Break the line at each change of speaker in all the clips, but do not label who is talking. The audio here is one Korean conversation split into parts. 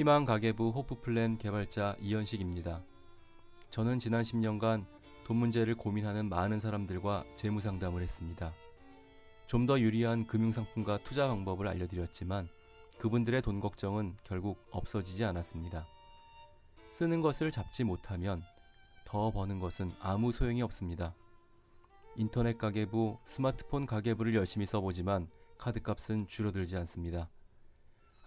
희망 가계부 호프플랜 개발자 이현식입니다. 저는 지난 10년간 돈 문제를 고민하는 많은 사람들과 재무 상담을 했습니다. 좀 더 유리한 금융상품과 투자 방법을 알려드렸지만 그분들의 돈 걱정은 결국 없어지지 않았습니다. 쓰는 것을 잡지 못하면 더 버는 것은 아무 소용이 없습니다. 인터넷 가계부, 스마트폰 가계부를 열심히 써보지만 카드값은 줄어들지 않습니다.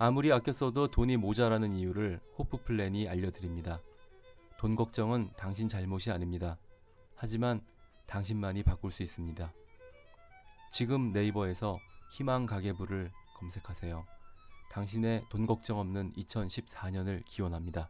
아무리 아껴 써도 돈이 모자라는 이유를 호프 플랜이 알려드립니다. 돈 걱정은 당신 잘못이 아닙니다. 하지만 당신만이 바꿀 수 있습니다. 지금 네이버에서 희망 가계부를 검색하세요. 당신의 돈 걱정 없는 2014년을 기원합니다.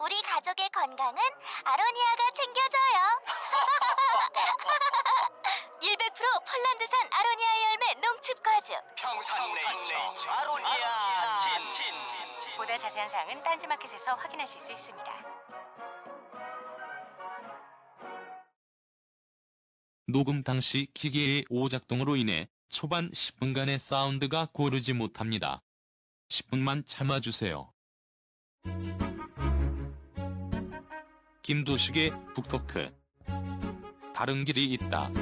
우리 가족의 건강은 아로니아가 챙겨줘요. 100% 폴란드산 아로니아 열매 농축 과즙.
평산네이처 아로니아 친
보다 자세한 사항은 딴지마켓에서 확인하실 수 있습니다.
녹음 당시 기계의 오작동으로 인해 초반 10분간의 사운드가 고르지 못합니다. 10분만 참아주세요. 김도식의 북토크 다른 길이 있다.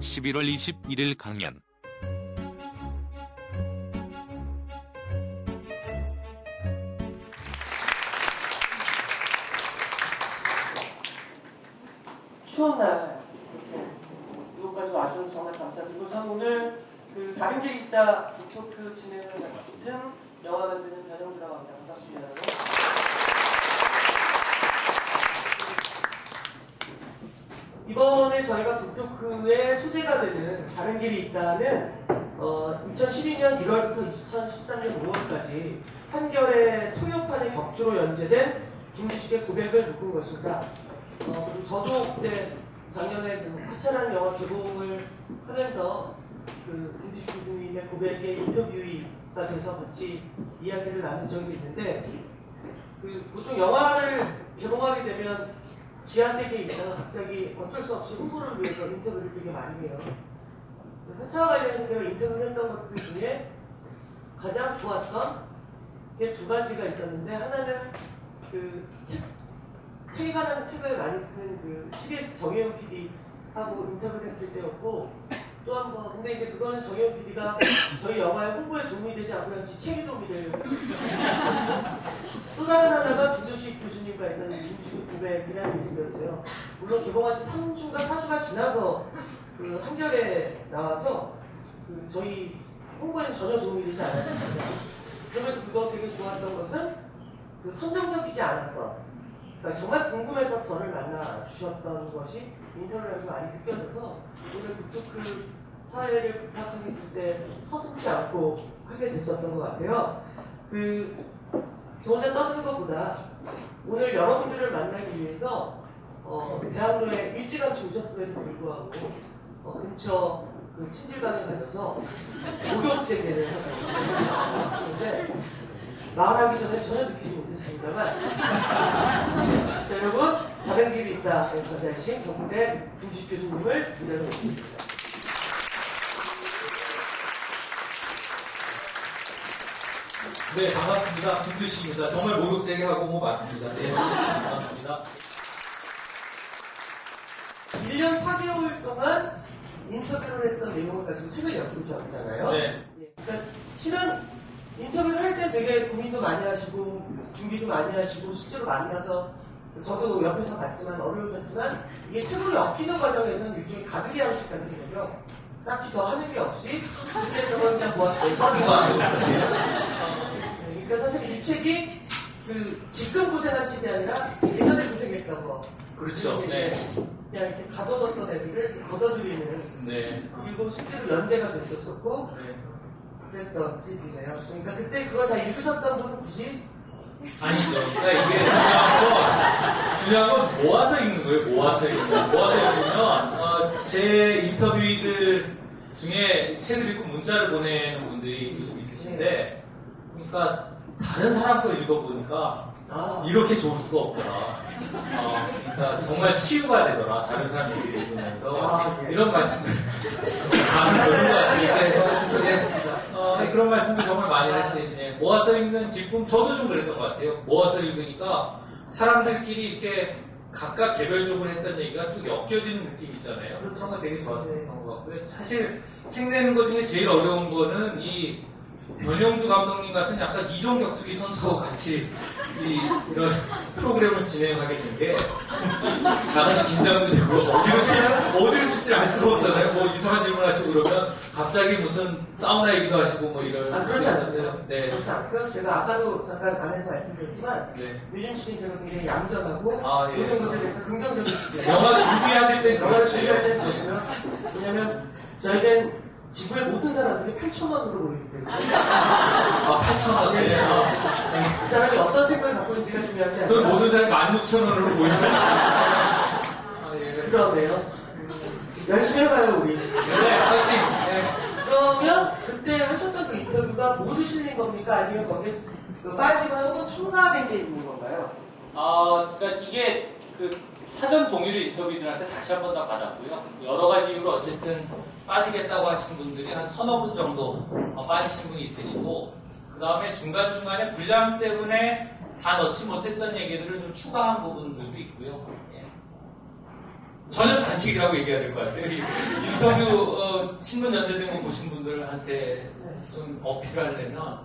11월 21일 강연
추운 날 이렇게 이것까지 와주셔서 정말 감사드리고 전 오늘 그 다른 길 있다 북토크 진행을 맡은 영화 만드는 변영주라고 합니다. 반갑습니다. 여러분. 이번에 저희가 북토크의 소재가 되는 다른 길이 있다는 어, 2012년 1월부터 2013년 5월까지 한결의 토요판의 격주로 연재된 김주식의 고백을 묶은 것입니다. 어, 저도 그때 작년에 그 화창한 영화 개봉을 하면서 그 김주식 교수님의 고백의 인터뷰가 돼서 같이 이야기를 나눈 적이 있는데 그 보통 영화를 개봉하게 되면 지하세계에 있다가 갑자기 어쩔 수 없이 홍보를 위해서 인터뷰를 되게 많이 해요. 회차와 관련해서 제가 인터뷰를 했던 것들 중에 가장 좋았던 게 두 가지가 있었는데 하나는 그 책, 책에 관한 책을 많이 쓰는 그 CBS 정혜영 PD하고 인터뷰를 했을 때였고 또 한 번 근데 이제 그거는 정혜영 PD가 저희 영화의 홍보에 도움이 되지 않고 그냥 지 책에 도움이 되려고 또 다른 하나가 김조식 교수님과 있던 김조식 고백이라는 인터뷰였어요. 물론 개봉한 지 3주가 4주가 지나서 그 한결에 나와서 그 저희 홍보에는 전혀 도움이 되지 않았습니다. 그러면 그거 되게 좋았던 것은 그 선정적이지 않았던 그러니까 정말 궁금해서 저를 만나 주셨던 것이 인터뷰에서 많이 느껴져서 오늘 북토크 사회를 부탁하게 했을 때 서슴지 않고 하게 됐었던 것 같아요. 그저 혼자 떠드는 것보다 오늘 여러분들을 만나기 위해서 어, 대학로에 일찌감치 오셨음에도 불구하고 어, 근처 그 찜질방에 가셔서 목욕 재개를 하고 하시는데 말하기 전에 전혀 느끼지 못했습니다만 자 여러분 다른 길이 있다 전자이신 경북대 김식 교수님을 무대로 모시겠습니다.
네, 반갑습니다. 김두식입니다. 정말 목욕 재개하고 뭐 맞습니다. 네, 반갑습니다.
1년 4개월 동안 인터뷰를 했던 내용을 가지고 책을 엮으셨잖아요.
네.
예, 그러니까 실은 인터뷰를 할 때 되게 고민도 많이 하시고 준비도 많이 하시고 실제로 만나서 저도 옆에서 봤지만 어려우셨지만 이게 책으로 엮이는 과정에서는 일종의 같은 거죠. 딱히 더 하는 게 없이 걸 그냥 거예요. 그러니까 사실 이 책이 그 지금 고생한 책이 아니라 예전에 고생했던 거.
그렇죠. 네.
그냥 이렇게 가둬뒀던 애들을 걷어들이는
네.
그리고 실제로 연재가 됐었었고
네.
그랬던 책이네요. 그러니까 그때 그걸 다 읽으셨던 분은 굳이
아니죠. 그러니까 이게 중요한 건, 중요한 건 모아서 읽는 거예요. 모아서 읽는 거. 모아서 읽으면, 어, 제 인터뷰이들 중에 책을 읽고 문자를 보내는 분들이 있으신데, 그러니까 다른 사람 거 읽어보니까
아,
이렇게 좋을 수가 없더라. 어, 그러니까 정말 치유가 되더라. 다른 사람 얘기를 읽으면서.
아, 네.
이런 말씀들. 다른 그런 것 같은데. 어, 네, 그런 말씀들 정말 많이 하시네. 모아서 읽는 기쁨, 저도 좀 그랬던 것 같아요. 모아서 읽으니까 사람들끼리 이렇게 각각 개별적으로 했던 얘기가 쭉 엮여지는 느낌 있잖아요. 그런 거 되게 좋았던 것 같고요. 사실 책 내는 것 중에 제일 어려운 거는 이 변영주 감독님 같은 약간 이종 격투기 선수와 같이 이, 이런 프로그램을 진행하게 된 게 나가서 긴장도 되고 어디로 치- 어디로 칠지 알 수가 없잖아요. 뭐 이상한 질문 하시고 그러면 갑자기 무슨 사우나 얘기도 하시고 뭐 이런
아, 그렇지 않습니다.
네.
그렇지 않고요. 제가 아까도 잠깐 안에서 말씀드렸지만
네.
요즘 시기 제가 굉장히 얌전하고
아, 예.
모든 것에 대해서 긍정적인 시기
영화 준비하실 때
영화를 준비할
그러세요.
그렇고요. 왜냐면 저희는 지구의 모든 사람들이 8천 원으로 보이기 때문에
아, 8천 원. 네.
그 사람이 어떤 생각을 갖고 있는지가 중요한 게 아니라
모든 사람이 16,000원으로 보여요. 아, 예.
그러네요. 열심히 해봐요 우리.
네, 파이팅. 네.
그러면 그때 하셨던 그 인터뷰가 모두 실린 겁니까? 아니면 거기에 그 빠지거나 혹은 첨가된 게 있는 건가요?
아, 그러니까 이게 그 사전 동의를 인터뷰들한테 다시 한 번 더 받았고요. 여러 가지 이유로 어쨌든 빠지겠다고 하신 분들이 한 서너 분 정도 어, 빠지신 분이 있으시고, 그 다음에 중간중간에 분량 때문에 다 넣지 못했던 얘기들을 좀 추가한 부분들도 있고요. 예. 전혀 단식이라고 얘기해야 될 것 같아요. 이 인터뷰 어, 신문 연재된 거 보신 분들한테 좀 어필하려면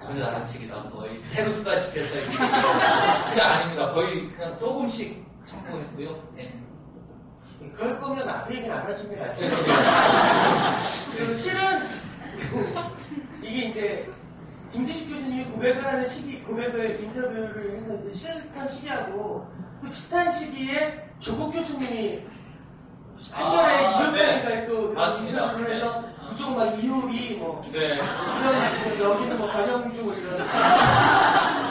전혀 단식이다. 거의 새로 쓰다시피 해서 그게 아닙니다. 거의 그냥 조금씩 첨부했고요. 네.
그럴 거면 앞에 얘기는 안게 낫죠.
죄송합니다.
그 실은 이게 이제 김지식 교수님이 고백을 하는 시기, 고백을 인터뷰를 해서 이제 시작한 시기하고 또 비슷한 시기에 조국 교수님이 한겨레
아,
이병헌이가
네.
또
맞습니다.
인터뷰를 해서
네.
그쪽 막 이효리 뭐
네.
이런 여기는 뭐 변영주 뭐 이런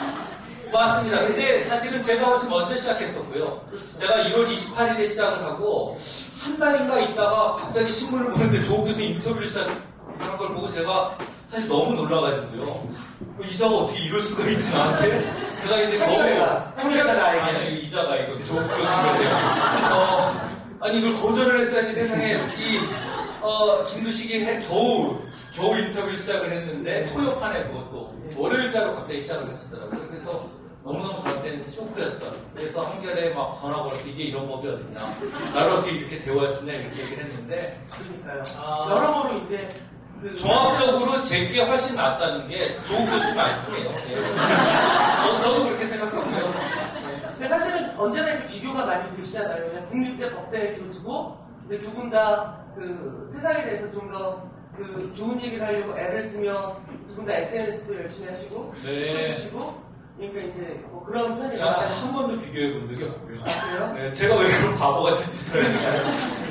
맞습니다. 근데 사실은 제가 훨씬 먼저 시작했었고요. 제가 1월 28일에 시작을 하고 한 달인가 있다가 갑자기 신문을 보는데 조국 교수 인터뷰를 시작한 걸 보고 제가 사실 너무 놀라가지고요. 뭐 이자가 어떻게 이럴 수가 있지 나한테? 제가 이제
한겨레가 나에게.
아니 이자가 이거 조국 교수인데 어, 아니 이걸 거절을 했어야지 세상에 이 어, 김두식이 해- 겨우 겨우 인터뷰를 시작을 했는데 토요판에 그것도 월요일자로 갑자기 시작을 했었더라고요. 그래서 너무너무 저한테는 쇼크였던. 그래서 한결에 막 전화 걸어서 이게 이런 법이 어딨나. 나를 어떻게 이렇게 있냐 이렇게 얘기를 했는데
그러니까요.
아.
여러모로 이제 그
종합적으로 제게 훨씬 낫다는 게 조국 교수 말씀이에요. 네. 저, 저도 그렇게 생각하고요. 네.
근데 사실은 언제나 이렇게 비교가 많이 되시잖아요. 국립대 법대 교수고, 근데 두 분 다 그 세상에 대해서 좀더 그 좋은 얘기를 하려고 애를 쓰며 두 분 다 SNS도 열심히 하시고,
네.
해주시고, 그러니까 이제 뭐 그런 편이라.
제가 사실 한 번도 비교해 본 적이 없고요.
아, 그래요?
네, 제가 왜 그런 바보 같은 짓을 했나요?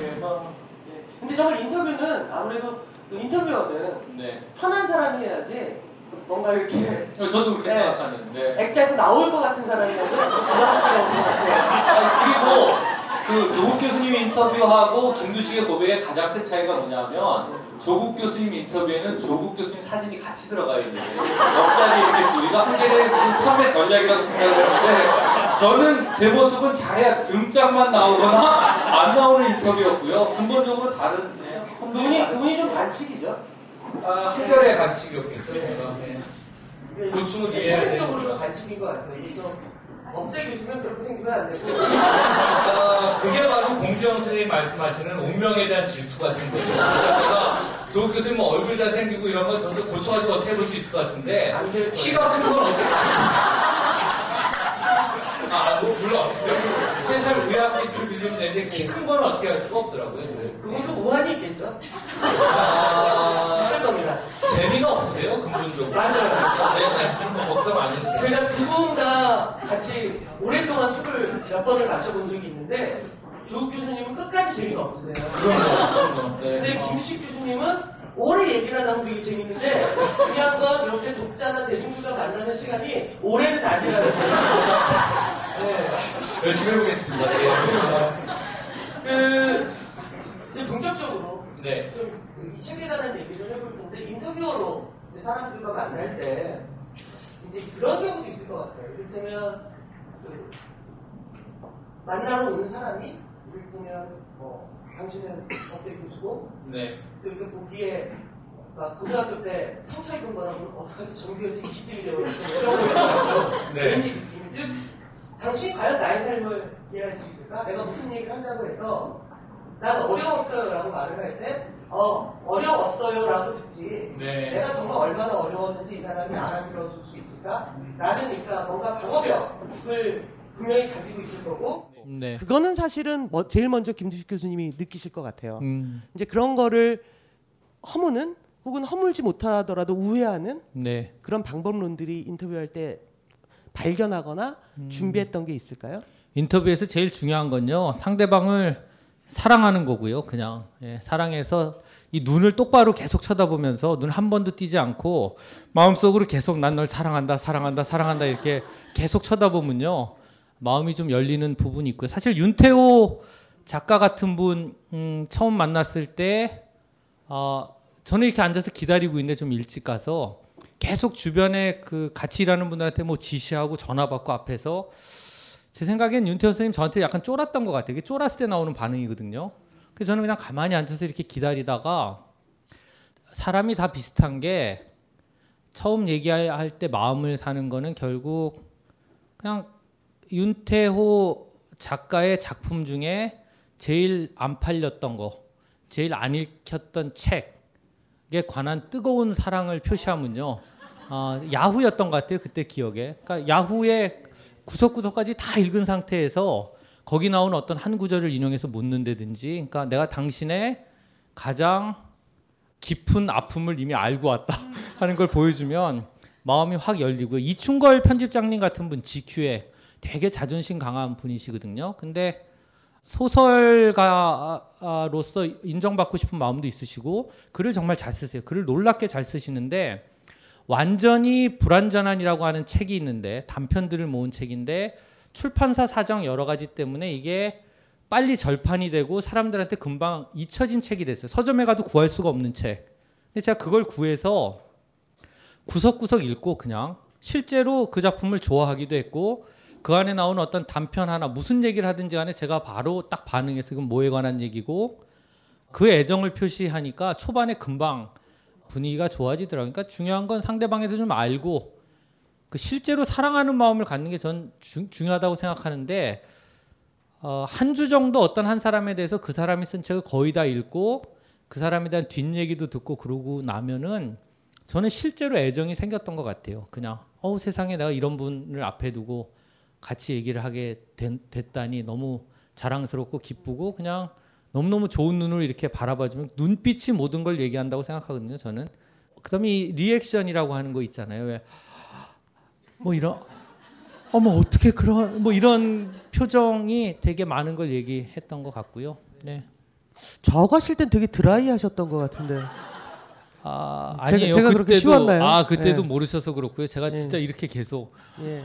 네, 뭐, 예. 근데 정말 인터뷰는 아무래도 그 인터뷰어는
네.
편한 사람이 해야지 뭔가 이렇게
저도 그렇게
네.
생각하는데.
액자에서 나올 것 같은 사람이라면 부담스러울 것 같아요.
아니, 그리고
그 조국 교수님 인터뷰하고 김두식의 고백의 가장 큰 차이가 뭐냐면 조국 교수님 인터뷰에는 조국 교수님 사진이 같이 들어가 있는데 옆자리 이렇게 둘이가 한그 판매 전략이라고 생각을 했는데 저는 제 모습은 잘해야 등짝만 나오거나 안 나오는 인터뷰였고요. 근본적으로 다른 네,
그분이 그분이 좀 반칙이죠.
아, 한결의 반칙이었겠어요. 제가. 네. 고충을 이해해야
현실적으로는
되니까.
반칙인 것 같아요. 업대 교수면 그렇게 생기면 안 되고.
아, 그게 바로 공정 선생님이 말씀하시는 운명에 대한 질투 같은 거죠. 제가 조국 교수님 뭐 얼굴 잘생기고 이런 건 저도 고쳐가지고 어떻게 볼 수 있을 것 같은데. 키가 큰 건 어떻게 아, 뭐 물론 세상 의학 기술 을 빌리면 되는데 키큰건 어떻게 할 수가 없더라고요.
그분도 우환이 있겠죠.
아,
있을 겁니다.
재미가 없어요, 근본적으로.
맞아요.
네, 네, 뭐 걱정 안 해도 돼요.
제가 두 분 다 같이 오랫동안 술을 몇 번을 마셔본 적이 있는데 조국 교수님은 끝까지 재미가 없으세요.
그럼요. 네.
근데 김수식 교수님은 오래 얘기를 하다 보면 되게 재밌는데 중요한 건 이렇게 독자나 대중들과 만나는 시간이 오래는 아니라는 거예요. 네.
열심히 해보겠습니다. 네.
그 이제 본격적으로
네.
좀이 책에 관한 얘기를 해볼 텐데 인터뷰어로 이제 사람들과 만날 때 이제 그런 경우도 있을 것 같아요. 이를테면 그 만나러 오는 사람이 이를테면 뭐 당신은 법대 교수고
네.
그렇게 보기에 막 고등학교 때 상처 입은 거라고 어떡하지 정규에서 20등이 되어 있어 이런 거 있어요.
네.
왠지 즉 당신이 과연 나의 삶을 이해할 수 있을까? 내가 무슨 얘기를 한다고 해서 난 어려웠어요 라고 말을 할 때 어, 어려웠어요 라고 듣지
네.
내가 정말 얼마나 어려웠는지 이 사람이 알아들어줄 수 있을까? 라는 그러니까 뭔가 방어벽을 분명히 가지고 있을 거고
네.
그거는 사실은 뭐 제일 먼저 김주식 교수님이 느끼실 것 같아요.
음,
이제 그런 거를 허무는 혹은 허물지 못하더라도 우회하는
네.
그런 방법론들이 인터뷰할 때 발견하거나
음.
준비했던 게 있을까요?
인터뷰에서 제일 중요한 건요. 상대방을 사랑하는 거고요. 그냥 예, 사랑해서 이 눈을 똑바로 계속 쳐다보면서 눈 한 번도 띄지 않고 마음속으로 계속 난 널 사랑한다, 사랑한다, 사랑한다 이렇게 계속 쳐다보면요. 마음이 좀 열리는 부분이 있고요. 사실 윤태호 작가 같은 분 음, 처음 만났을 때 어, 저는 이렇게 앉아서 기다리고 있는데 좀 일찍 가서 계속 주변에 그 같이 일하는 분들한테 뭐 지시하고 전화 받고 앞에서 제 생각엔 윤태호 선생님 저한테 약간 쫄았던 것 같아요. 이게 쫄았을 때 나오는 반응이거든요. 그래서 저는 그냥 가만히 앉아서 이렇게 기다리다가 사람이 다 비슷한 게 처음 얘기할 때 마음을 사는 거는 결국 그냥 윤태호 작가의 작품 중에 제일 안 팔렸던 거, 제일 안 읽혔던 책에 관한 뜨거운 사랑을 표시하면요. 어, 야후였던 것 같아요. 그때 기억에. 그러니까 야후의 구석구석까지 다 읽은 상태에서 거기 나오는 어떤 한 구절을 인용해서 묻는다든지 그러니까 내가 당신의 가장 깊은 아픔을 이미 알고 왔다 하는 걸 보여주면 마음이 확 열리고요. 이충걸 편집장님 같은 분 GQ에 되게 자존심 강한 분이시거든요. 근데 소설가로서 인정받고 싶은 마음도 있으시고 글을 정말 잘 쓰세요. 글을 놀랍게 잘 쓰시는데 완전히 불완전한이라고 하는 책이 있는데 단편들을 모은 책인데 출판사 사정 여러 가지 때문에 이게 빨리 절판이 되고 사람들한테 금방 잊혀진 책이 됐어요. 서점에 가도 구할 수가 없는 책. 근데 제가 그걸 구해서 구석구석 읽고 그냥 실제로 그 작품을 좋아하기도 했고 그 안에 나오는 어떤 단편 하나 무슨 얘기를 하든지 간에 제가 바로 딱 반응해서 이건 뭐에 관한 얘기고 그 애정을 표시하니까 초반에 금방 분위기가 좋아지더라고요. 그러니까 중요한 건 상대방에 대해서 좀 알고 그 실제로 사랑하는 마음을 갖는 게 전 중요하다고 생각하는데 어, 한 주 정도 어떤 한 사람에 대해서 그 사람이 쓴 책을 거의 다 읽고 그 사람에 대한 뒷얘기도 듣고 그러고 나면은 저는 실제로 애정이 생겼던 것 같아요. 그냥 어우 세상에 내가 이런 분을 앞에 두고 같이 얘기를 하게 된, 됐다니 너무 자랑스럽고 기쁘고 그냥 너무너무 좋은 눈으로 이렇게 바라봐주면 눈빛이 모든 걸 얘기한다고 생각하거든요. 저는 그다음에 이 리액션이라고 하는 거 있잖아요. 왜 뭐 이런 어머 어떻게 그런 뭐 이런 표정이 되게 많은 걸 얘기했던 것 같고요. 네.
저하실 땐 되게 드라이하셨던 것 같은데.
아
제가-
아니에요.
제가 그렇게
그때도
쉬웠나요?
아 그때도
예.
모르셔서 그렇고요. 제가
예.
진짜 이렇게 계속
예.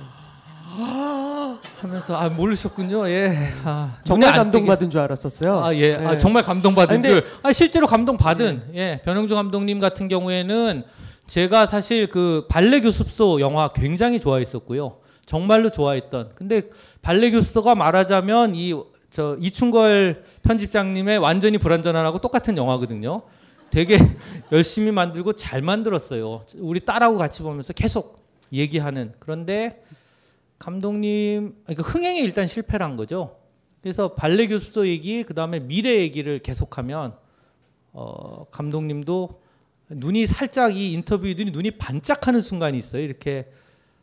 하면서 아 모르셨군요. 예. 아,
정말. 감동받은 줄 알았었어요.
아 예. 아,
네.
정말 감동받은
아,
줄. 아 실제로 감동받은. 예. 변영주 감독님 같은 경우에는 제가 사실 그 발레 교습소 영화 굉장히 좋아했었고요. 정말로 좋아했던. 근데 발레 교습소가 말하자면 이 저 이충걸 편집장님의 완전히 불완전한하고 똑같은 영화거든요. 되게 열심히 만들고 잘 만들었어요. 우리 딸하고 같이 보면서 계속 얘기하는. 그런데 감독님 그러니까 흥행에 일단 실패를 한 거죠. 그래서 발레 교습소 얘기 그다음에 미래 얘기를 계속하면 어, 감독님도 눈이 살짝 이 인터뷰들이 눈이 반짝하는 순간이 있어요. 이렇게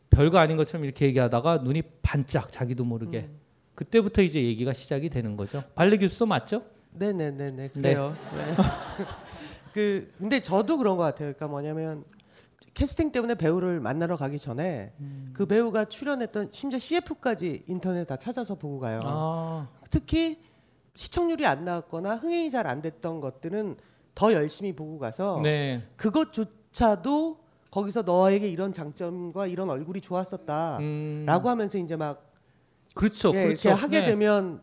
별거 아닌 것처럼 이렇게 얘기하다가 눈이 반짝 자기도 모르게 그때부터 이제 얘기가 시작이 되는 거죠. 발레 교습소 맞죠?
네네네네 그래요. 네. 그 근데 저도 그런 것 같아요. 그러니까 뭐냐면 캐스팅 때문에 배우를 만나러 가기 전에
음.
그 배우가 출연했던 심지어 CF까지 인터넷 다 찾아서 보고 가요.
아,
특히 시청률이 안 나왔거나 흥행이 잘 안 됐던 것들은 더 열심히 보고 가서
네.
그것조차도 거기서 너에게 이런 장점과 이런 얼굴이 좋았었다라고
음,
하면서 이제 막
그렇죠,
예,
그렇죠.
하게
네.
되면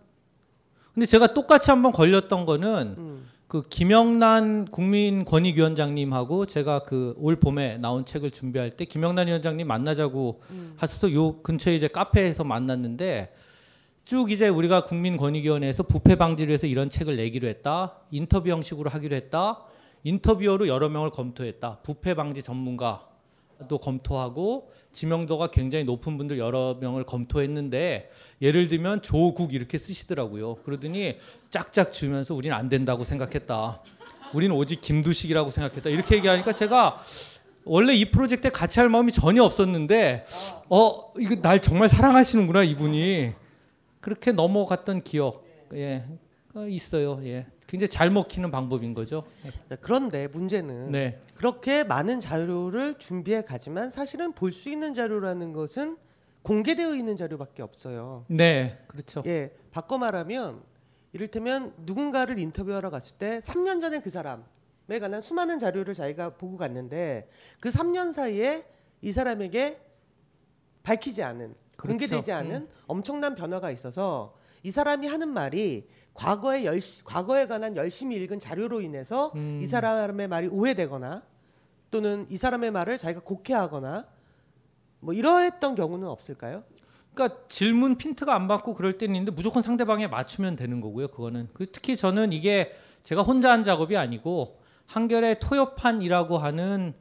근데 제가 똑같이 한번 걸렸던 거는
음,
그 김영란 국민권익위원장님하고 제가 그 올 봄에 나온 책을 준비할 때 김영란 위원장님 만나자고
음.
하셔서 요 근처에 이제 카페에서 만났는데 쭉 이제 우리가 국민권익위원회에서 부패 방지를 위해서 이런 책을 내기로 했다. 인터뷰 형식으로 하기로 했다. 인터뷰어로 여러 명을 검토했다. 부패 방지 전문가도 검토하고 지명도가 굉장히 높은 분들 여러 명을 검토했는데 예를 들면 조국 이렇게 쓰시더라고요. 그러더니 짝짝 지으면서 우리는 안 된다고 생각했다. 우리는 오직 김두식이라고 생각했다. 이렇게 얘기하니까 제가 원래 이 프로젝트에 같이 할 마음이 전혀 없었는데 어 이거 날 정말 사랑하시는구나 이분이 그렇게 넘어갔던 기억 예 어, 있어요. 예 굉장히 잘 먹히는 방법인 거죠.
네, 그런데 문제는
네.
그렇게 많은 자료를 준비해 가지만 사실은 볼 수 있는 자료라는 것은 공개되어 있는 자료밖에 없어요.
네, 그렇죠.
예, 바꿔 말하면 이를테면 누군가를 인터뷰하러 갔을 때 3년 전에 그 사람에 관한 수많은 자료를 자기가 보고 갔는데 그 3년 사이에 이 사람에게 밝히지 않은
그렇죠.
공개되지 않은 엄청난 변화가 있어서 이 사람이 하는 말이 과거에 열 과거에 관한 열심히 읽은 자료로 인해서
음.
이 사람의 말이 오해되거나 또는 이 사람의 말을 자기가 곡해하거나 뭐 이러했던 경우는 없을까요?
그러니까 질문 핀트가 안 받고 그럴 때는 있는데 무조건 상대방에 맞추면 되는 거고요. 그거는 그 특히 저는 이게 제가 혼자 한 작업이 아니고 한결의 토요판이라고 하는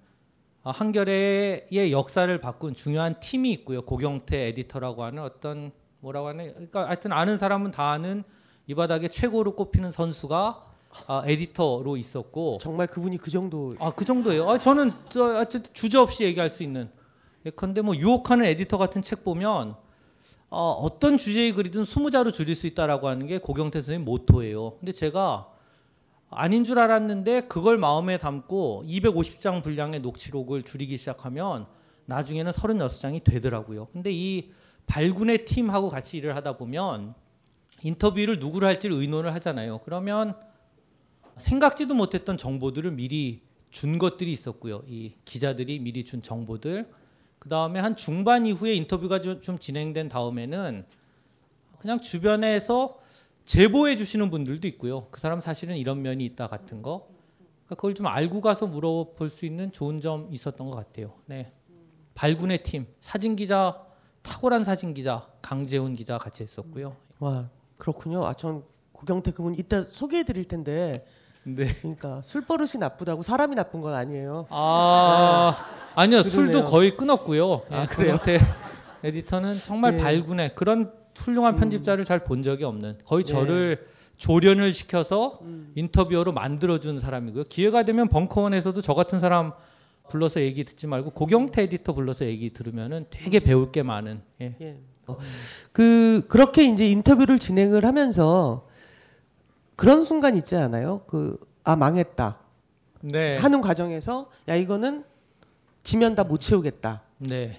아, 한결의 역사를 바꾼 중요한 팀이 있고요. 고경태 에디터라고 하는 어떤 뭐라고 하는 그러니까 하여튼 아는 사람은 다 아는 이 바닥에 최고로 꼽히는 선수가 아, 에디터로 있었고
정말 그분이 그 정도
아 그 정도예요. 아, 저는 저, 어쨌든 주저 없이 얘기할 수 있는. 예컨대 뭐 유혹하는 에디터 같은 책 보면 어, 어떤 주제의 글이든 20자로 줄일 수 있다라고 하는 게 고경태 선생님 모토예요. 근데 제가 아닌 줄 알았는데 그걸 마음에 담고 250장 분량의 녹취록을 줄이기 시작하면 나중에는 36장이 되더라고요. 근데 이 발군의 팀하고 같이 일을 하다 보면 인터뷰를 누구를 할지를 의논을 하잖아요. 그러면 생각지도 못했던 정보들을 미리 준 것들이 있었고요. 이 기자들이 미리 준 정보들. 그 다음에 한 중반 이후에 인터뷰가 좀, 좀 진행된 다음에는 그냥 주변에서 제보해 주시는 분들도 있고요. 그 사람 사실은 이런 면이 있다 같은 거. 그러니까 그걸 좀 알고 가서 물어볼 수 있는 좋은 점 있었던 것 같아요. 네. 발군의 팀 사진 기자 탁월한 사진 기자 강재훈 기자 같이 했었고요.
와 그렇군요. 아 전 고경태 그분 이따 소개해 드릴 텐데
네.
그러니까 술 버릇이 나쁘다고 사람이 나쁜 건 아니에요.
아 아니요 술도
그러네요.
거의 끊었고요.
아,
예,
그래요?
고경태 에디터는 정말
예.
발군의 그런 훌륭한 편집자를 잘본 적이 없는 거의
예.
저를 조련을 시켜서
음.
인터뷰어로 만들어준 사람이고요. 기회가 되면 벙커원에서도 저 같은 사람 불러서 얘기 듣지 말고 고경태 에디터 불러서 얘기 들으면은 되게 배울 게 많은. 예.
예. 어, 그 그렇게 이제 인터뷰를 진행을 하면서 그런 순간 있지 않아요? 그 아 망했다
네.
하는 과정에서 야 이거는 지면 다 못 채우겠다.
네.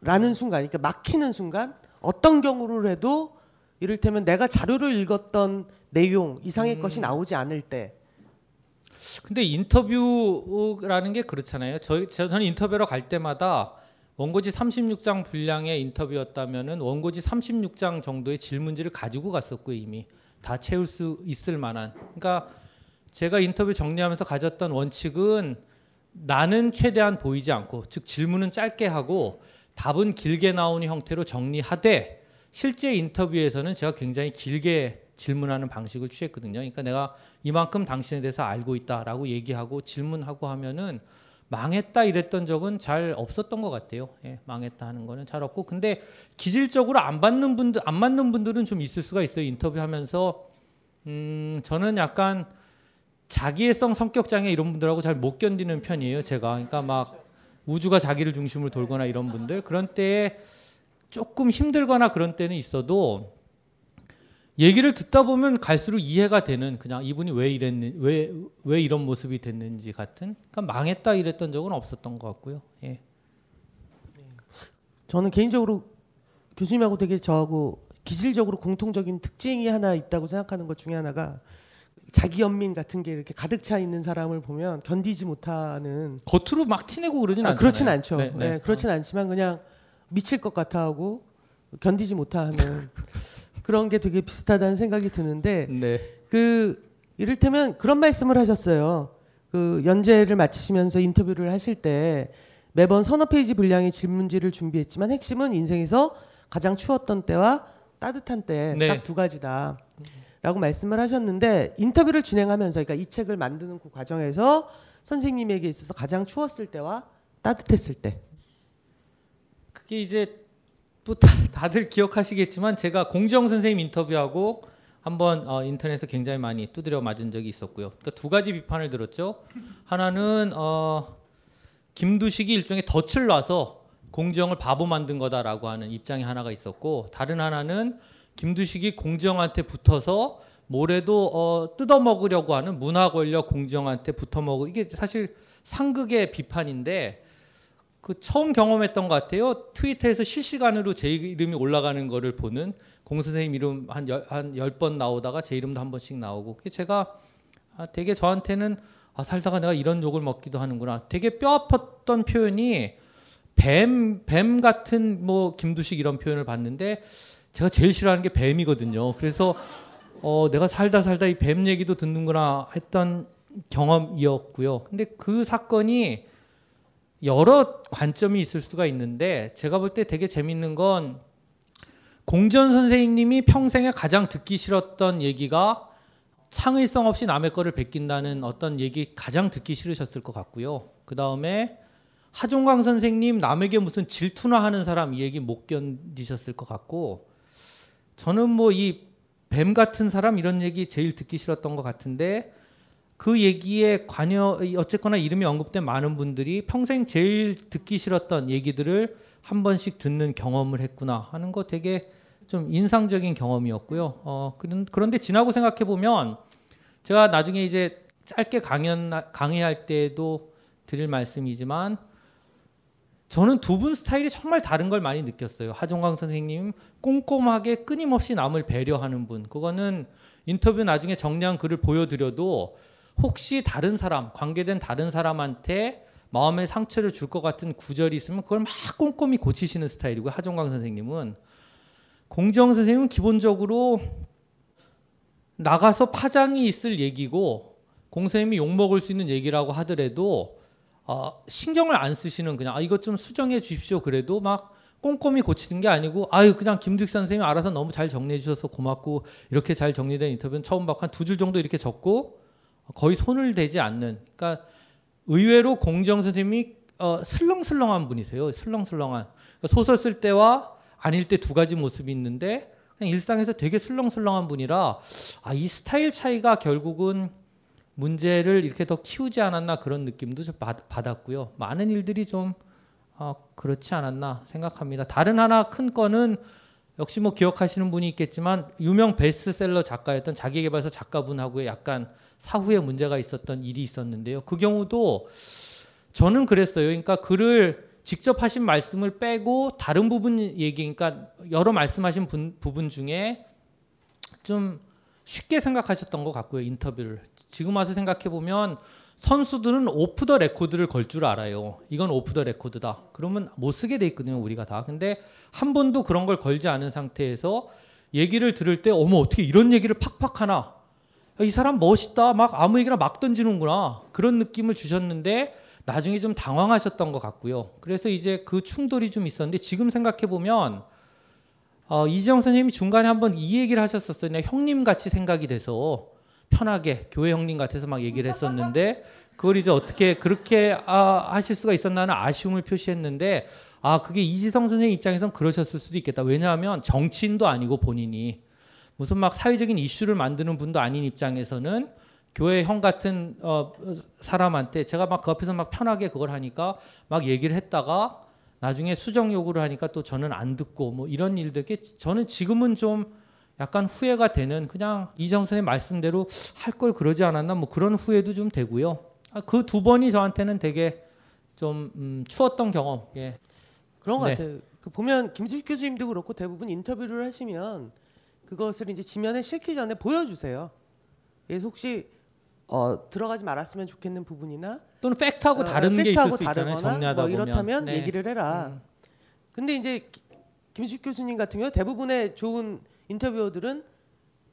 라는 순간, 그러니까 막히는 순간 어떤 경우를 해도 이를테면 내가 자료를 읽었던 내용 이상의
음.
것이 나오지 않을 때
근데 인터뷰라는 게 그렇잖아요. 저희 저- 저는 인터뷰로 갈 때마다 원고지 36장 분량의 인터뷰였다면은 원고지 36장 정도의 질문지를 가지고 갔었고 이미 다 채울 수 있을 만한. 그러니까 제가 인터뷰 정리하면서 가졌던 원칙은 나는 최대한 보이지 않고 즉 질문은 짧게 하고 답은 길게 나오는 형태로 정리하되 실제 인터뷰에서는 제가 굉장히 길게 질문하는 방식을 취했거든요. 그러니까 내가 이만큼 당신에 대해서 알고 있다라고 얘기하고 질문하고 하면은 망했다 이랬던 적은 잘 없었던 것 같아요. 예, 망했다 하는 거는 잘 없고 근데 기질적으로 안 받는 분들 안 맞는 분들은 좀 있을 수가 있어요. 인터뷰하면서 음, 저는 약간 자기애성 성격 장애 이런 분들하고 잘 못 견디는 편이에요. 제가 그러니까 막 우주가 자기를 중심으로 돌거나 이런 분들 그런 때에 조금 힘들거나 그런 때는 있어도 얘기를 듣다 보면 갈수록 이해가 되는 그냥 이분이 왜 이랬는 왜 왜 이런 모습이 됐는지 같은 그러니까 망했다 이랬던 적은 없었던 것 같고요. 예.
저는 개인적으로 교수님하고 되게 저하고 기질적으로 공통적인 특징이 하나 있다고 생각하는 것 중에 하나가 자기 연민 같은 게 이렇게 가득 차 있는 사람을 보면 견디지 못하는
겉으로 막 티내고 그러진
아,
않잖아요.
그렇진 않죠.
네,
네,
네.
그렇진 않지만 그냥 미칠 것 같아 하고 견디지 못하는 그런 게 되게 비슷하다는 생각이 드는데
네.
그 이를테면 그런 말씀을 하셨어요. 그 연재를 마치시면서 인터뷰를 하실 때 매번 서너 페이지 분량의 질문지를 준비했지만 핵심은 인생에서 가장 추웠던 때와 따뜻한 때
네.
딱두 가지다. 라고 말씀을 하셨는데 인터뷰를 진행하면서 그러니까 이 책을 만드는 그 과정에서 선생님에게 있어서 가장 추웠을 때와 따뜻했을 때
그게 이제 또 다, 다들 기억하시겠지만 제가 공정 선생님 인터뷰하고 한번 어, 인터넷에서 굉장히 많이 두드려 맞은 적이 있었고요. 그러니까 두 가지 비판을 들었죠. 하나는 어, 김두식이 일종의 덫을 놔서 공정을 바보 만든 거다라고 하는 입장이 하나가 있었고 다른 하나는 김두식이 공정한테 붙어서 뭐래도 어, 뜯어먹으려고 하는 문화 권력 공정한테 붙어먹을 이게 사실 상극의 비판인데 그 처음 경험했던 것 같아요. 트위터에서 실시간으로 제 이름이 올라가는 거를 보는 공 선생님 이름 한한 번 나오다가 제 이름도 한 번씩 나오고 제가 아, 되게 저한테는 아, 살다가 내가 이런 욕을 먹기도 하는구나. 되게 뼈 아팠던 표현이 뱀, 뱀 같은 뭐 김두식 이런 표현을 봤는데 제가 제일 싫어하는 게 뱀이거든요. 그래서 어, 내가 살다 살다 이 뱀 얘기도 듣는구나 했던 경험이었고요. 근데 그 사건이 여러 관점이 있을 수가 있는데 제가 볼 때 되게 재밌는 건 공전 선생님이 평생에 가장 듣기 싫었던 얘기가 창의성 없이 남의 거를 베낀다는 어떤 얘기 가장 듣기 싫으셨을 것 같고요. 그 다음에 하종강 선생님 남에게 무슨 질투나 하는 사람 이 얘기 못 견디셨을 것 같고 저는 뭐 이 뱀 같은 사람 이런 얘기 제일 듣기 싫었던 것 같은데 그 얘기에 관여 어쨌거나 이름이 언급된 많은 분들이 평생 제일 듣기 싫었던 얘기들을 한 번씩 듣는 경험을 했구나 하는 거 되게 좀 인상적인 경험이었고요. 어, 그런, 그런데 지나고 생각해 보면 제가 나중에 이제 짧게 강연 강의할 때도 드릴 말씀이지만 저는 두 분 스타일이 정말 다른 걸 많이 느꼈어요. 하종강 선생님 꼼꼼하게 끊임없이 남을 배려하는 분. 그거는 인터뷰 나중에 정리한 글을 보여드려도 혹시 다른 사람, 관계된 다른 사람한테 마음의 상처를 줄 것 같은 구절이 있으면 그걸 막 꼼꼼히 고치시는 스타일이고 하종강 선생님은. 공정 선생님은 기본적으로 나가서 파장이 있을 얘기고 공 선생님이 욕 먹을 수 있는 얘기라고 하더라도 어, 신경을 안 쓰시는 그냥 아, 이것 좀 수정해 주십시오 그래도 막 꼼꼼히 고치는 게 아니고 아유 그냥 김득 선생님이 알아서 너무 잘 정리해 주셔서 고맙고 이렇게 잘 정리된 인터뷰는 처음 받고 한 두 줄 정도 이렇게 적고 거의 손을 대지 않는 그러니까 의외로 공정 선생님이 어, 슬렁슬렁한 분이세요 슬렁슬렁한 그러니까 소설 쓸 때와 아닐 때 두 가지 모습이 있는데 그냥 일상에서 되게 슬렁슬렁한 분이라 아, 이 스타일 차이가 결국은 문제를 이렇게 더 키우지 않았나 그런 느낌도 좀 받, 받았고요. 많은 일들이 좀 어, 그렇지 않았나 생각합니다. 다른 하나 큰 건은 역시 뭐 기억하시는 분이 있겠지만 유명 베스트셀러 작가였던 자기개발서 작가분하고의 약간 사후에 문제가 있었던 일이 있었는데요. 그 경우도 저는 그랬어요. 그러니까 글을 직접 하신 말씀을 빼고 다른 부분 얘기, 그러니까 여러 말씀하신 분, 부분 중에 좀 쉽게 생각하셨던 것 같고요 인터뷰를 지금 와서 생각해 보면 선수들은 off the record를 걸 줄 알아요. 이건 off the record다. 그러면 못 쓰게 돼 있거든요, 우리가 다. 근데 한 번도 그런 걸 걸지 않은 상태에서 얘기를 들을 때 어머 어떻게 이런 얘기를 팍팍 하나? 이 사람 멋있다. 막 아무 얘기나 막 던지는구나. 그런 느낌을 주셨는데 나중에 좀 당황하셨던 것 같고요. 그래서 이제 그 충돌이 좀 있었는데 지금 생각해 보면 어, 이지영 선생님이 중간에 한번 이 얘기를 하셨었어요. 그냥 형님 같이 생각이 돼서 편하게 교회 형님 같아서 막 얘기를 했었는데 그걸 이제 어떻게 그렇게 아, 하실 수가 있었나는 아쉬움을 표시했는데 아 그게 이지성 선생님 입장에선 그러셨을 수도 있겠다. 왜냐하면 정치인도 아니고 본인이 무슨 막 사회적인 이슈를 만드는 분도 아닌 입장에서는 교회 형 같은 어, 사람한테 제가 막 그 앞에서 막 편하게 그걸 하니까 막 얘기를 했다가 나중에 수정 요구를 하니까 또 저는 안 듣고 뭐 이런 일들이 저는 지금은 좀 약간 후회가 되는 그냥 이정 선생님 말씀대로 할 걸 그러지 않았나 뭐 그런 후회도 좀 되고요. 아, 그 두 번이 저한테는 되게 좀 음, 추웠던 경험. 예.
그런 것
네.
같아요. 그 보면 김수식 교수님도 그렇고 대부분 인터뷰를 하시면 그것을 이제 지면에 실기 전에 보여주세요. 그래서 혹시 어, 들어가지 말았으면 좋겠는 부분이나
또는 팩트하고
어,
다른 게 있을
팩트하고
수 있잖아요.
다르거나
정리하다
뭐. 이렇다면
네.
얘기를 해라.
음.
근데 이제 기- 김수식 교수님 같은 경우 대부분의 좋은 인터뷰어들은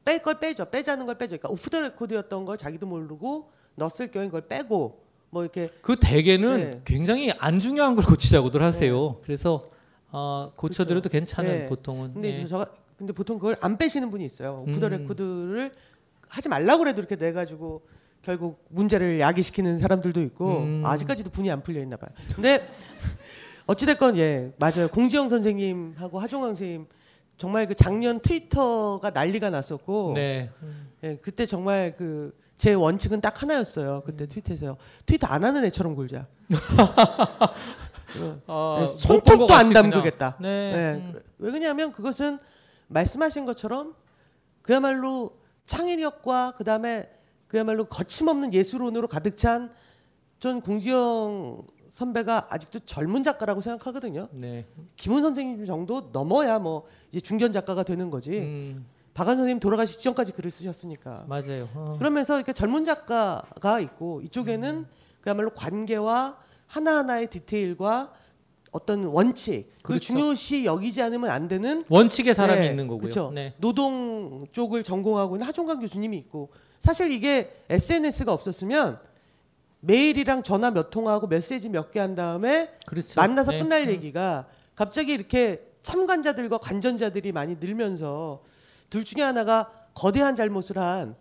뺄 걸 빼죠. 빼자는 걸 빼죠. 그러니까 off the record였던 걸 자기도 모르고 넣었을 경우에 그걸 빼고 뭐 이렇게
그 대개는
네.
굉장히 안 중요한 걸 고치자고들 하세요. 그래서 어, 고쳐드려도 괜찮은
네.
보통은.
근데
예.
이제 저 근데 보통 그걸 안 빼시는 분이 있어요. off the
음.
record를 하지 말라고 그래도 이렇게 내 가지고 결국 문제를 야기시키는 사람들도 있고
음.
아직까지도 분이 안 풀려 있나 봐요. 근데 어찌 됐건 예, 맞아요. 공지영 선생님하고 하종강 선생님 정말 그 작년 트위터가 난리가 났었고
네.
예, 그때 정말 그 제 원칙은 딱 하나였어요. 그때
음.
트윗에서 트위터 안 하는 애처럼 굴자.
어,
네,
못본것
손톱도
같이
안. 담그겠다.
네.
네,
음.
그- 왜 그러냐면 그것은 말씀하신 것처럼 그야말로 창의력과 그다음에 그야말로 거침없는 예술론으로 가득 찬 전 공지영 선배가 아직도 젊은 작가라고 생각하거든요.
네.
김훈 선생님 정도 넘어야 뭐 이제 중견 작가가 되는 거지.
음,
박한 선생님 돌아가시기 전까지 글을 쓰셨으니까.
맞아요. 어.
그러면서 이렇게 젊은 작가가 있고 이쪽에는
음.
그야말로 관계와 하나하나의 디테일과 어떤 원칙 그리고
그렇죠.
중요시 여기지 않으면 안 되는
원칙의 사람이
네,
있는 거고요.
그쵸.
네.
노동 쪽을 전공하고 있는 하종강 교수님이 있고 사실 이게 SNS가 없었으면 메일이랑 전화 몇 통하고 메시지 몇 개 한 다음에
그렇죠.
만나서
네.
끝날
음.
얘기가 갑자기 이렇게 참관자들과 관전자들이 많이 늘면서 둘 중에 하나가 거대한 잘못을 한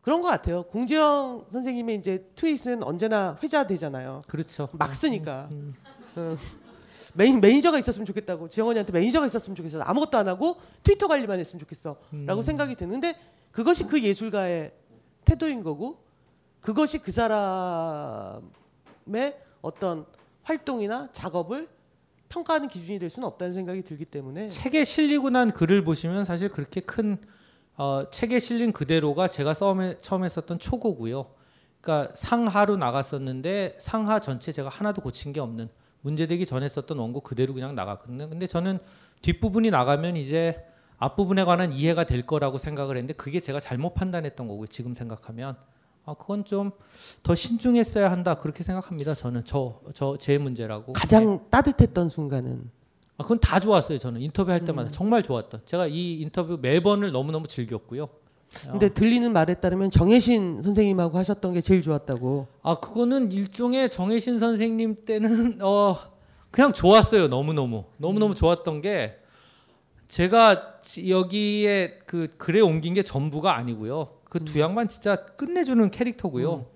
그런 것 같아요. 공지영 선생님의 이제 트윗은 언제나 회자되잖아요.
그렇죠.
막 쓰니까.
음.
어. 매니, 매니저가 있었으면 좋겠다고 지영언니한테 매니저가 있었으면 좋겠어 아무것도 안 하고 트위터 관리만 했으면 좋겠어라고
음.
생각이 드는데 그것이 그 예술가의 태도인 거고 그것이 그 사람의 어떤 활동이나 작업을 평가하는 기준이 될 수는 없다는 생각이 들기 때문에
책에 실리고 난 글을 보시면 사실 그렇게 큰 어, 책에 실린 그대로가 제가 처음에 처음에 썼던 초고고요. 그러니까 상하로 나갔었는데 상하 전체 제가 하나도 고친 게 없는 문제되기 전에 썼던 원고 그대로 그냥 나갔거든요. 근데 저는 뒷부분이 나가면 이제 앞부분에 관한 이해가 될 거라고 생각을 했는데 그게 제가 잘못 판단했던 거고요. 지금 생각하면 아 그건 좀 더 신중했어야 한다 그렇게 생각합니다. 저는 저 저 제 문제라고.
가장 따뜻했던 순간은
아, 그건 다 좋았어요. 저는 인터뷰 할 때마다
음.
정말 좋았던. 제가 이 인터뷰 매번을 너무 너무 즐겼고요.
근데 들리는 말에 따르면 정혜신 선생님하고 하셨던 게 제일 좋았다고.
아 그거는 일종의 정혜신 선생님 때는 어 그냥 좋았어요. 너무 너무. 너무 너무 좋았던 게 제가 지- 여기에 그 글에 옮긴 게 전부가 아니고요. 그두 양반 진짜 끝내주는 캐릭터고요.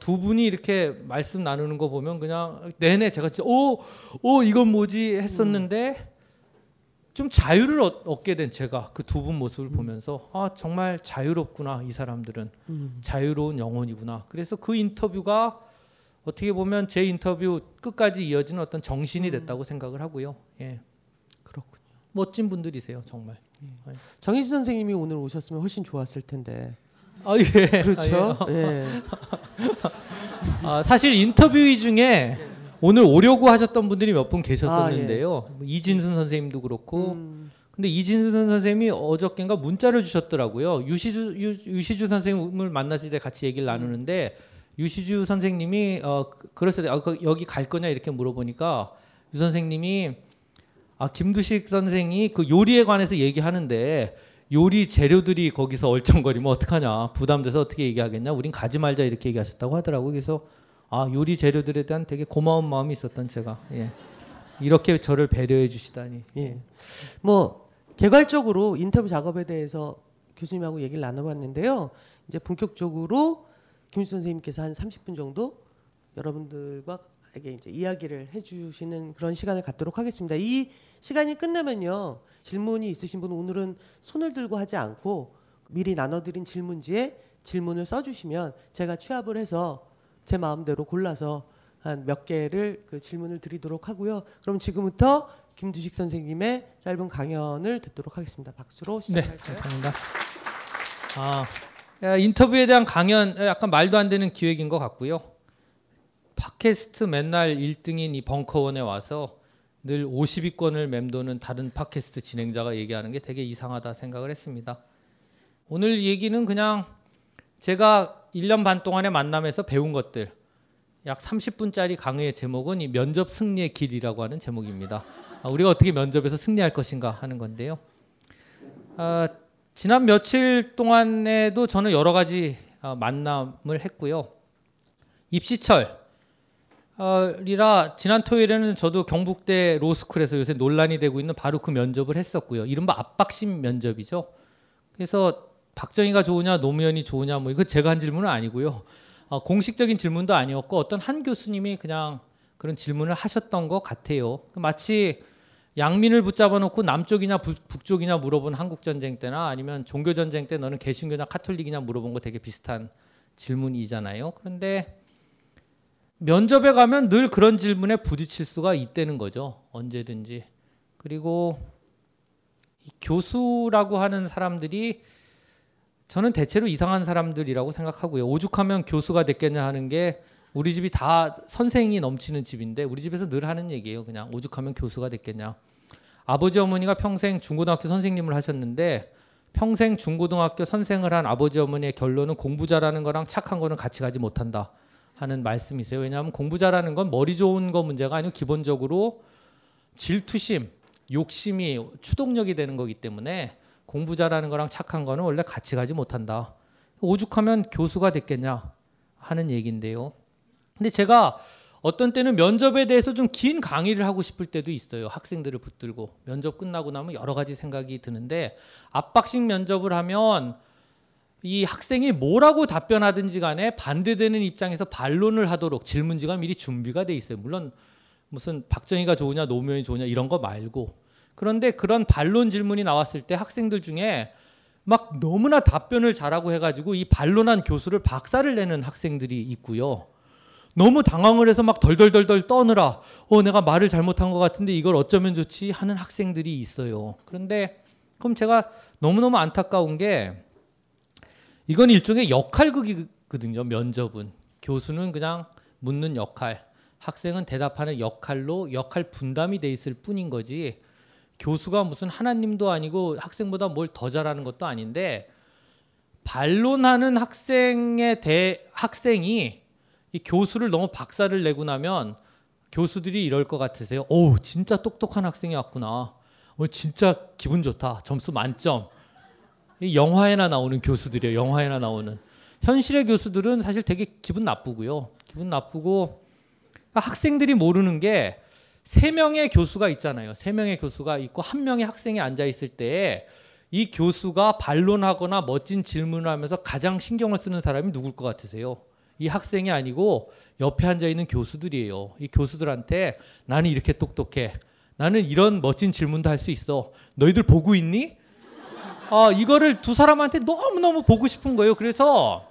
두 분이 이렇게 말씀 나누는 거 보면 그냥 내내 제가 진짜 오, 오 이건 뭐지? 했었는데 좀 자유를 얻, 얻게 된 제가 그 두 분 모습을 보면서 아 정말 자유롭구나 이 사람들은
음.
자유로운 영혼이구나. 그래서 그 인터뷰가 어떻게 보면 제 인터뷰 끝까지 이어지는 어떤 정신이 됐다고 생각을 하고요. 예.
그렇군요.
멋진 분들이세요, 정말.
정혜신 선생님이 오늘 오셨으면 훨씬 좋았을 텐데
아 예.
그렇죠
아, 예.
예.
아, 사실 인터뷰 중에 오늘 오려고 하셨던 분들이 몇 분 계셨었는데요. 뭐 이진순 선생님도 그렇고.
음.
근데 이진순 선생님이 어저께인가 문자를 주셨더라고요. 유시주 유, 유시주 선생님을 만나서 이제 같이 얘기를 나누는데 유시주 선생님이 어 그- 그랬어요. 아, 그 여기 갈 거냐 이렇게 물어보니까 유 선생님이 아 김두식 선생이 그 요리에 관해서 얘기하는데 요리 재료들이 거기서 얼쩡거리면 어떡하냐 부담돼서 어떻게 얘기하겠냐 우린 가지 말자 이렇게 얘기하셨다고 하더라고요. 그래서 아 요리 재료들에 대한 되게 고마운 마음이 있었던 제가 예. 이렇게 저를 배려해 주시다니
예. 뭐 개괄적으로 인터뷰 작업에 대해서 교수님하고 얘기를 나눠봤는데요. 이제 본격적으로 김수 선생님께서 한 30분 정도 여러분들과 에게 이제 이야기를 해주시는 그런 시간을 갖도록 하겠습니다. 이 시간이 끝나면요 질문이 있으신 분은 오늘은 손을 들고 하지 않고 미리 나눠드린 질문지에 질문을 써주시면 제가 취합을 해서 제 마음대로 골라서 한 몇 개를 그 질문을 드리도록 하고요. 그럼 지금부터 김두식 선생님의 짧은 강연을 듣도록 하겠습니다. 박수로
네,
시작할까요?
감사합니다. 아, 야, 인터뷰에 대한 강연 약간 말도 안 되는 기획인 것 같고요. 팟캐스트 맨날 1등인 이 벙커원에 와서 늘 50위권을 맴도는 다른 팟캐스트 진행자가 얘기하는 게 되게 이상하다 생각을 했습니다. 오늘 얘기는 그냥 제가 1년 반 동안의 만남에서 배운 것들 약 30분짜리 강의의 제목은 이 면접 승리의 길이라고 하는 제목입니다. 아, 우리가 어떻게 면접에서 승리할 것인가 하는 건데요. 아, 지난 며칠 동안에도 저는 여러 가지 아, 만남을 했고요. 입시철 어, 이라 지난 토요일에는 저도 경북대 로스쿨에서 요새 논란이 되고 있는 바로 그 면접을 했었고요. 이른바 압박심 면접이죠. 그래서 박정희가 좋으냐 노무현이 좋으냐 뭐 이거 제가 한 질문은 아니고요. 어, 공식적인 질문도 아니었고 어떤 한 교수님이 그냥 그런 질문을 하셨던 것 같아요. 마치 양민을 붙잡아 놓고 남쪽이냐 부- 북쪽이냐 물어본 한국 전쟁 때나 아니면 종교 전쟁 때 너는 개신교냐 카톨릭이냐 물어본 거 되게 비슷한 질문이잖아요. 그런데 면접에 가면 늘 그런 질문에 부딪힐 수가 있다는 거죠. 언제든지. 그리고 이 교수라고 하는 사람들이 저는 대체로 이상한 사람들이라고 생각하고요. 오죽하면 교수가 됐겠냐 하는 게 우리 집이 다 선생이 넘치는 집인데 우리 집에서 늘 하는 얘기예요. 그냥 오죽하면 교수가 됐겠냐. 아버지 어머니가 평생 중고등학교 선생님을 하셨는데 평생 중고등학교 선생을 한 아버지 어머니의 결론은 공부 잘하는 거랑 착한 거는 같이 가지 못한다 하는 말씀이세요. 왜냐하면 공부 잘하는 건 머리 좋은 거 문제가 아니고 기본적으로 질투심, 욕심이 추동력이 되는 거기 때문에 공부 잘하는 거랑 착한 거는 원래 같이 가지 못한다. 오죽하면 교수가 됐겠냐 하는 얘기인데요. 근데 제가 어떤 때는 면접에 대해서 좀 긴 강의를 하고 싶을 때도 있어요. 학생들을 붙들고 면접 끝나고 나면 여러 가지 생각이 드는데 압박식 면접을 하면 이 학생이 뭐라고 답변하든지 간에 반대되는 입장에서 반론을 하도록 질문지가 미리 준비가 돼 있어요. 물론 무슨 박정희가 좋으냐 노무현이 좋으냐 이런 거 말고 그런데 그런 반론 질문이 나왔을 때 학생들 중에 막 너무나 답변을 잘하고 해가지고 이 반론한 교수를 박살을 내는 학생들이 있고요. 너무 당황을 해서 막 덜덜덜덜 떠느라 어 내가 말을 잘못한 것 같은데 이걸 어쩌면 좋지 하는 학생들이 있어요. 그런데 그럼 제가 너무너무 안타까운 게 이건 일종의 역할극이거든요. 면접은 교수는 그냥 묻는 역할, 학생은 대답하는 역할로 역할 분담이 돼 있을 뿐인 거지. 교수가 무슨 하나님도 아니고 학생보다 뭘 더 잘하는 것도 아닌데 반론하는 학생의 대 학생이 이 교수를 너무 박살을 내고 나면 교수들이 이럴 것 같으세요. 오, 진짜 똑똑한 학생이 왔구나. 오늘 진짜 기분 좋다. 점수 만점. 이 영화에나 나오는 교수들이에요. 영화에나 나오는. 현실의 교수들은 사실 되게 기분 나쁘고요. 기분 나쁘고 학생들이 모르는 게 세 명의 교수가 있잖아요. 세 명의 교수가 있고 한 명의 학생이 앉아 있을 때이 교수가 반론하거나 멋진 질문을 하면서 가장 신경을 쓰는 사람이 누굴 것 같으세요? 이 학생이 아니고 옆에 앉아 있는 교수들이에요. 이 교수들한테 나는 이렇게 똑똑해. 나는 이런 멋진 질문도 할 수 있어. 너희들 보고 있니? 아, 이거를 두 사람한테 너무너무 보고 싶은 거예요. 그래서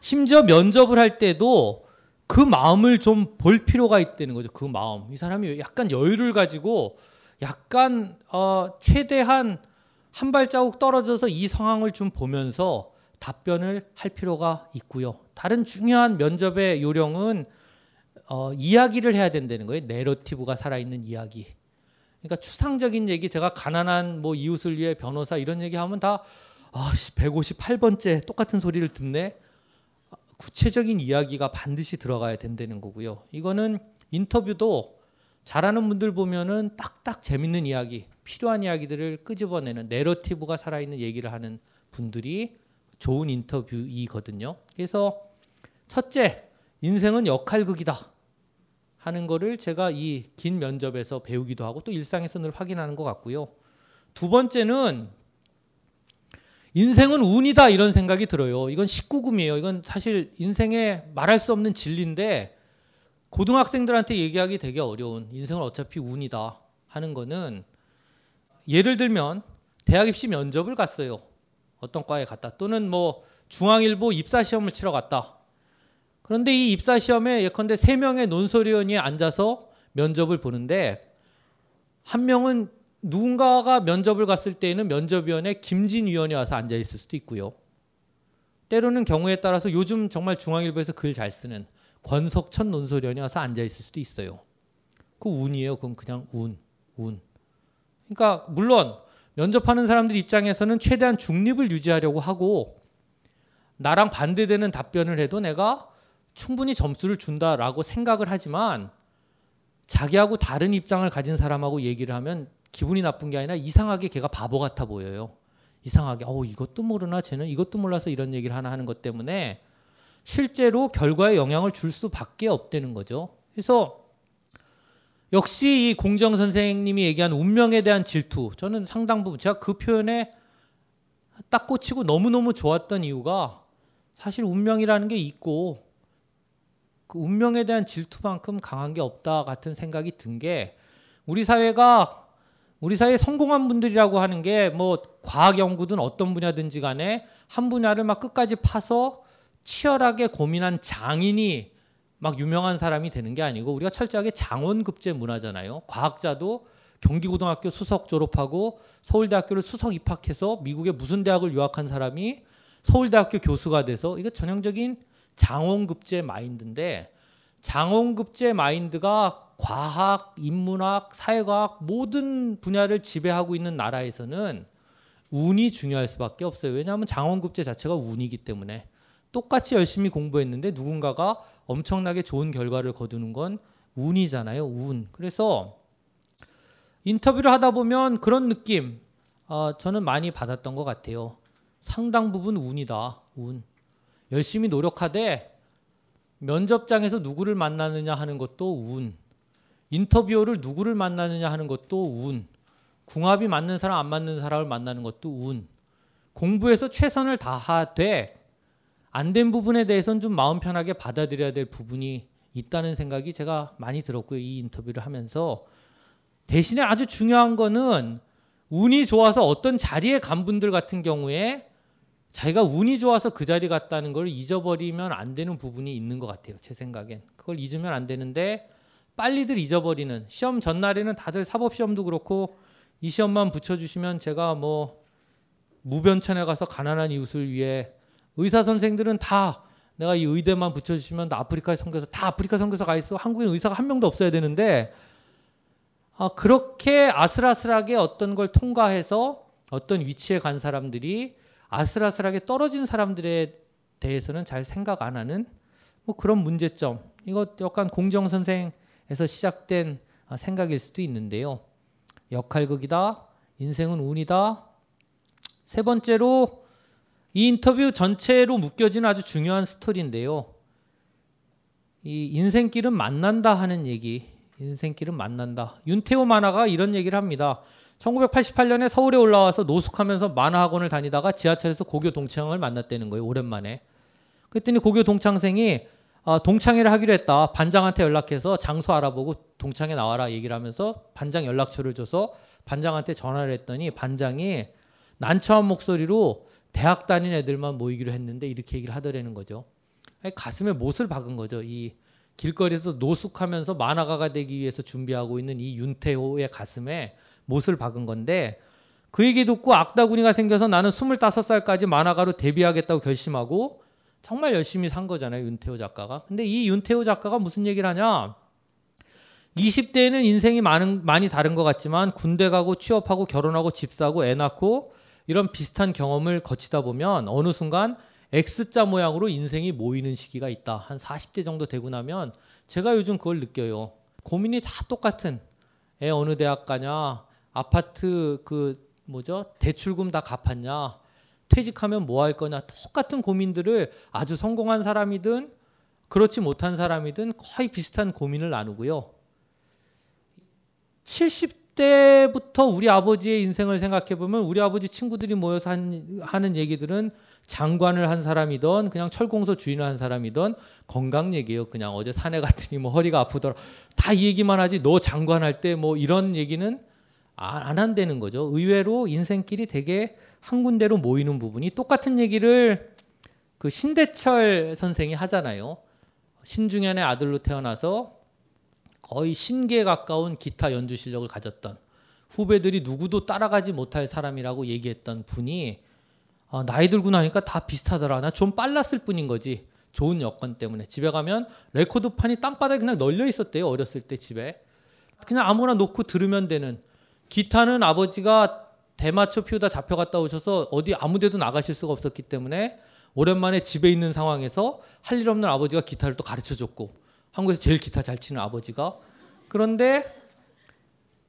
심지어 면접을 할 때도 그 마음을 좀 볼 필요가 있다는 거죠. 그 마음. 이 사람이 약간 여유를 가지고 약간 어, 최대한 한 발자국 떨어져서 이 상황을 좀 보면서 답변을 할 필요가 있고요. 다른 중요한 면접의 요령은 어, 이야기를 해야 된다는 거예요. 내러티브가 살아있는 이야기. 그러니까 추상적인 얘기, 제가 가난한 뭐 이웃을 위해 변호사 이런 얘기 하면 다 아, 씨, 158번째 똑같은 소리를 듣네. 구체적인 이야기가 반드시 들어가야 된다는 거고요. 이거는 인터뷰도 잘하는 분들 보면은 딱딱 재밌는 이야기, 필요한 이야기들을 끄집어내는 내러티브가 살아있는 얘기를 하는 분들이 좋은 인터뷰이거든요. 그래서 첫째, 인생은 역할극이다 하는 거를 제가 이 긴 면접에서 배우기도 하고 또 일상에서 늘 확인하는 것 같고요. 두 번째는 인생은 운이다 이런 생각이 들어요. 이건 19금이에요. 이건 사실 인생에 말할 수 없는 진리인데 고등학생들한테 얘기하기 되게 어려운 인생은 어차피 운이다 하는 거는 예를 들면 대학 입시 면접을 갔어요. 어떤 과에 갔다 또는 뭐 중앙일보 입사 시험을 치러 갔다. 그런데 이 입사 시험에 예컨대 세 명의 논설위원이 앉아서 면접을 보는데 한 명은 누군가가 면접을 갔을 때에는 면접위원회 김진 위원이 와서 앉아 있을 수도 있고요. 때로는 경우에 따라서 요즘 정말 중앙일보에서 글 잘 쓰는 권석천 논설위원이 와서 앉아 있을 수도 있어요. 그 운이에요. 그건 그냥 운, 운. 그러니까 물론 면접하는 사람들 입장에서는 최대한 중립을 유지하려고 하고 나랑 반대되는 답변을 해도 내가 충분히 점수를 준다라고 생각을 하지만 자기하고 다른 입장을 가진 사람하고 얘기를 하면 기분이 나쁜 게 아니라 이상하게 걔가 바보 같아 보여요. 이상하게 어 이것도 모르나 쟤는 이것도 몰라서 이런 얘기를 하나 하는 것 때문에 실제로 결과에 영향을 줄 수밖에 없다는 거죠. 그래서 역시 이 공정 선생님이 얘기한 운명에 대한 질투 저는 상당 부분 제가 그 표현에 딱 꽂히고 너무너무 좋았던 이유가 사실 운명이라는 게 있고 그 운명에 대한 질투만큼 강한 게 없다 같은 생각이 든 게 우리 사회가 우리 사회에 성공한 분들이라고 하는 게 뭐 과학 연구든 어떤 분야든지 간에 한 분야를 막 끝까지 파서 치열하게 고민한 장인이 막 유명한 사람이 되는 게 아니고 우리가 철저하게 장원급제 문화잖아요. 과학자도 경기고등학교 수석 졸업하고 서울대학교를 수석 입학해서 미국의 무슨 대학을 유학한 사람이 서울대학교 교수가 돼서 이거 전형적인 장원급제 마인드인데 장원급제 마인드가 과학, 인문학, 사회과학 모든 분야를 지배하고 있는 나라에서는 운이 중요할 수밖에 없어요. 왜냐하면 장원급제 자체가 운이기 때문에 똑같이 열심히 공부했는데 누군가가 엄청나게 좋은 결과를 거두는 건 운이잖아요. 운. 그래서 인터뷰를 하다 보면 그런 느낌 어, 저는 많이 받았던 것 같아요. 상당 부분 운이다. 운. 열심히 노력하되 면접장에서 누구를 만나느냐 하는 것도 운. 인터뷰어를 누구를 만나느냐 하는 것도 운. 궁합이 맞는 사람 안 맞는 사람을 만나는 것도 운. 공부에서 최선을 다하되 안 된 부분에 대해서는 좀 마음 편하게 받아들여야 될 부분이 있다는 생각이 제가 많이 들었고요. 이 인터뷰를 하면서 대신에 아주 중요한 거는 운이 좋아서 어떤 자리에 간 분들 같은 경우에 자기가 운이 좋아서 그 자리 갔다는 걸 잊어버리면 안 되는 부분이 있는 것 같아요. 제 생각엔 그걸 잊으면 안 되는데 빨리들 잊어버리는 시험 전날에는 다들 사법 시험도 그렇고 이 시험만 붙여주시면 제가 뭐 무변천에 가서 가난한 이웃을 위해 의사 선생들은 다 내가 이 의대만 붙여주시면 나 아프리카 선교사 다 아프리카 선교사 가 있어. 한국인 의사가 한 명도 없어야 되는데 아, 그렇게 아슬아슬하게 어떤 걸 통과해서 어떤 위치에 간 사람들이 아슬아슬하게 떨어진 사람들에 대해서는 잘 생각 안 하는 뭐 그런 문제점. 이거 약간 공정 선생 에서 시작된 생각일 수도 있는데요. 역할극이다. 인생은 운이다. 세 번째로 이 인터뷰 전체로 묶여지는 아주 중요한 스토리인데요. 이 인생길은 만난다 하는 얘기. 인생길은 만난다. 윤태호 만화가 이런 얘기를 합니다. 1988년에 서울에 올라와서 노숙하면서 만화학원을 다니다가 지하철에서 고교 동창을 만났다는 거예요. 오랜만에. 그랬더니 고교 동창생이 아, 동창회를 하기로 했다. 반장한테 연락해서 장소 알아보고 동창회 나와라 얘기를 하면서 반장 연락처를 줘서 반장한테 전화를 했더니 반장이 난처한 목소리로 대학 다닌 애들만 모이기로 했는데 이렇게 얘기를 하더라는 거죠. 가슴에 못을 박은 거죠. 이 길거리에서 노숙하면서 만화가가 되기 위해서 준비하고 있는 이 윤태호의 가슴에 못을 박은 건데 그 얘기 듣고 악다구니가 생겨서 나는 25살까지 만화가로 데뷔하겠다고 결심하고 정말 열심히 산 거잖아요. 윤태호 작가가. 근데 이 윤태호 작가가 무슨 얘기를 하냐? 20대에는 인생이 많은, 많이 다른 것 같지만 군대 가고 취업하고 결혼하고 집 사고 애 낳고 이런 비슷한 경험을 거치다 보면 어느 순간 X자 모양으로 인생이 모이는 시기가 있다. 한 40대 정도 되고 나면 제가 요즘 그걸 느껴요. 고민이 다 똑같은 애 어느 대학 가냐, 아파트 그 뭐죠? 대출금 다 갚았냐, 퇴직하면 뭐 할 거냐, 똑같은 고민들을 아주 성공한 사람이든 그렇지 못한 사람이든 거의 비슷한 고민을 나누고요. 70대부터 우리 아버지의 인생을 생각해 보면 우리 아버지 친구들이 모여서 한, 하는 얘기들은 장관을 한 사람이던 그냥 철공소 주인을 한 사람이던 건강 얘기예요. 그냥 어제 산에 갔더니 뭐 허리가 아프더라. 다 이 얘기만 하지. 너 장관 할 때 뭐 이런 얘기는 안 한다는 거죠. 의외로 인생길이 되게 한 군데로 모이는 부분이 똑같은 얘기를 그 신대철 선생이 하잖아요. 신중현의 아들로 태어나서 거의 신기에 가까운 기타 연주 실력을 가졌던 후배들이 누구도 따라가지 못할 사람이라고 얘기했던 분이 아, 나이 들고 나니까 다 비슷하더라. 나 좀 빨랐을 뿐인 거지. 좋은 여건 때문에 집에 가면 레코드판이 땅바닥에 그냥 널려 있었대요. 어렸을 때 집에 그냥 아무나 놓고 들으면 되는 기타는 아버지가 대마초 피우다 잡혀갔다 오셔서 어디 아무데도 나가실 수가 없었기 때문에 오랜만에 집에 있는 상황에서 할 일 없는 아버지가 기타를 또 가르쳐 줬고 한국에서 제일 기타 잘 치는 아버지가 그런데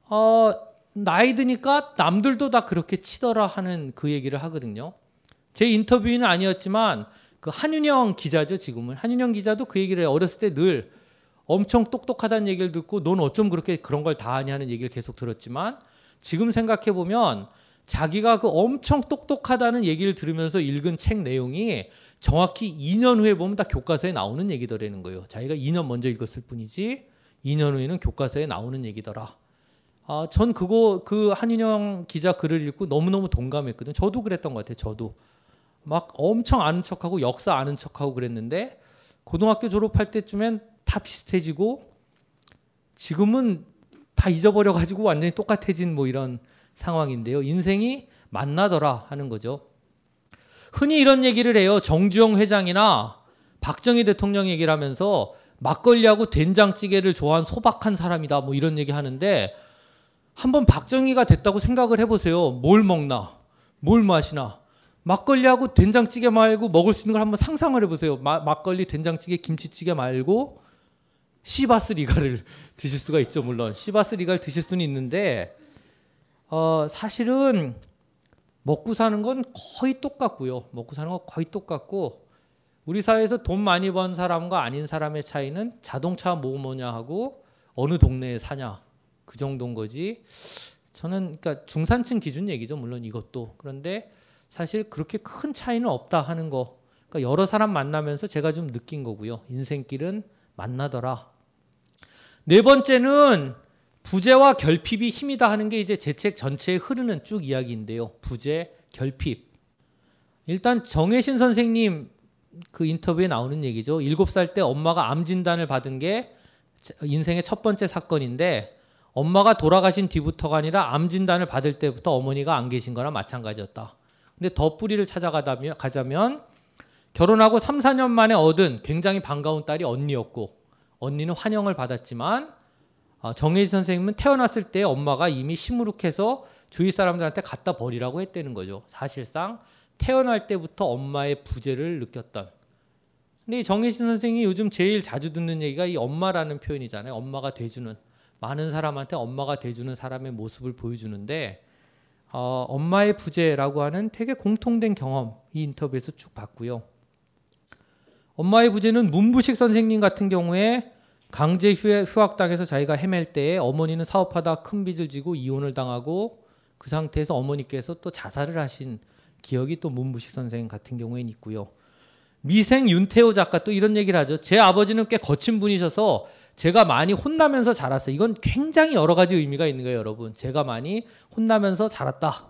어 나이 드니까 남들도 다 그렇게 치더라 하는 그 얘기를 하거든요. 제 인터뷰는 아니었지만 그 한윤영 기자죠 지금은 한윤영 기자도 그 얘기를. 어렸을 때 늘 엄청 똑똑하다는 얘기를 듣고 넌 어쩜 그렇게 그런 걸 다 아냐 하는 얘기를 계속 들었지만 지금 생각해 보면 자기가 그 엄청 똑똑하다는 얘기를 들으면서 읽은 책 내용이 정확히 2년 후에 보면 다 교과서에 나오는 얘기더라는 거예요. 자기가 2년 먼저 읽었을 뿐이지 2년 후에는 교과서에 나오는 얘기더라. 아, 전 그거 그 한윤영 기자 글을 읽고 너무너무 동감했거든요. 저도 그랬던 것 같아요. 저도 막 엄청 아는 척하고 역사 아는 척하고 그랬는데 고등학교 졸업할 때쯤엔 다 비슷해지고 지금은 다 잊어버려 가지고 완전히 똑같아진 뭐 이런 상황인데요. 인생이 만나더라 하는 거죠. 흔히 이런 얘기를 해요. 정주영 회장이나 박정희 대통령 얘기를 하면서 막걸리하고 된장찌개를 좋아한 소박한 사람이다. 뭐 이런 얘기 하는데 한번 박정희가 됐다고 생각을 해보세요. 뭘 먹나? 뭘 마시나? 막걸리하고 된장찌개 말고 먹을 수 있는 걸 한번 상상을 해보세요. 마, 막걸리, 된장찌개, 김치찌개 말고 시바스 리가를 드실 수가 있죠. 물론 시바스 리가를 드실 수는 있는데 어, 사실은 먹고 사는 건 거의 똑같고요. 먹고 사는 건 거의 똑같고 우리 사회에서 돈 많이 번 사람과 아닌 사람의 차이는 자동차 뭐 뭐냐 하고 어느 동네에 사냐 그 정도인 거지. 저는 그러니까 중산층 기준 얘기죠. 물론 이것도 그런데 사실 그렇게 큰 차이는 없다 하는 거. 그러니까 여러 사람 만나면서 제가 좀 느낀 거고요. 인생길은 만나더라. 네 번째는 부재와 결핍이 힘이다 하는 게 이제 제 책 전체에 흐르는 쭉 이야기인데요. 부재, 결핍. 일단 정혜신 선생님 그 인터뷰에 나오는 얘기죠. 7살 때 엄마가 암 진단을 받은 게 인생의 첫 번째 사건인데 엄마가 돌아가신 뒤부터가 아니라 암 진단을 받을 때부터 어머니가 안 계신 거나 마찬가지였다. 근데 더 뿌리를 찾아가자면 가자면 결혼하고 3, 4년 만에 얻은 굉장히 반가운 딸이 언니였고 언니는 환영을 받았지만 정혜지 선생님은 태어났을 때 엄마가 이미 시무룩해서 주위 사람들한테 갖다 버리라고 했다는 거죠. 사실상 태어날 때부터 엄마의 부재를 느꼈던. 근데 정혜진 선생이 요즘 제일 자주 듣는 얘기가 이 엄마라는 표현이잖아요. 엄마가 돼주는 많은 사람한테 엄마가 돼주는 사람의 모습을 보여주는데 어, 엄마의 부재라고 하는 되게 공통된 경험 이 인터뷰에서 쭉 봤고요. 엄마의 부재는 문부식 선생님 같은 경우에 강제 휴학당해서 자기가 헤맬 때에 어머니는 사업하다 큰 빚을 지고 이혼을 당하고 그 상태에서 어머니께서 또 자살을 하신 기억이 또 문부식 선생님 같은 경우에는 있고요. 미생 윤태호 작가 또 이런 얘기를 하죠. 제 아버지는 꽤 거친 분이셔서 제가 많이 혼나면서 자랐어요. 이건 굉장히 여러 가지 의미가 있는 거예요, 여러분. 제가 많이 혼나면서 자랐다.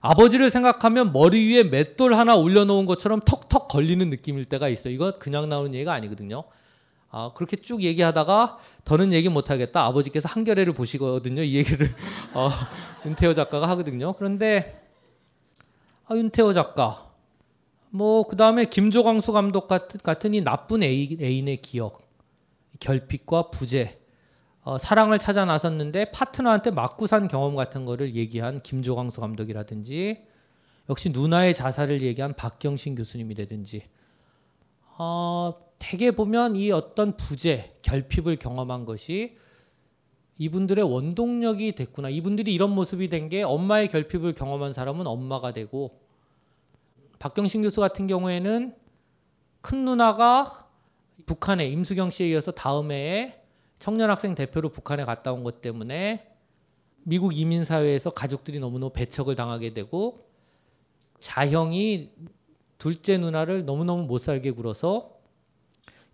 아버지를 생각하면 머리 위에 맷돌 하나 올려놓은 것처럼 턱턱 걸리는 느낌일 때가 있어요. 이거 그냥 나오는 얘기가 아니거든요. 아, 그렇게 쭉 얘기하다가 더는 얘기 못하겠다. 아버지께서 한겨레를 보시거든요. 이 얘기를 어, 윤태호 작가가 하거든요. 그런데 아, 윤태호 작가 뭐 그 다음에 김조광수 감독 같은, 같은 이 나쁜 애인 의 기억 결핍과 부재 어, 사랑을 찾아 나섰는데 파트너한테 맞고 산 경험 같은 거를 얘기한 김조광수 감독이라든지 역시 누나의 자살을 얘기한 박경신 교수님이라든지 어, 대개 보면 이 어떤 부재, 결핍을 경험한 것이 이분들의 원동력이 됐구나. 이분들이 이런 모습이 된 게 엄마의 결핍을 경험한 사람은 엄마가 되고 박경신 교수 같은 경우에는 큰 누나가 북한에 임수경 씨에 이어서 다음 해에 청년 학생 대표로 북한에 갔다 온 것 때문에 미국 이민 사회에서 가족들이 너무너무 배척을 당하게 되고 자형이 둘째 누나를 너무너무 못 살게 굴어서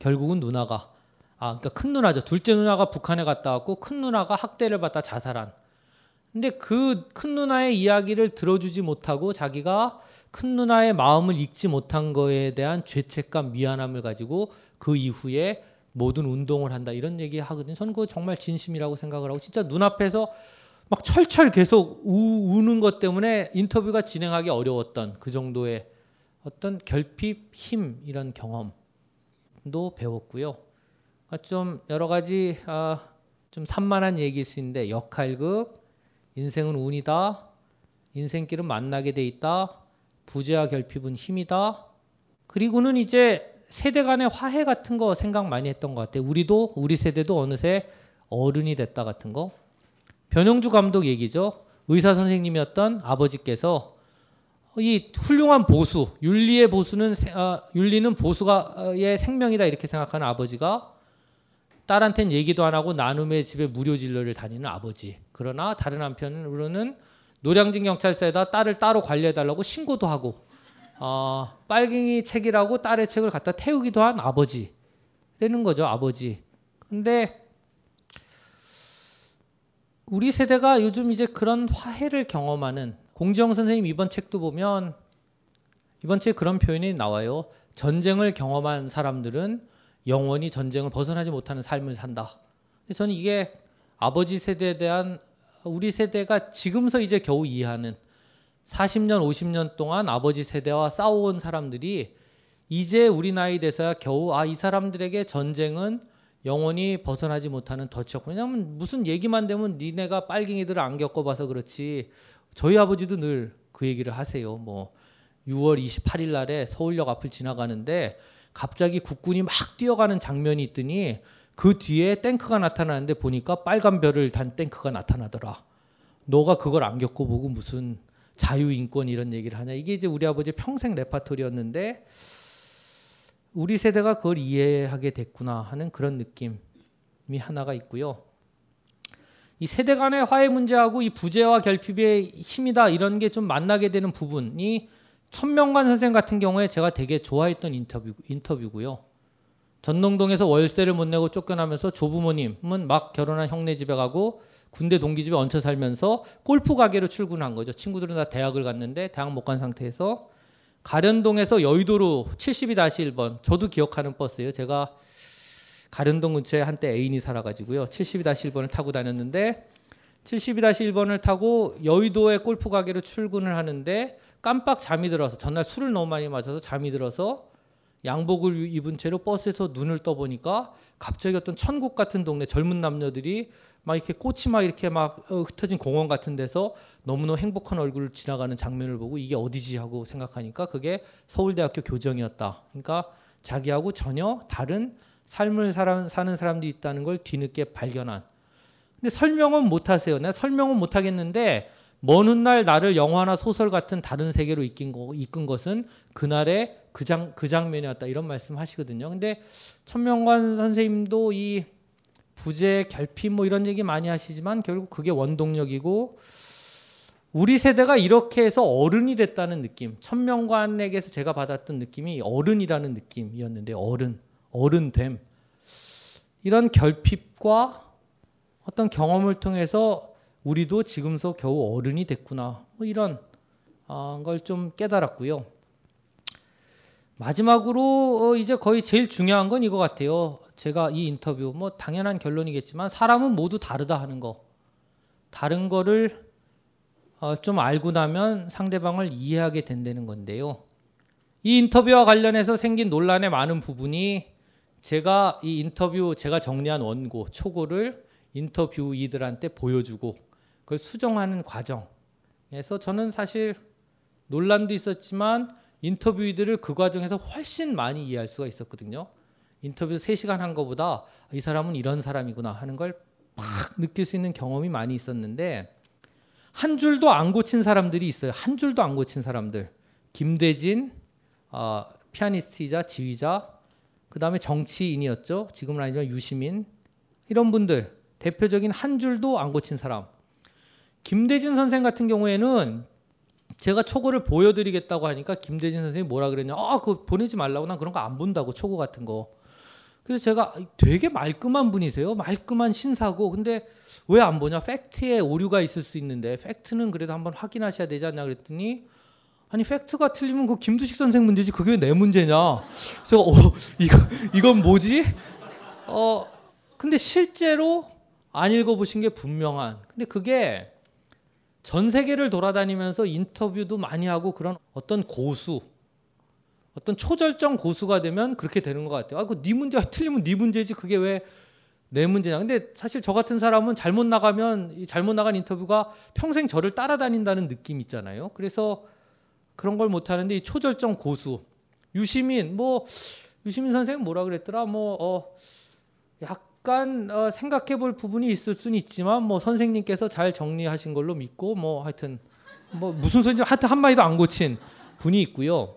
결국은 누나가 아 그러니까 큰 누나죠. 둘째 누나가 북한에 갔다 왔고 큰 누나가 학대를 받다 자살한. 근데 그 큰 누나의 이야기를 들어주지 못하고 자기가 큰 누나의 마음을 읽지 못한 거에 대한 죄책감, 미안함을 가지고 그 이후에 모든 운동을 한다 이런 얘기 하거든요. 저는 그거 정말 진심이라고 생각을 하고 진짜 눈앞에서 막 철철 계속 우, 우는 것 때문에 인터뷰가 진행하기 어려웠던 그 정도의 어떤 결핍, 힘 이런 경험 도 배웠고요. 그러니까 좀 여러 가지 아, 좀 산만한 얘기일 수 있는데 역할극, 인생은 운이다, 인생길은 만나게 돼 있다, 부재와 결핍은 힘이다. 그리고는 이제 세대 간의 화해 같은 거 생각 많이 했던 것 같아요. 우리도 우리 세대도 어느새 어른이 됐다 같은 거. 변영주 감독 얘기죠. 의사 선생님이었던 아버지께서 이 훌륭한 보수, 윤리의 보수는 어, 윤리는 보수가의 생명이다 이렇게 생각하는 아버지가 딸한테는 얘기도 안 하고 나눔의 집에 무료 진료를 다니는 아버지. 그러나 다른 한편으로는 노량진 경찰서에다 딸을 따로 관리해달라고 신고도 하고 어, 빨갱이 책이라고 딸의 책을 갖다 태우기도 한 아버지라는 거죠. 아버지. 근데 우리 세대가 요즘 이제 그런 화해를 경험하는 공지영 선생님 이번 책도 보면 이번 책에 그런 표현이 나와요. 전쟁을 경험한 사람들은 영원히 전쟁을 벗어나지 못하는 삶을 산다. 저는 이게 아버지 세대에 대한 우리 세대가 지금서 이제 겨우 이해하는 40년, 50년 동안 아버지 세대와 싸워온 사람들이 이제 우리 나이 돼서야 겨우 아 이 사람들에게 전쟁은 영원히 벗어나지 못하는 덫이었고 왜냐하면 무슨 얘기만 되면 니네가 빨갱이들을 안 겪어봐서 그렇지 저희 아버지도 늘 그 얘기를 하세요. 뭐 6월 28일 날에 서울역 앞을 지나가는데 갑자기 국군이 막 뛰어가는 장면이 있더니 그 뒤에 탱크가 나타나는데 보니까 빨간 별을 단 탱크가 나타나더라. 너가 그걸 안 겪어보고 무슨 자유 인권 이런 얘기를 하냐. 이게 이제 우리 아버지 평생 레파토리였는데 우리 세대가 그걸 이해하게 됐구나 하는 그런 느낌이 하나가 있고요. 이 세대 간의 화해 문제하고 이 부재와 결핍의 힘이다 이런 게 좀 만나게 되는 부분이 천명관 선생 같은 경우에 제가 되게 좋아했던 인터뷰, 인터뷰고요. 전농동에서 월세를 못 내고 쫓겨나면서 조부모님은 막 결혼한 형네 집에 가고 군대 동기 집에 얹혀 살면서 골프 가게로 출근한 거죠. 친구들은 다 대학을 갔는데 대학 못 간 상태에서 가련동에서 여의도로 72-1번 저도 기억하는 버스예요. 제가 가련동 근처에 한때 애인이 살아가지고요. 72-1번을 타고 다녔는데 72-1번을 타고 여의도의 골프 가게로 출근을 하는데 깜빡 잠이 들어서 전날 술을 너무 많이 마셔서 잠이 들어서 양복을 입은 채로 버스에서 눈을 떠보니까 갑자기 어떤 천국 같은 동네 젊은 남녀들이 막 이렇게 꽃이 막 이렇게 막 어, 흩어진 공원 같은 데서 너무너무 행복한 얼굴을 지나가는 장면을 보고 이게 어디지 하고 생각하니까 그게 서울대학교 교정이었다. 그러니까 자기하고 전혀 다른 삶을 사는 사람들이 있다는 걸 뒤늦게 발견한. 근데 설명은 못 하세요. 내가 설명은 못 하겠는데 먼 훗날 나를 영화나 소설 같은 다른 세계로 이끈, 거, 이끈 것은 그날의 그, 장, 그 장면이었다 이런 말씀 하시거든요. 근데 천명관 선생님도 이 부재, 결핍 뭐 이런 얘기 많이 하시지만 결국 그게 원동력이고 우리 세대가 이렇게 해서 어른이 됐다는 느낌. 천명관에게서 제가 받았던 느낌이 어른이라는 느낌이었는데 어른, 어른됨. 이런 결핍과 어떤 경험을 통해서 우리도 지금서 겨우 어른이 됐구나. 뭐 이런 어, 걸좀 깨달았고요. 마지막으로 어, 이제 거의 제일 중요한 건 이거 같아요. 제가 이 인터뷰 뭐 당연한 결론이겠지만 사람은 모두 다르다 하는 거. 다른 거를 어, 좀 알고 나면 상대방을 이해하게 된다는 건데요. 이 인터뷰와 관련해서 생긴 논란의 많은 부분이 제가 이 인터뷰 제가 정리한 원고 초고를 인터뷰이들한테 보여주고 그걸 수정하는 과정에서 저는 사실 논란도 있었지만 인터뷰들을 그 과정에서 훨씬 많이 이해할 수가 있었거든요. 인터뷰 3시간 한 거보다 이 사람은 이런 사람이구나 하는 걸막 느낄 수 있는 경험이 많이 있었는데 한 줄도 안 고친 사람들이 있어요. 한 줄도 안 고친 사람들. 김대진, 어, 피아니스트이자 지휘자, 그 다음에 정치인이었죠. 지금은 아니지만 유시민 이런 분들 대표적인 한 줄도 안 고친 사람. 김대진 선생 같은 경우에는 제가 초고를 보여드리겠다고 하니까 김대진 선생님이 뭐라 그랬냐? 아, 그거 보내지 말라고 난 그런 거 안 본다고 초고 같은 거. 그래서 제가 되게 말끔한 분이세요. 말끔한 신사고 근데 왜 안 보냐? 팩트에 오류가 있을 수 있는데 팩트는 그래도 한번 확인하셔야 되지 않냐 그랬더니 아니 팩트가 틀리면 그 김두식 선생 문제지 그게 왜내 문제냐? 그래서 어 이거 이건 뭐지? 어 근데 실제로 안 읽어보신 게 분명한. 근데 그게 전 세계를 돌아다니면서 인터뷰도 많이 하고 그런 어떤 고수, 어떤 초절정 고수가 되면 그렇게 되는 것 같아요. 아, 그네 문제가 틀리면 네 문제지 그게 왜 내 문제냐. 근데 사실 저 같은 사람은 잘못 나가면 이 잘못 나간 인터뷰가 평생 저를 따라다닌다는 느낌 있잖아요. 그래서 그런 걸 못하는데 이 초절정 고수 유시민 뭐 유시민 선생님 뭐라 그랬더라 뭐 어, 약간 어, 생각해 볼 부분이 있을 수는 있지만 뭐 선생님께서 잘 정리하신 걸로 믿고 뭐 하여튼 뭐 무슨 소리인지 하여튼 한마디도 안 고친 분이 있고요.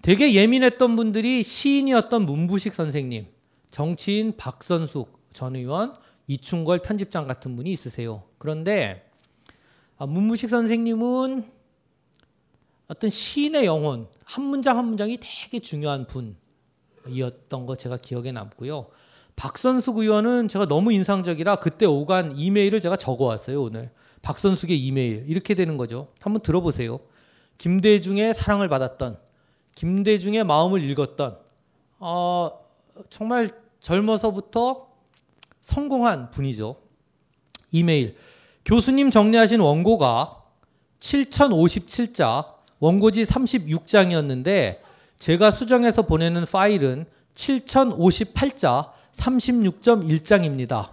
되게 예민했던 분들이 시인이었던 문부식 선생님, 정치인 박선숙 전 의원, 이충걸 편집장 같은 분이 있으세요. 그런데 아, 문부식 선생님은 어떤 시인의 영혼 한 문장 한 문장이 되게 중요한 분이었던 거 제가 기억에 남고요. 박선숙 의원은 제가 너무 인상적이라 그때 오간 이메일을 제가 적어왔어요 오늘. 박선숙의 이메일 이렇게 되는 거죠. 한번 들어보세요. 김대중의 사랑을 받았던 김대중의 마음을 읽었던 어, 정말 젊어서부터 성공한 분이죠. 이메일 교수님 정리하신 원고가 7057자 원고지 36장이었는데 제가 수정해서 보내는 파일은 7058자 36.1장입니다.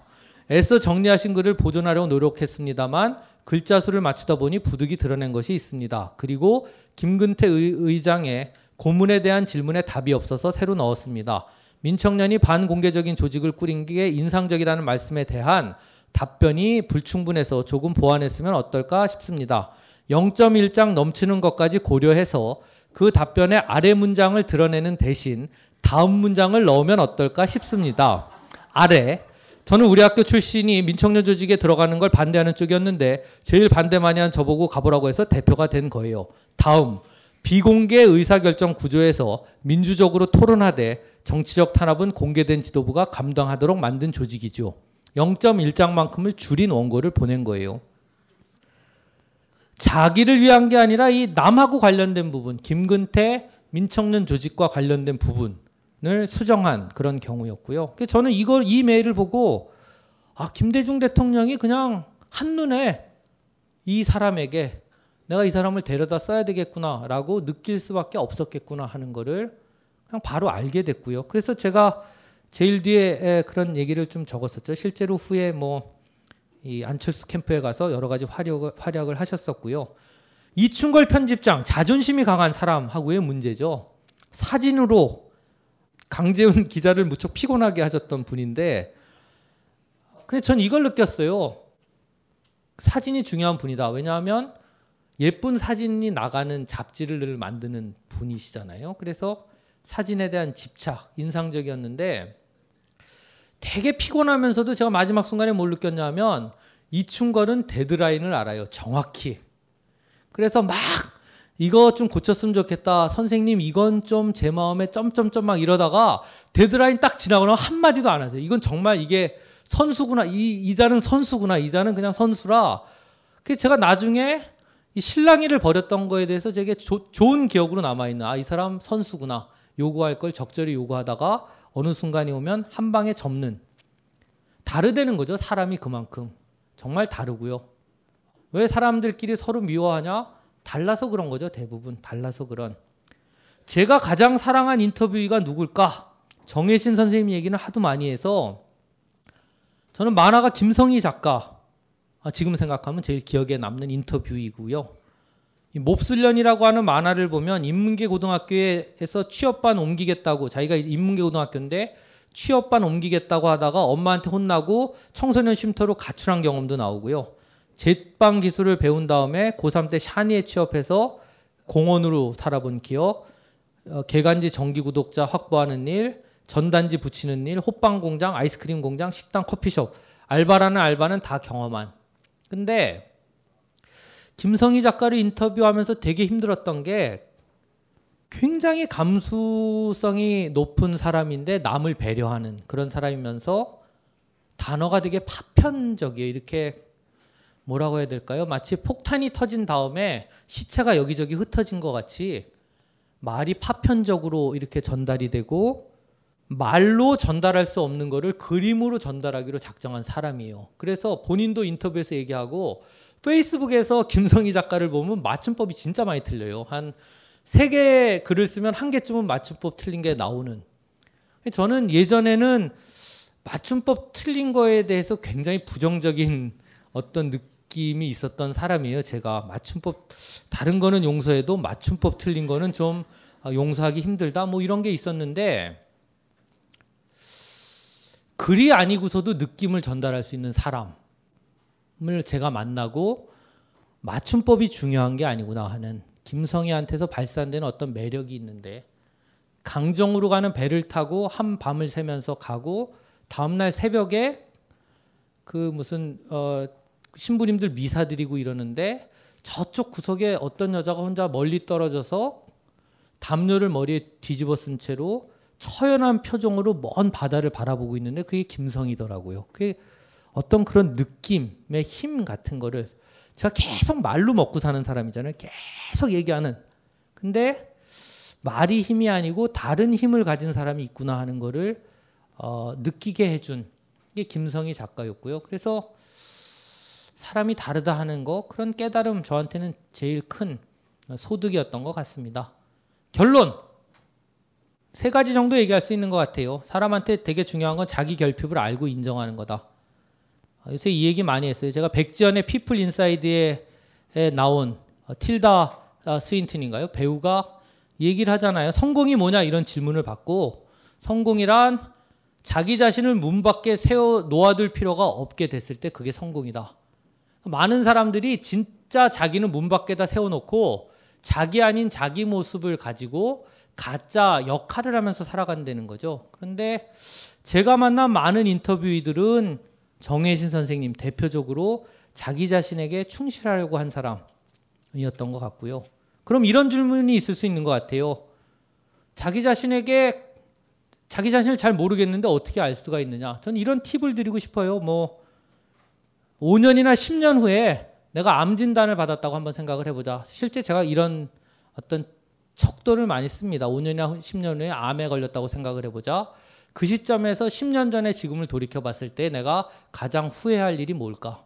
애써 정리하신 글을 보존하려고 노력했습니다만 글자 수를 맞추다 보니 부득이 드러낸 것이 있습니다. 그리고 김근태 의, 장의 고문에 대한 질문에 답이 없어서 새로 넣었습니다. 민청년이 반공개적인 조직을 꾸린 게 인상적이라는 말씀에 대한 답변이 불충분해서 조금 보완했으면 어떨까 싶습니다. 0.1장 넘치는 것까지 고려해서 그 답변의 아래 문장을 드러내는 대신 다음 문장을 넣으면 어떨까 싶습니다. 아래 저는 우리 학교 출신이 민청년 조직에 들어가는 걸 반대하는 쪽이었는데 제일 반대 많이 한 저보고 가보라고 해서 대표가 된 거예요. 다음 비공개 의사결정 구조에서 민주적으로 토론하되 정치적 탄압은 공개된 지도부가 감당하도록 만든 조직이죠. 0.1장만큼을 줄인 원고를 보낸 거예요. 자기를 위한 게 아니라 이 남하고 관련된 부분, 김근태 민청년 조직과 관련된 부분을 수정한 그런 경우였고요. 저는 이걸 이 메일을 보고 아 김대중 대통령이 그냥 한눈에 이 사람에게 내가 이 사람을 데려다 써야 되겠구나라고 느낄 수밖에 없었겠구나 하는 거를 그냥 바로 알게 됐고요. 그래서 제가 제일 뒤에 그런 얘기를 좀 적었었죠. 실제로 후에 뭐 이 안철수 캠프에 가서 여러 가지 활약을, 활약을 하셨었고요. 이충걸 편집장 자존심이 강한 사람하고의 문제죠. 사진으로 강재훈 기자를 무척 피곤하게 하셨던 분인데 근데 전 이걸 느꼈어요. 사진이 중요한 분이다. 왜냐하면 예쁜 사진이 나가는 잡지를 만드는 분이시잖아요. 그래서 사진에 대한 집착 인상적이었는데 되게 피곤하면서도 제가 마지막 순간에 뭘 느꼈냐면 이충걸은 데드라인을 알아요. 정확히. 그래서 막 이거 좀 고쳤으면 좋겠다. 선생님 이건 좀 제 마음에 점점점 막 이러다가 데드라인 딱 지나고 나면 한마디도 안 하세요. 이건 정말 이게 선수구나. 이 이자는 선수구나. 이자는 그냥 선수라. 그 제가 나중에 이 신랑이를 버렸던 거에 대해서 되게 조, 좋은 기억으로 남아 있는 아 이 사람 선수구나. 요구할 걸 적절히 요구하다가 어느 순간이 오면 한 방에 접는 다르다는 거죠. 사람이 그만큼 정말 다르고요. 왜 사람들끼리 서로 미워하냐? 달라서 그런 거죠. 대부분 달라서 그런. 제가 가장 사랑한 인터뷰가 누굴까? 정혜신 선생님 얘기는 하도 많이 해서 저는 만화가 김성희 작가 아, 지금 생각하면 제일 기억에 남는 인터뷰이고요. 이 몹쓸년이라고 하는 만화를 보면 인문계 고등학교에서 취업반 옮기겠다고 자기가 인문계 고등학교인데 취업반 옮기겠다고 하다가 엄마한테 혼나고 청소년 쉼터로 가출한 경험도 나오고요. 제빵 기술을 배운 다음에 고3 때 샤니에 취업해서 공원으로 살아본 기억, 어, 개간지 정기 구독자 확보하는 일, 전단지 붙이는 일, 호빵 공장, 아이스크림 공장, 식당, 커피숍, 알바라는 알바는 다 경험한. 근데 김성희 작가를 인터뷰하면서 되게 힘들었던 게 굉장히 감수성이 높은 사람인데 남을 배려하는 그런 사람이면서 단어가 되게 파편적이에요. 이렇게 뭐라고 해야 될까요? 마치 폭탄이 터진 다음에 시체가 여기저기 흩어진 것 같이 말이 파편적으로 이렇게 전달이 되고 말로 전달할 수 없는 거를 그림으로 전달하기로 작정한 사람이에요. 그래서 본인도 인터뷰에서 얘기하고 페이스북에서 김성희 작가를 보면 맞춤법이 진짜 많이 틀려요. 한 세개 글을 쓰면 한 개쯤은 맞춤법 틀린 게 나오는. 저는 예전에는 맞춤법 틀린 거에 대해서 굉장히 부정적인 어떤 느낌이 있었던 사람이에요. 제가 맞춤법 다른 거는 용서해도 맞춤법 틀린 거는 좀 용서하기 힘들다. 뭐 이런 게 있었는데 글이 아니고서도 느낌을 전달할 수 있는 사람 을 제가 만나고 맞춤법이 중요한 게 아니구나 하는 김성희한테서 발산되는 어떤 매력이 있는데 강정으로 가는 배를 타고 한 밤을 새면서 가고 다음날 새벽에 그 무슨 어 신부님들 미사 드리고 이러는데 저쪽 구석에 어떤 여자가 혼자 멀리 떨어져서 담요를 머리에 뒤집어 쓴 채로 처연한 표정으로 먼 바다를 바라보고 있는데 그게 김성이더라고요. 그게 어떤 그런 느낌의 힘 같은 거를 제가 계속 말로 먹고 사는 사람이잖아요. 계속 얘기하는. 근데 말이 힘이 아니고 다른 힘을 가진 사람이 있구나 하는 거를 어, 느끼게 해준 게 김성희 작가였고요. 그래서 사람이 다르다 하는 거 그런 깨달음 저한테는 제일 큰 소득이었던 것 같습니다. 결론 세 가지 정도 얘기할 수 있는 것 같아요. 사람한테 되게 중요한 건 자기 결핍을 알고 인정하는 거다. 요새 이 얘기 많이 했어요. 제가 백지연의 피플 인사이드에 나온 어, 틸다 어, 스윈튼인가요? 배우가 얘기를 하잖아요. 성공이 뭐냐 이런 질문을 받고 성공이란 자기 자신을 문 밖에 세워 놓아둘 필요가 없게 됐을 때 그게 성공이다. 많은 사람들이 진짜 자기는 문 밖에다 세워놓고 자기 아닌 자기 모습을 가지고 가짜 역할을 하면서 살아간다는 거죠. 그런데 제가 만난 많은 인터뷰이들은 정혜신 선생님 대표적으로 자기 자신에게 충실하려고 한 사람이었던 것 같고요. 그럼 이런 질문이 있을 수 있는 것 같아요. 자기 자신에게 자기 자신을 잘 모르겠는데 어떻게 알 수가 있느냐? 저는 이런 팁을 드리고 싶어요. 뭐 5년이나 10년 후에 내가 암 진단을 받았다고 한번 생각을 해보자. 실제 제가 이런 어떤 척도를 많이 씁니다. 5년이나 10년 후에 암에 걸렸다고 생각을 해보자. 그 시점에서 10년 전에 지금을 돌이켜 봤을 때 내가 가장 후회할 일이 뭘까?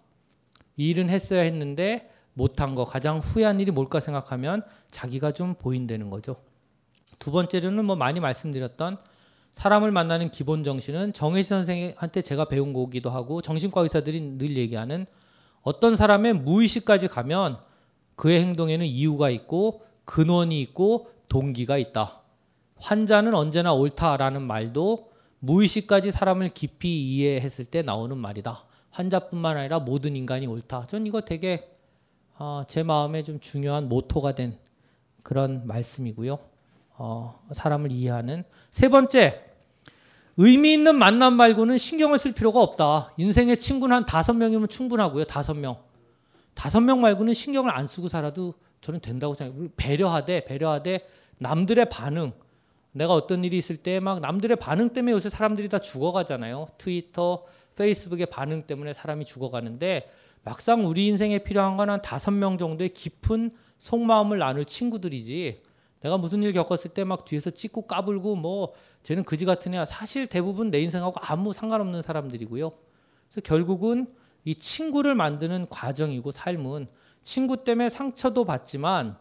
이 일은 했어야 했는데 못한 거 가장 후회한 일이 뭘까 생각하면 자기가 좀 보인다는 거죠. 두 번째로는 뭐 많이 말씀드렸던 사람을 만나는 기본 정신은 정혜시 선생한테 제가 배운 거기도 하고 정신과 의사들이 늘 얘기하는 어떤 사람의 무의식까지 가면 그의 행동에는 이유가 있고 근원이 있고 동기가 있다. 환자는 언제나 옳다라는 말도 무의식까지 사람을 깊이 이해했을 때 나오는 말이다. 환자뿐만 아니라 모든 인간이 옳다. 전 이거 되게 어, 제 마음에 좀 중요한 모토가 된 그런 말씀이고요. 어, 사람을 이해하는 세 번째 의미 있는 만남 말고는 신경을 쓸 필요가 없다. 인생의 친구는 한 다섯 명이면 충분하고요. 다섯 명. 다섯 명 말고는 신경을 안 쓰고 살아도 저는 된다고 생각해요. 배려하되 배려하되 남들의 반응 내가 어떤 일이 있을 때 막 남들의 반응 때문에 요새 사람들이 다 죽어가잖아요. 트위터, 페이스북의 반응 때문에 사람이 죽어가는데 막상 우리 인생에 필요한 건 한 다섯 명 정도의 깊은 속마음을 나눌 친구들이지. 내가 무슨 일 겪었을 때 막 뒤에서 찍고 까불고 뭐 쟤는 그지 같은 애야. 사실 대부분 내 인생하고 아무 상관없는 사람들이고요. 그래서 결국은 이 친구를 만드는 과정이고 삶은 친구 때문에 상처도 받지만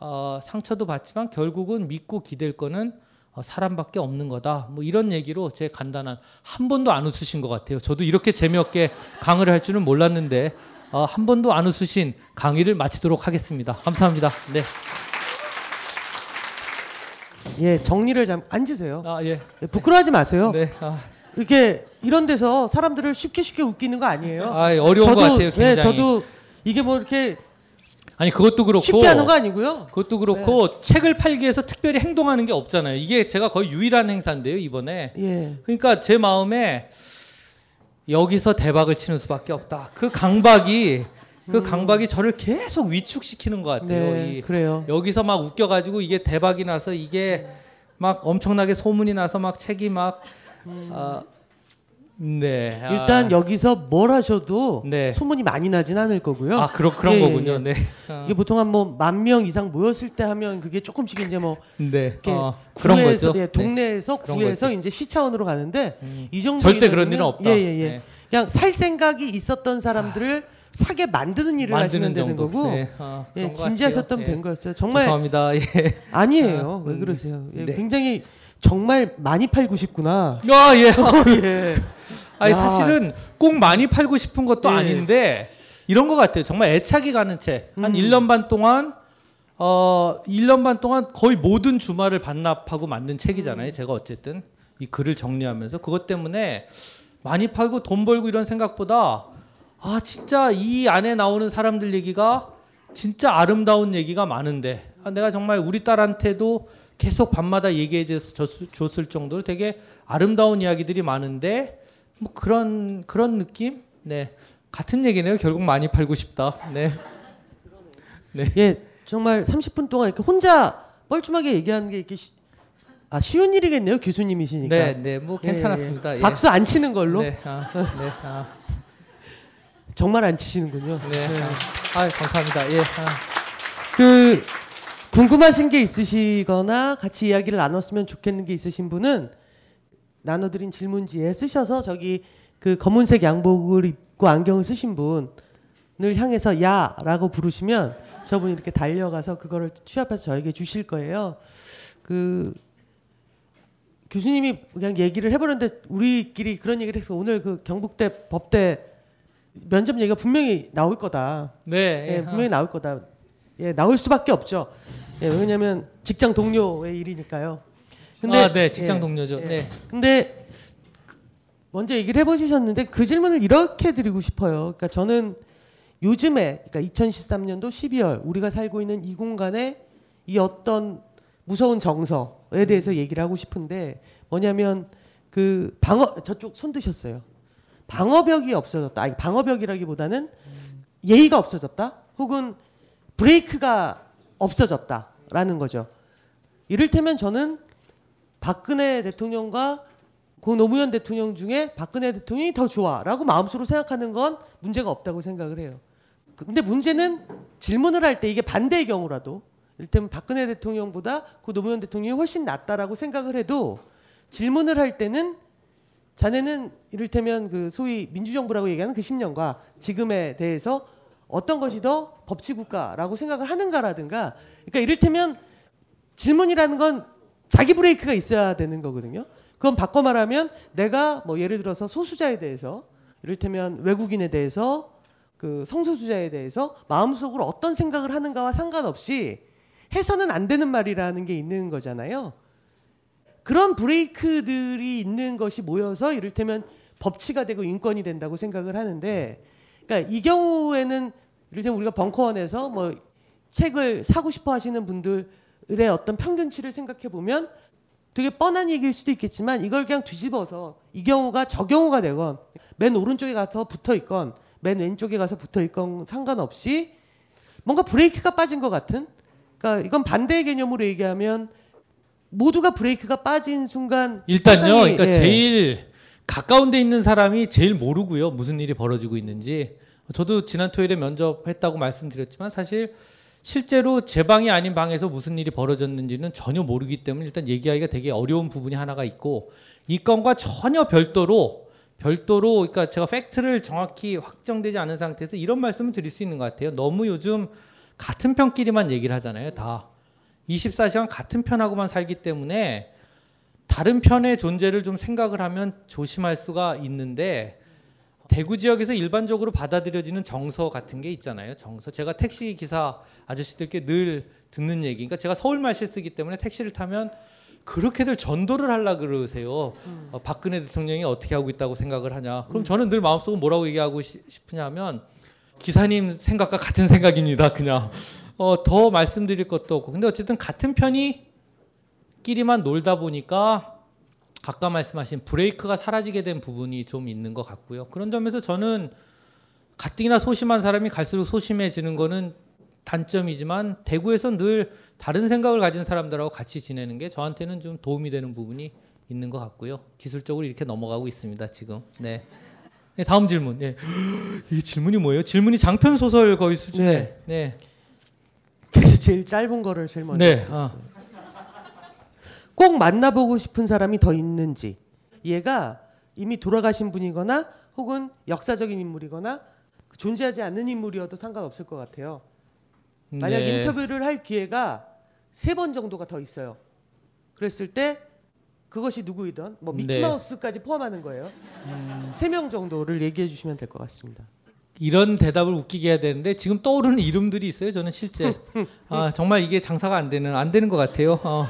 어, 상처도 받지만 결국은 믿고 기댈 거는 어, 사람밖에 없는 거다. 뭐 이런 얘기로 제 간단한 한 번도 안 웃으신 것 같아요. 저도 이렇게 재미없게 강의를 할 줄은 몰랐는데 어, 한 번도 안 웃으신 강의를 마치도록 하겠습니다. 감사합니다. 네.
예, 정리를 잠 앉으세요.
아 예.
예, 부끄러워하지 마세요.
네. 아,
이렇게 이런 데서 사람들을 쉽게 쉽게 웃기는 거 아니에요.
아, 어려운 것 같아요.
예,
굉장히.
저도 이게 뭐 이렇게
아니 그것도 그렇고
쉽게 하는 거 아니고요.
그것도 그렇고 책을 팔기 위해서 특별히 행동하는 게 없잖아요. 이게 제가 거의 유일한 행사인데요 이번에.
예.
그러니까 제 마음에 여기서 대박을 치는 수밖에 없다. 그 강박이 그 강박이 저를 계속 위축시키는 것 같아요.
네,
이
그래요.
여기서 막 웃겨가지고 이게 대박이 나서 이게 막 엄청나게 소문이 나서 막 책이 막 아, 네. 아,
일단 여기서 뭘 하셔도
네.
소문이 많이 나진 않을 거고요.
아 그런 그런
예, 예,
거군요.
예.
네. 아,
이게 보통 한 뭐 만 명 이상 모였을 때 하면 그게 조금씩 이제 뭐
네.
이렇게
어,
구에서. 예,
네.
동네에서
그런
구에서
거죠.
이제 시 차원으로 가는데
음.
이 정도
절대 그런 일은 없다.
예예예.
네.
그냥 살 생각이 있었던 사람들을 사게 만드는 일을 하시면
만드는
되는
정도.
거고
네. 아,
예, 진지하셨던. 된
예.
거였어요. 정말
죄송합니다. 예.
아니에요.
아,
왜
음.
그러세요? 예,
네.
굉장히 정말 많이 팔고 싶구나.
아 예.
예.
아니
야.
사실은 꼭 많이 팔고 싶은 것도
예.
아닌데 이런 것 같아요. 정말 애착이 가는 책. 한
음.
1년 반 동안 어 1년 반 동안 거의 모든 주말을 반납하고 만든
음.
책이잖아요. 제가 어쨌든 이 글을 정리하면서 그것 때문에 많이 팔고 돈 벌고 이런 생각보다 아 진짜 이 안에 나오는 사람들 얘기가 진짜 아름다운 얘기가 많은데 아, 내가 정말 우리 딸한테도 계속 밤마다 얘기해 줬- 줬을 정도로 되게 아름다운 이야기들이 많은데 뭐 그런 그런 느낌? 네 같은 얘기네요. 결국 많이 팔고 싶다. 네.
예, 정말 30분 동안 이렇게 혼자 뻘쭘하게 얘기하는 게 이렇게 시, 아 쉬운 일이겠네요 교수님이시니까.
네, 네, 뭐
예,
괜찮았습니다.
예.
예.
박수 안 치는 걸로
네, 아, 네, 아,
정말 안 치시는군요.
네.
네.
아, 감사합니다. 예. 아.
그 궁금하신 게 있으시거나 같이 이야기를 나눴으면 좋겠는 게 있으신 분은 나눠드린 질문지에 쓰셔서 저기 그 검은색 양복을 입고 안경을 쓰신 분을 향해서 야라고 부르시면 저분이 이렇게 달려가서 그거를 취합해서 저에게 주실 거예요. 그 교수님이 그냥 얘기를 해보는데 우리끼리 그런 얘기를 해서 오늘 그 경북대 법대 면접 얘기가 분명히 나올 거다.
네,
예,
예,
분명히 나올 거다. 예, 나올 수밖에 없죠. 예, 왜냐하면 직장 동료의 일이니까요.
아, 네, 직장
예,
동료죠.
예.
네.
근데 먼저 얘기를 해보셨는데 그 질문을 이렇게 드리고 싶어요. 그러니까 저는 요즘에 그러니까 2013년도 12월 우리가 살고 있는 이 공간에 이 어떤 무서운 정서에 대해서 얘기를 하고 싶은데 뭐냐면 그 방어 저쪽 손 드셨어요. 방어벽이 없어졌다. 아니 방어벽이라기보다는 예의가 없어졌다. 혹은 브레이크가 없어졌다 라는 거죠. 이를테면 저는 박근혜 대통령과 고 노무현 대통령 중에 박근혜 대통령이 더 좋아라고 마음속으로 생각하는 건 문제가 없다고 생각을 해요. 근데 문제는 질문을 할 때 이게 반대의 경우라도 이를테면 박근혜 대통령보다 고 노무현 대통령이 훨씬 낫다라고 생각을 해도 질문을 할 때는 자네는 이를테면 그 소위 민주정부라고 얘기하는 그 10년과 지금에 대해서 어떤 것이 더 법치국가라고 생각을 하는가라든가 그러니까 이를테면 질문이라는 건 자기 브레이크가 있어야 되는 거거든요. 그건 바꿔 말하면 내가 뭐 예를 들어서 소수자에 대해서 이를테면 외국인에 대해서 그 성소수자에 대해서 마음속으로 어떤 생각을 하는가와 상관없이 해서는 안 되는 말이라는 게 있는 거잖아요. 그런 브레이크들이 있는 것이 모여서 이를테면 법치가 되고 인권이 된다고 생각을 하는데 그러니까 이 경우에는 이를테면 우리가 벙커원에서 뭐 책을 사고 싶어 하시는 분들의 어떤 평균치를 생각해 보면 되게 뻔한 얘기일 수도 있겠지만 이걸 그냥 뒤집어서 이 경우가 저 경우가 되건 맨 오른쪽에 가서 붙어 있건 맨 왼쪽에 가서 붙어 있건 상관없이 뭔가 브레이크가 빠진 것 같은 그러니까 이건 반대의 개념으로 얘기하면 모두가 브레이크가 빠진 순간
일단요.
세상이,
그러니까
예.
제일 가까운 데 있는 사람이 제일 모르고요. 무슨 일이 벌어지고 있는지. 저도 지난 토요일에 면접했다고 말씀드렸지만 사실 실제로 제 방이 아닌 방에서 무슨 일이 벌어졌는지는 전혀 모르기 때문에 일단 얘기하기가 되게 어려운 부분이 하나가 있고 이 건과 전혀 별도로 별도로 그러니까 제가 팩트를 정확히 확정되지 않은 상태에서 이런 말씀을 드릴 수 있는 것 같아요. 너무 요즘 같은 편끼리만 얘기를 하잖아요. 다 24시간 같은 편하고만 살기 때문에 다른 편의 존재를 좀 생각을 하면 조심할 수가 있는데 대구 지역에서 일반적으로 받아들여지는 정서 같은 게 있잖아요. 정서. 제가 택시 기사 아저씨들께 늘 듣는 얘기. 그러니까 제가 서울말실 쓰기 때문에 택시를 타면 그렇게들 전도를 하려 그러세요. 어, 박근혜 대통령이 어떻게 하고 있다고 생각을 하냐. 그럼 저는 늘 마음속으로 뭐라고 얘기하고 시- 싶으냐면 기사님 생각과 같은 생각입니다. 그냥 어, 더 말씀드릴 것도 없고. 근데 어쨌든 같은 편이 끼리만 놀다 보니까 아까 말씀하신 브레이크가 사라지게 된 부분이 좀 있는 것 같고요. 그런 점에서 저는 가뜩이나 소심한 사람이 갈수록 소심해지는 거는 단점이지만 대구에서 늘 다른 생각을 가진 사람들하고 같이 지내는 게 저한테는 좀 도움이 되는 부분이 있는 것 같고요. 기술적으로 이렇게 넘어가고 있습니다. 지금. 네. 네, 다음 질문. 네. 이 질문이 뭐예요? 질문이 장편 소설 거의 수준에.
네.
네.
그래서 제일 짧은 거를 제일 먼저.
네. 아.
꼭 만나보고 싶은 사람이 더 있는지. 얘가 이미 돌아가신 분이거나 혹은 역사적인 인물이거나 존재하지 않는 인물이어도 상관없을 것 같아요. 만약
네.
인터뷰를 할 기회가 세 번 정도가 더 있어요. 그랬을 때 그것이 누구이든 뭐
네. 음.
미키마우스까지 포함하는 거예요. 세명 정도를 얘기해 주시면 될 것 같습니다.
이런 대답을 웃기게 해야 되는데 지금 떠오르는 이름들이 있어요. 저는 실제 아, 정말 이게 장사가 안 되는 안 되는 것 같아요. 어.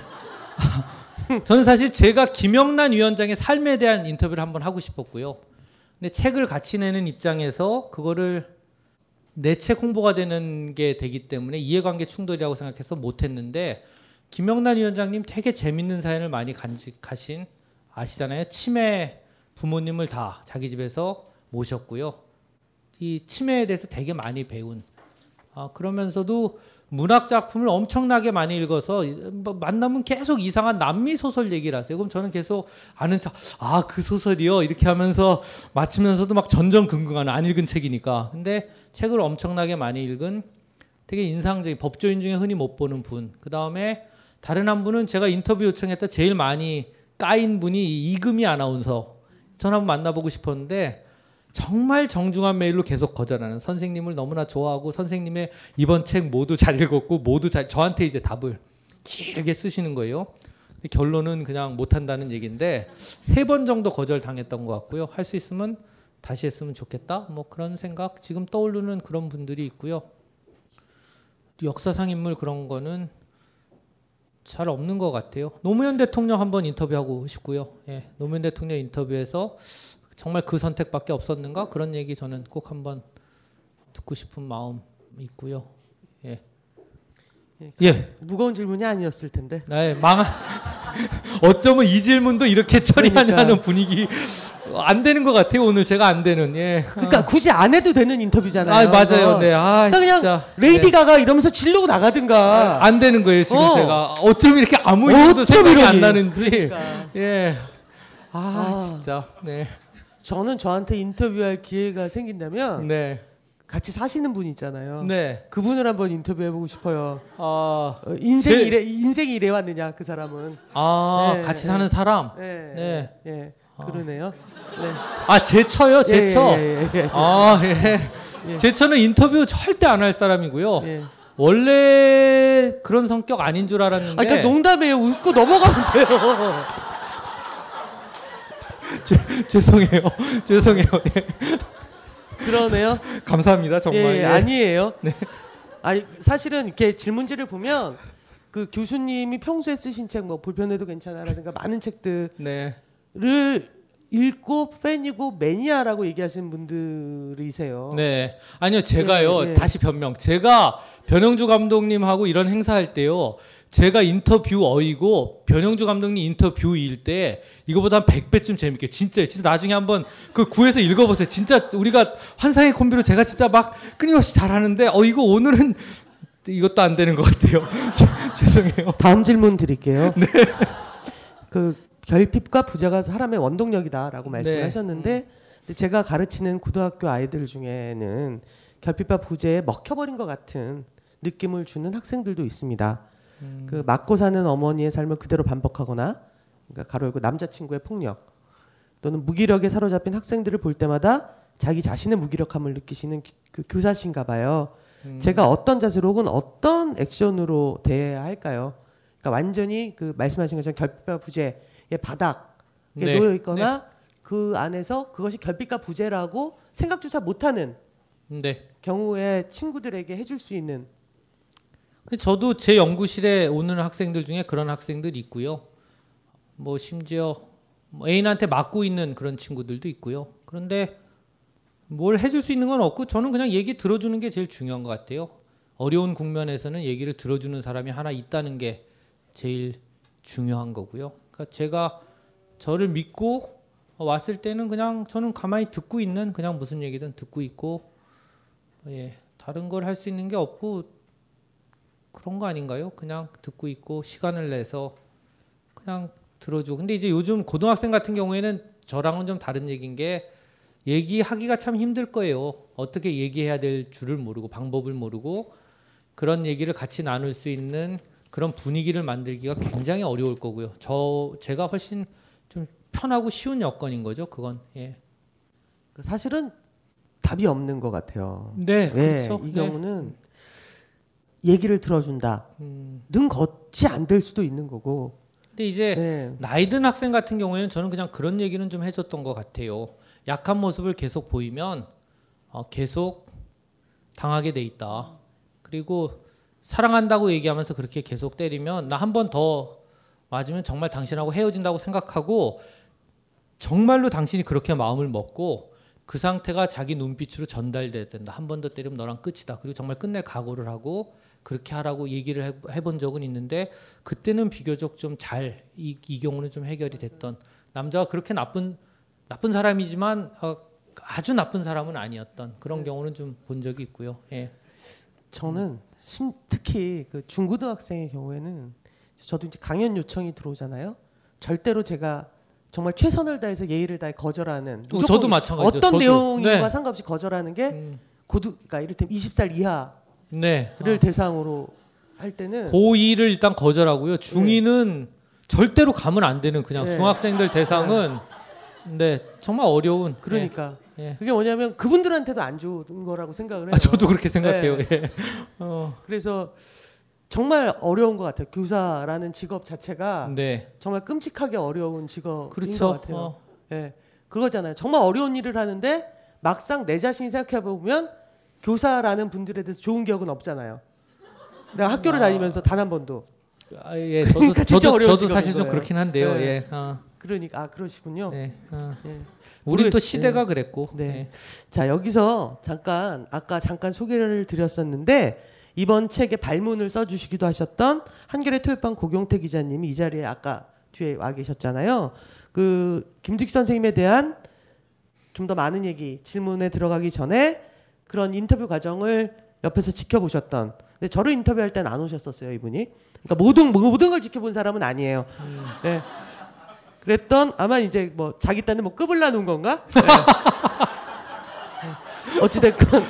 저는 사실 제가 김영란 위원장의 삶에 대한 인터뷰를 한번 하고 싶었고요. 근데 책을 같이 내는 입장에서 그거를 내 책 홍보가 되는 게 되기 때문에 이해관계 충돌이라고 생각해서 못했는데 김영란 위원장님 되게 재밌는 사연을 많이 간직하신 아시잖아요. 치매 부모님을 다 자기 집에서 모셨고요. 이 치매에 대해서 되게 많이 배운 아, 그러면서도 문학 작품을 엄청나게 많이 읽어서 뭐 만나면 계속 이상한 남미 소설 얘기를 하세요. 그럼 저는 계속 아는 척 아 그 소설이요 이렇게 하면서 맞추면서도 막 전전긍긍하는 안 읽은 책이니까. 근데 책을 엄청나게 많이 읽은 되게 인상적인 법조인 중에 흔히 못 보는 분. 그 다음에 다른 한 분은 제가 인터뷰 요청했다 제일 많이 까인 분이 이 이금희 아나운서. 전 한번 만나보고 싶었는데 정말 정중한 메일로 계속 거절하는 선생님을 너무나 좋아하고 선생님의 이번 책 모두 잘 읽었고 모두 잘 저한테 이제 답을 길게 쓰시는 거예요. 결론은 그냥 못한다는 얘기인데 세 번 정도 거절 당했던 것 같고요. 할 수 있으면 다시 했으면 좋겠다. 뭐 그런 생각 지금 떠오르는 그런 분들이 있고요. 역사상 인물 그런 거는 잘 없는 것 같아요. 노무현 대통령 한번 인터뷰하고 싶고요. 예, 노무현 대통령 인터뷰에서 정말 그 선택밖에 없었는가 그런 얘기 저는 꼭 한번 듣고 싶은 마음 있고요. 예. 예.
무거운 질문이 아니었을 텐데.
네, 망. 어쩌면 이 질문도 이렇게 처리하냐는
그러니까.
분위기 안 되는 것 같아요. 오늘 제가 안 되는. 예.
그러니까 굳이 안 해도 되는 인터뷰잖아요.
아 맞아요. 네. 아
그냥
진짜.
레이디
네.
가가 이러면서 지르고 나가든가.
안 되는 거예요 지금
어.
제가 어쩜 이렇게 아무
어쩜
생각이 안
이러니.
나는지.
그러니까.
예. 아,
아.
진짜. 네.
저는 저한테 인터뷰할 기회가 생긴다면
네.
같이 사시는 분 있잖아요.
네.
그분을 한번 인터뷰해보고 싶어요.
아,
어, 인생
제-
이래 인생이 이래 왔느냐 그 사람은.
아
네,
같이
네.
사는 사람.
네.
네.
예. 그러네요. 네.
아 제 처요,
예,
제처.
예, 예, 예.
아 예.
예.
제 처는 인터뷰 절대 안 할 사람이고요.
예.
원래 그런 성격 아닌 줄
아,
알았는데.
그러니까 농담이에요. 웃고 넘어가면 돼요.
죄- 죄송해요. 죄송해요. 예.
그러네요.
감사합니다. 정말.
예,
예.
아니에요.
네.
아니 사실은 이렇게 질문지를 보면 그 교수님이 평소에 쓰신 책 뭐 불편해도 괜찮아라든가 많은 책들을
네.
읽고 팬이고 매니아라고 얘기하시는 분들이세요.
네. 아니요, 제가요.
예, 예.
다시 변명. 제가 변영주 감독님하고 이런 행사할 때요. 제가 인터뷰 어이고 변영주 감독님 인터뷰 일 때 이거보다 한 100배쯤 재밌게 진짜 진짜 나중에 한번 그 구해서 읽어보세요. 진짜 우리가 환상의 콤비로 제가 진짜 막 끊임없이 잘하는데 어 이거 오늘은 이것도 안 되는 것 같아요. 죄- 죄송해요.
다음 질문 드릴게요.
네.
그 결핍과 부자가 사람의 원동력이다라고 말씀을
네.
하셨는데 근데 제가 가르치는 고등학교 아이들 중에는 결핍과 부재에 먹혀버린 것 같은 느낌을 주는 학생들도 있습니다.
음.
그 맞고 사는 어머니의 삶을 그대로 반복하거나 그러니까 가로 열고 남자친구의 폭력 또는 무기력에 사로잡힌 학생들을 볼 때마다 자기 자신의 무기력함을 느끼시는 기- 그 교사신가 봐요.
음.
제가 어떤 자세로 혹은 어떤 액션으로 대해야 할까요? 그러니까 완전히 그 말씀하신 것처럼 결핍과 부재의 바닥에
네.
놓여 있거나 그 안에서 그것이 결핍과 부재라고 생각조차 못하는
네.
경우에 친구들에게 해줄 수 있는
저도 제 연구실에 오는 학생들 중에 그런 학생들이 있고요. 뭐 심지어 뭐 애인한테 맞고 있는 그런 친구들도 있고요. 그런데 뭘 해줄 수 있는 건 없고 저는 그냥 얘기 들어주는 게 제일 중요한 것 같아요. 어려운 국면에서는 얘기를 들어주는 사람이 하나 있다는 게 제일 중요한 거고요. 그러니까 제가 저를 믿고 왔을 때는 그냥 저는 가만히 듣고 있는 그냥 무슨 얘기든 듣고 있고 예 다른 걸 할 수 있는 게 없고 그런 거 아닌가요? 그냥 듣고 있고 시간을 내서 그냥 들어주고. 근데 이제 요즘 고등학생 같은 경우에는 저랑은 좀 다른 얘기인 게 얘기하기가 참 힘들 거예요. 어떻게 얘기해야 될 줄을 모르고 방법을 모르고 그런 얘기를 같이 나눌 수 있는 그런 분위기를 만들기가 굉장히 어려울 거고요. 저 제가 훨씬 좀 편하고 쉬운 여건인 거죠. 그건 예.
그 사실은 답이 없는 것 같아요.
네,
예,
그렇죠.
이
네.
경우는 얘기를 들어준다.
음.
능 겉이 안 될 수도 있는 거고.
근데 이제
네.
나이 든 학생 같은 경우에는 저는 그냥 그런 얘기는 좀 해줬던 것 같아요. 약한 모습을 계속 보이면 어, 계속 당하게 돼 있다. 그리고 사랑한다고 얘기하면서 그렇게 계속 때리면 나 한 번 더 맞으면 정말 당신하고 헤어진다고 생각하고 정말로 당신이 그렇게 마음을 먹고 그 상태가 자기 눈빛으로 전달돼야 된다. 한 번 더 때리면 너랑 끝이다. 그리고 정말 끝낼 각오를 하고 그렇게 하라고 얘기를 해- 해본 적은 있는데 그때는 비교적 좀 잘 이 이 경우는 좀 해결이 됐던 남자가 그렇게 나쁜 나쁜 사람이지만 어, 아주 나쁜 사람은 아니었던 그런 경우는 좀 본 적이 있고요. 예.
저는 심, 특히 그 중고등학생의 경우에는 저도 이제 강연 요청이 들어오잖아요. 절대로 제가 정말 최선을 다해서 예의를 다해 거절하는
어, 저도 마찬가지죠.
어떤
저도.
내용과
네.
상관없이 거절하는 게
음,
고등 그러니까 이를테면 20살 이하 를
네.
대상으로 할 때는
고2를 일단 거절하고요. 중2는 절대로 가면 안 되는 그냥
네.
중학생들 대상은 네 정말 어려운
그러니까
예.
그게 뭐냐면 그분들한테도 안 좋은 거라고 생각을 해요.
아, 저도 그렇게 생각해요.
네.
예. 어,
그래서 정말 어려운 것 같아요. 교사라는 직업 자체가
네.
정말 끔찍하게 어려운 직업인
그렇죠.
것 같아요.
어.
예, 그거잖아요. 정말 어려운 일을 하는데 막상 내 자신이 생각해 보면 교사라는 분들에 대해서 좋은 기억은 없잖아요. 내가 학교를 다니면서 단 한 번도.
아, 예, 저도
그러니까
저도, 저도 사실 좀
거예요.
그렇긴 한데요.
네.
예. 어,
그러니까 아 그러시군요.
네. 어.
예.
우리 또
모르겠-
시대가
예.
그랬고.
네.
예.
자 여기서 잠깐 아까 잠깐 소개를 드렸었는데 이번 책에 발문을 써주시기도 하셨던 한겨레 토요판 고경태 기자님이 이 자리에 아까 뒤에 와 계셨잖아요. 그 김득 선생님에 대한 좀 더 많은 얘기 질문에 들어가기 전에 그런 인터뷰 과정을 옆에서 지켜보셨던. 근데 저를 인터뷰할 때는 안 오셨었어요 이분이. 그러니까 모든 모든 걸 지켜본 사람은 아니에요. 네. 그랬던 아마 이제 뭐 자기 딴에 뭐 끄블라 놓은 건가? 네. 어찌됐건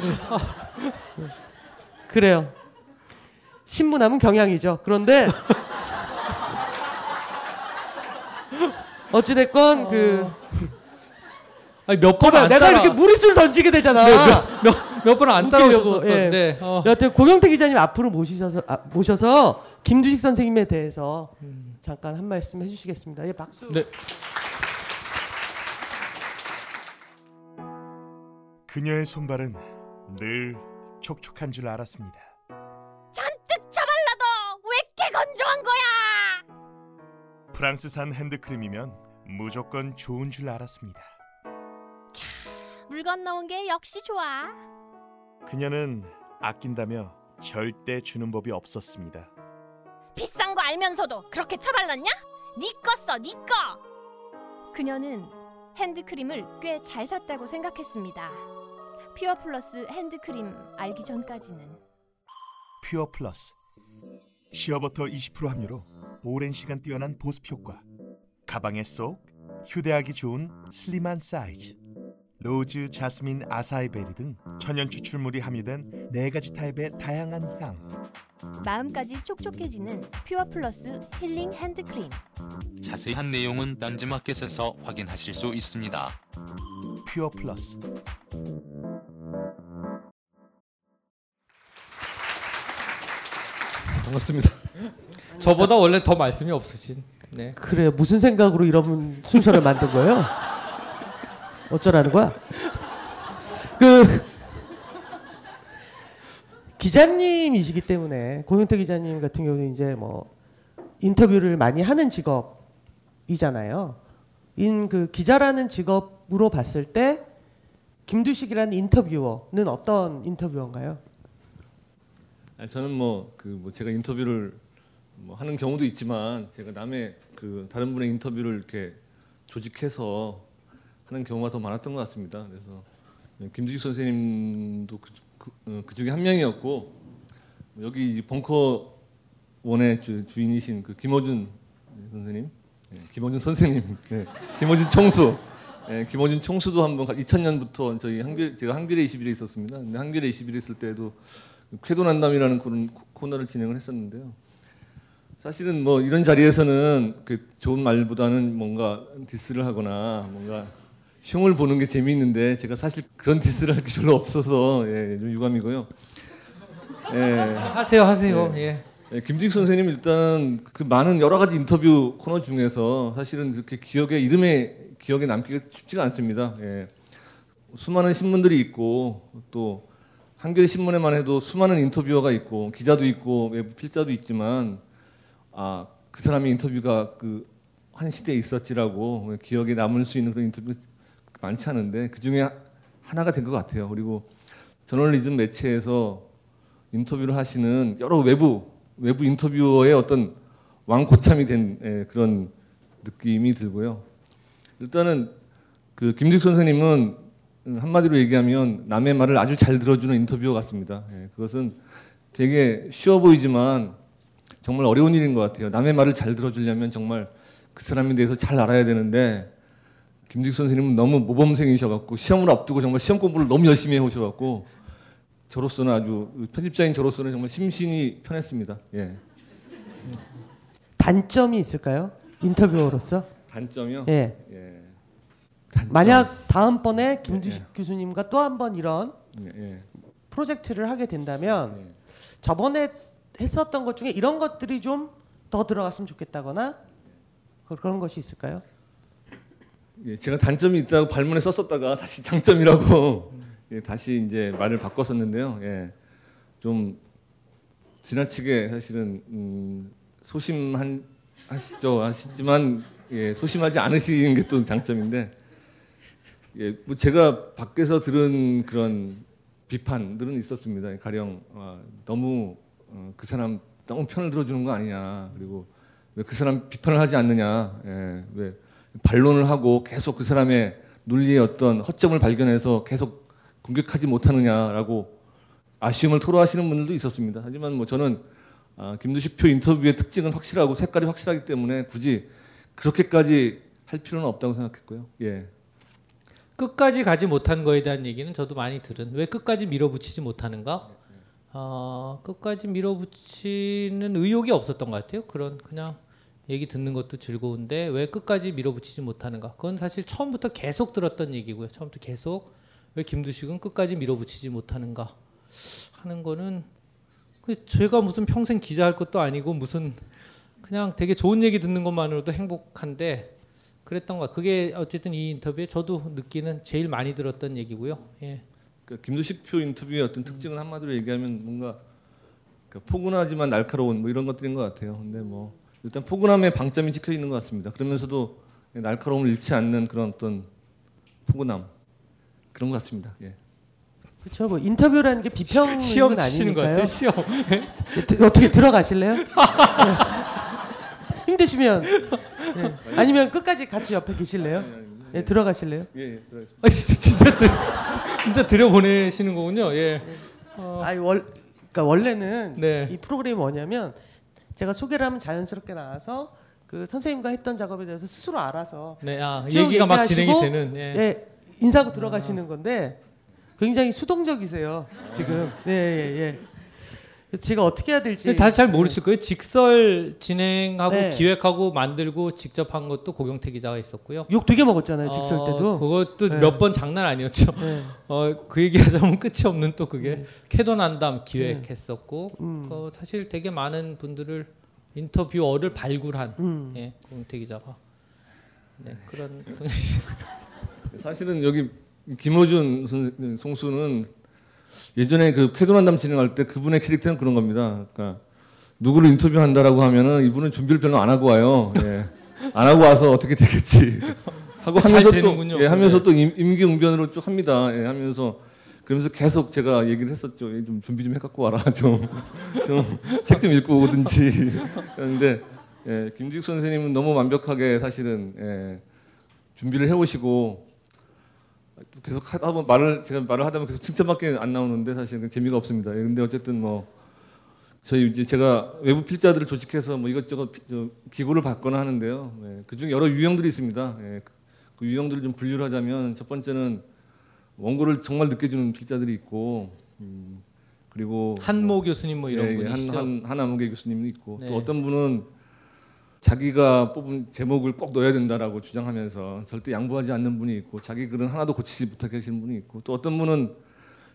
그래요. 신문하면 경향이죠. 그런데 어찌됐건 그
아니, 몇번
봐봐
안
내가 이렇게 무리수를 던지게 되잖아.
네, 몇 번 안 따라오셨었는데.
예.
어.
여하튼 고경태 기자님 앞으로 모시셔서 아, 모셔서 김두식 선생님에 대해서 잠깐 한 말씀 해주시겠습니다. 예, 박수.
네.
그녀의 손발은 늘 촉촉한 줄 알았습니다.
잔뜩 쳐발라도 왜 이렇게 건조한 거야?
프랑스산 핸드크림이면 무조건 좋은 줄 알았습니다.
물 건너온 게 역시 좋아.
그녀는 아낀다며 절대 주는 법이 없었습니다.
비싼 거 알면서도 그렇게 쳐발랐냐? 니꺼 써, 니꺼.
그녀는 핸드크림을 꽤 잘 샀다고 생각했습니다. 퓨어 플러스 핸드크림 알기 전까지는
퓨어 플러스 시어버터 20% 함유로 오랜 시간 뛰어난 보습 효과 가방에 쏙 휴대하기 좋은 슬림한 사이즈 로즈, 자스민, 아사이베리 등 천연 추출물이 함유된 네 가지 타입의 다양한 향
마음까지 촉촉해지는 퓨어 플러스 힐링 핸드크림.
자세한 내용은 딴지마켓에서 확인하실 수 있습니다.
퓨어 플러스
반갑습니다. 저보다 원래 더 말씀이 없으신. 네.
그래요. 무슨 생각으로 이런 순서를 만든 거예요? 어쩌라는 거야? 그 기자님이시기 때문에 고영태 기자님 같은 경우는 이제 뭐 인터뷰를 많이 하는 직업이잖아요. 인 그 기자라는 직업으로 봤을 때 김두식이라는 인터뷰어는 어떤 인터뷰어인가요?
아니, 저는 뭐 그 뭐 제가 인터뷰를 뭐 하는 경우도 있지만 제가 남의 그 다른 분의 인터뷰를 이렇게 조직해서 하는 경우가 더 많았던 것 같습니다. 그래서 김두식 선생님도 그, 그, 어, 그 중에 한 명이었고 여기 이 벙커 원의 주, 주인이신 그 김호준 선생님, 네, 김호준 선생님, 네, 김호준 총수, 네, 김호준 총수도 한번 2000년부터 저희 한길 제가 한길의 20일에 있었습니다. 근데 한길의 20일에 있을 때도 쾌도 난담이라는 그런 코- 코너를 진행을 했었는데요. 사실은 뭐 이런 자리에서는 그 좋은 말보다는 뭔가 디스를 하거나 뭔가 흉을 보는 게 재미있는데 제가 사실 그런 디스를 할게 별로 없어서 예, 좀 유감이고요. 예.
하세요, 하세요. 예.
예, 김두식 선생님 일단 그 많은 여러 가지 인터뷰 코너 중에서 사실은 그렇게 기억에 이름에 기억에 남기가 쉽지가 않습니다. 예. 수많은 신문들이 있고 또 한겨레 신문에만 해도 수많은 인터뷰어가 있고 기자도 있고 외부 필자도 있지만 아 그 사람의 인터뷰가 그 한 시대에 있었지라고 기억에 남을 수 있는 그런 인터뷰 많지 않은데 그 중에 하나가 된 것 같아요. 그리고 저널리즘 매체에서 인터뷰를 하시는 여러 외부 외부 인터뷰어의 어떤 왕고참이 된 예, 그런 느낌이 들고요. 일단은 그 김직 선생님은 한마디로 얘기하면 남의 말을 아주 잘 들어주는 인터뷰어 같습니다. 예, 그것은 되게 쉬워 보이지만 정말 어려운 일인 것 같아요. 남의 말을 잘 들어주려면 정말 그 사람에 대해서 잘 알아야 되는데 김직 선생님은 너무 모범생이셔갖고 시험을 앞두고 정말 시험 공부를 너무 열심히 해오셔갖고 저로서는 아주 편집자인 저로서는 정말 심신이 편했습니다. 예.
단점이 있을까요? 인터뷰어로서?
단점이요?
예.
예.
만약 다음번에 김두식 교수님과 또 한 번 이런
예, 예.
프로젝트를 하게 된다면 저번에 했었던 것 중에 이런 것들이 좀 더 들어갔으면 좋겠다거나 그- 그런 것이 있을까요?
예, 제가 단점이 있다고 발문에 썼었다가 다시 장점이라고 예, 다시 이제 말을 바꿨었는데요. 예, 좀 지나치게 사실은 음, 소심한 하시죠 하시지만 예, 소심하지 않으시는 게 또 장점인데 예, 뭐 제가 밖에서 들은 그런 비판들은 있었습니다. 가령 아, 너무 어, 그 사람 너무 편을 들어주는 거 아니냐 그리고 왜 그 사람 비판을 하지 않느냐 예, 왜 반론을 하고 계속 그 사람의 논리의 어떤 허점을 발견해서 계속 공격하지 못하느냐라고 아쉬움을 토로하시는 분들도 있었습니다. 하지만 뭐 저는 아, 김두식표 인터뷰의 특징은 확실하고 색깔이 확실하기 때문에 굳이 그렇게까지 할 필요는 없다고 생각했고요. 예.
끝까지 가지 못한 거에 대한 얘기는 저도 많이 들은. 왜 끝까지 밀어붙이지 못하는가? 어, 끝까지 밀어붙이는 의욕이 없었던 것 같아요. 그런 그냥 얘기 듣는 것도 즐거운데 왜 끝까지 밀어붙이지 못하는가? 그건 사실 처음부터 계속 들었던 얘기고요. 처음부터 계속 왜 김두식은 끝까지 밀어붙이지 못하는가 하는 거는 그 제가 무슨 평생 기자 할 것도 아니고 무슨 그냥 되게 좋은 얘기 듣는 것만으로도 행복한데 그랬던 거. 그게 어쨌든 이 인터뷰에 저도 느끼는 제일 많이 들었던 얘기고요. 예.
그 김두식 표 인터뷰의 어떤 특징은 한마디로 얘기하면 뭔가 그 포근하지만 날카로운 뭐 이런 것들인 것 같아요. 근데 뭐 일단 포근함에 방점이 찍혀 있는 것 같습니다. 그러면서도 날카로움을 잃지 않는 그런 어떤 포근함 그런 것 같습니다. 예.
그렇죠. 뭐 인터뷰라는 게 비평은
시험
아니니까요.
시험.
예, 드- 어떻게 들어가실래요? 네. 힘드시면 예. 아니면 끝까지 같이 옆에 계실래요? 예, 들어가실래요?
예, 예, 들어가겠습니다.
아, 진짜 진짜, 들, 진짜 들여보내시는 거군요. 예. 어,
아니 월 그러니까 원래는
네.
이 프로그램이 뭐냐면 제가 소개를 하면 자연스럽게 나와서 그 선생님과 했던 작업에 대해서 스스로 알아서
네, 아,
쭉
얘기가 막 진행이 되는, 예.
예, 인사하고 들어가시는 건데 굉장히 수동적이세요 지금. 네, 예, 예. 제가 어떻게 해야 될지
다들 잘 모르실 거예요. 직설 진행하고
네.
기획하고 만들고 직접 한 것도 고경태 기자가 있었고요.
욕 되게 먹었잖아요, 직설 때도.
그것도
네.
몇번 장난 아니었죠.
네.
어, 그 얘기하자면 끝이 없는 또 그게 쾌도난담 기획했었고
음.
그 사실 되게 많은 분들을 인터뷰어를 발굴한
음.
예, 고경태 기자가 네, 그런
사실은 여기 김호준 선- 송수는 예전에 그 쾌도난담 진행할 때 그분의 캐릭터는 그런 겁니다. 그러니까 누구를 인터뷰한다라고 하면은 이분은 준비를 별로 안 하고 와요. 예. 안 하고 와서 어떻게 되겠지 하고
잘
하면서 또. 예, 하면서
네.
또 임, 임기응변으로 쭉 합니다. 예, 하면서 그러면서 계속 제가 얘기를 했었죠. 예, 좀 준비 좀 해갖고 와라. 좀 좀 책 좀 읽고 오든지. 그런데 예, 김직 선생님은 너무 완벽하게 사실은 예, 준비를 해오시고 계속 하다 보면 말을 제가 말을 하다 보면 계속 칭찬밖에 안 나오는데 사실은 재미가 없습니다. 예, 근데 어쨌든 뭐 저희 이제 제가 외부 필자들을 조직해서 뭐 이것저것 기고를 받거나 하는데요. 예, 그중 여러 유형들이 있습니다. 예, 그 유형들을 좀 분류를 하자면 첫 번째는 원고를 정말 늦게 주는 필자들이 있고 음, 그리고
한모 교수님 뭐 이런
예, 예,
분이시죠?
한, 한, 한아무개 교수님도 있고
네.
또 어떤 분은 자기가 뽑은 제목을 꼭 넣어야 된다라고 주장하면서 절대 양보하지 않는 분이 있고 자기 글은 하나도 고치지 못하게 하시는 분이 있고 또 어떤 분은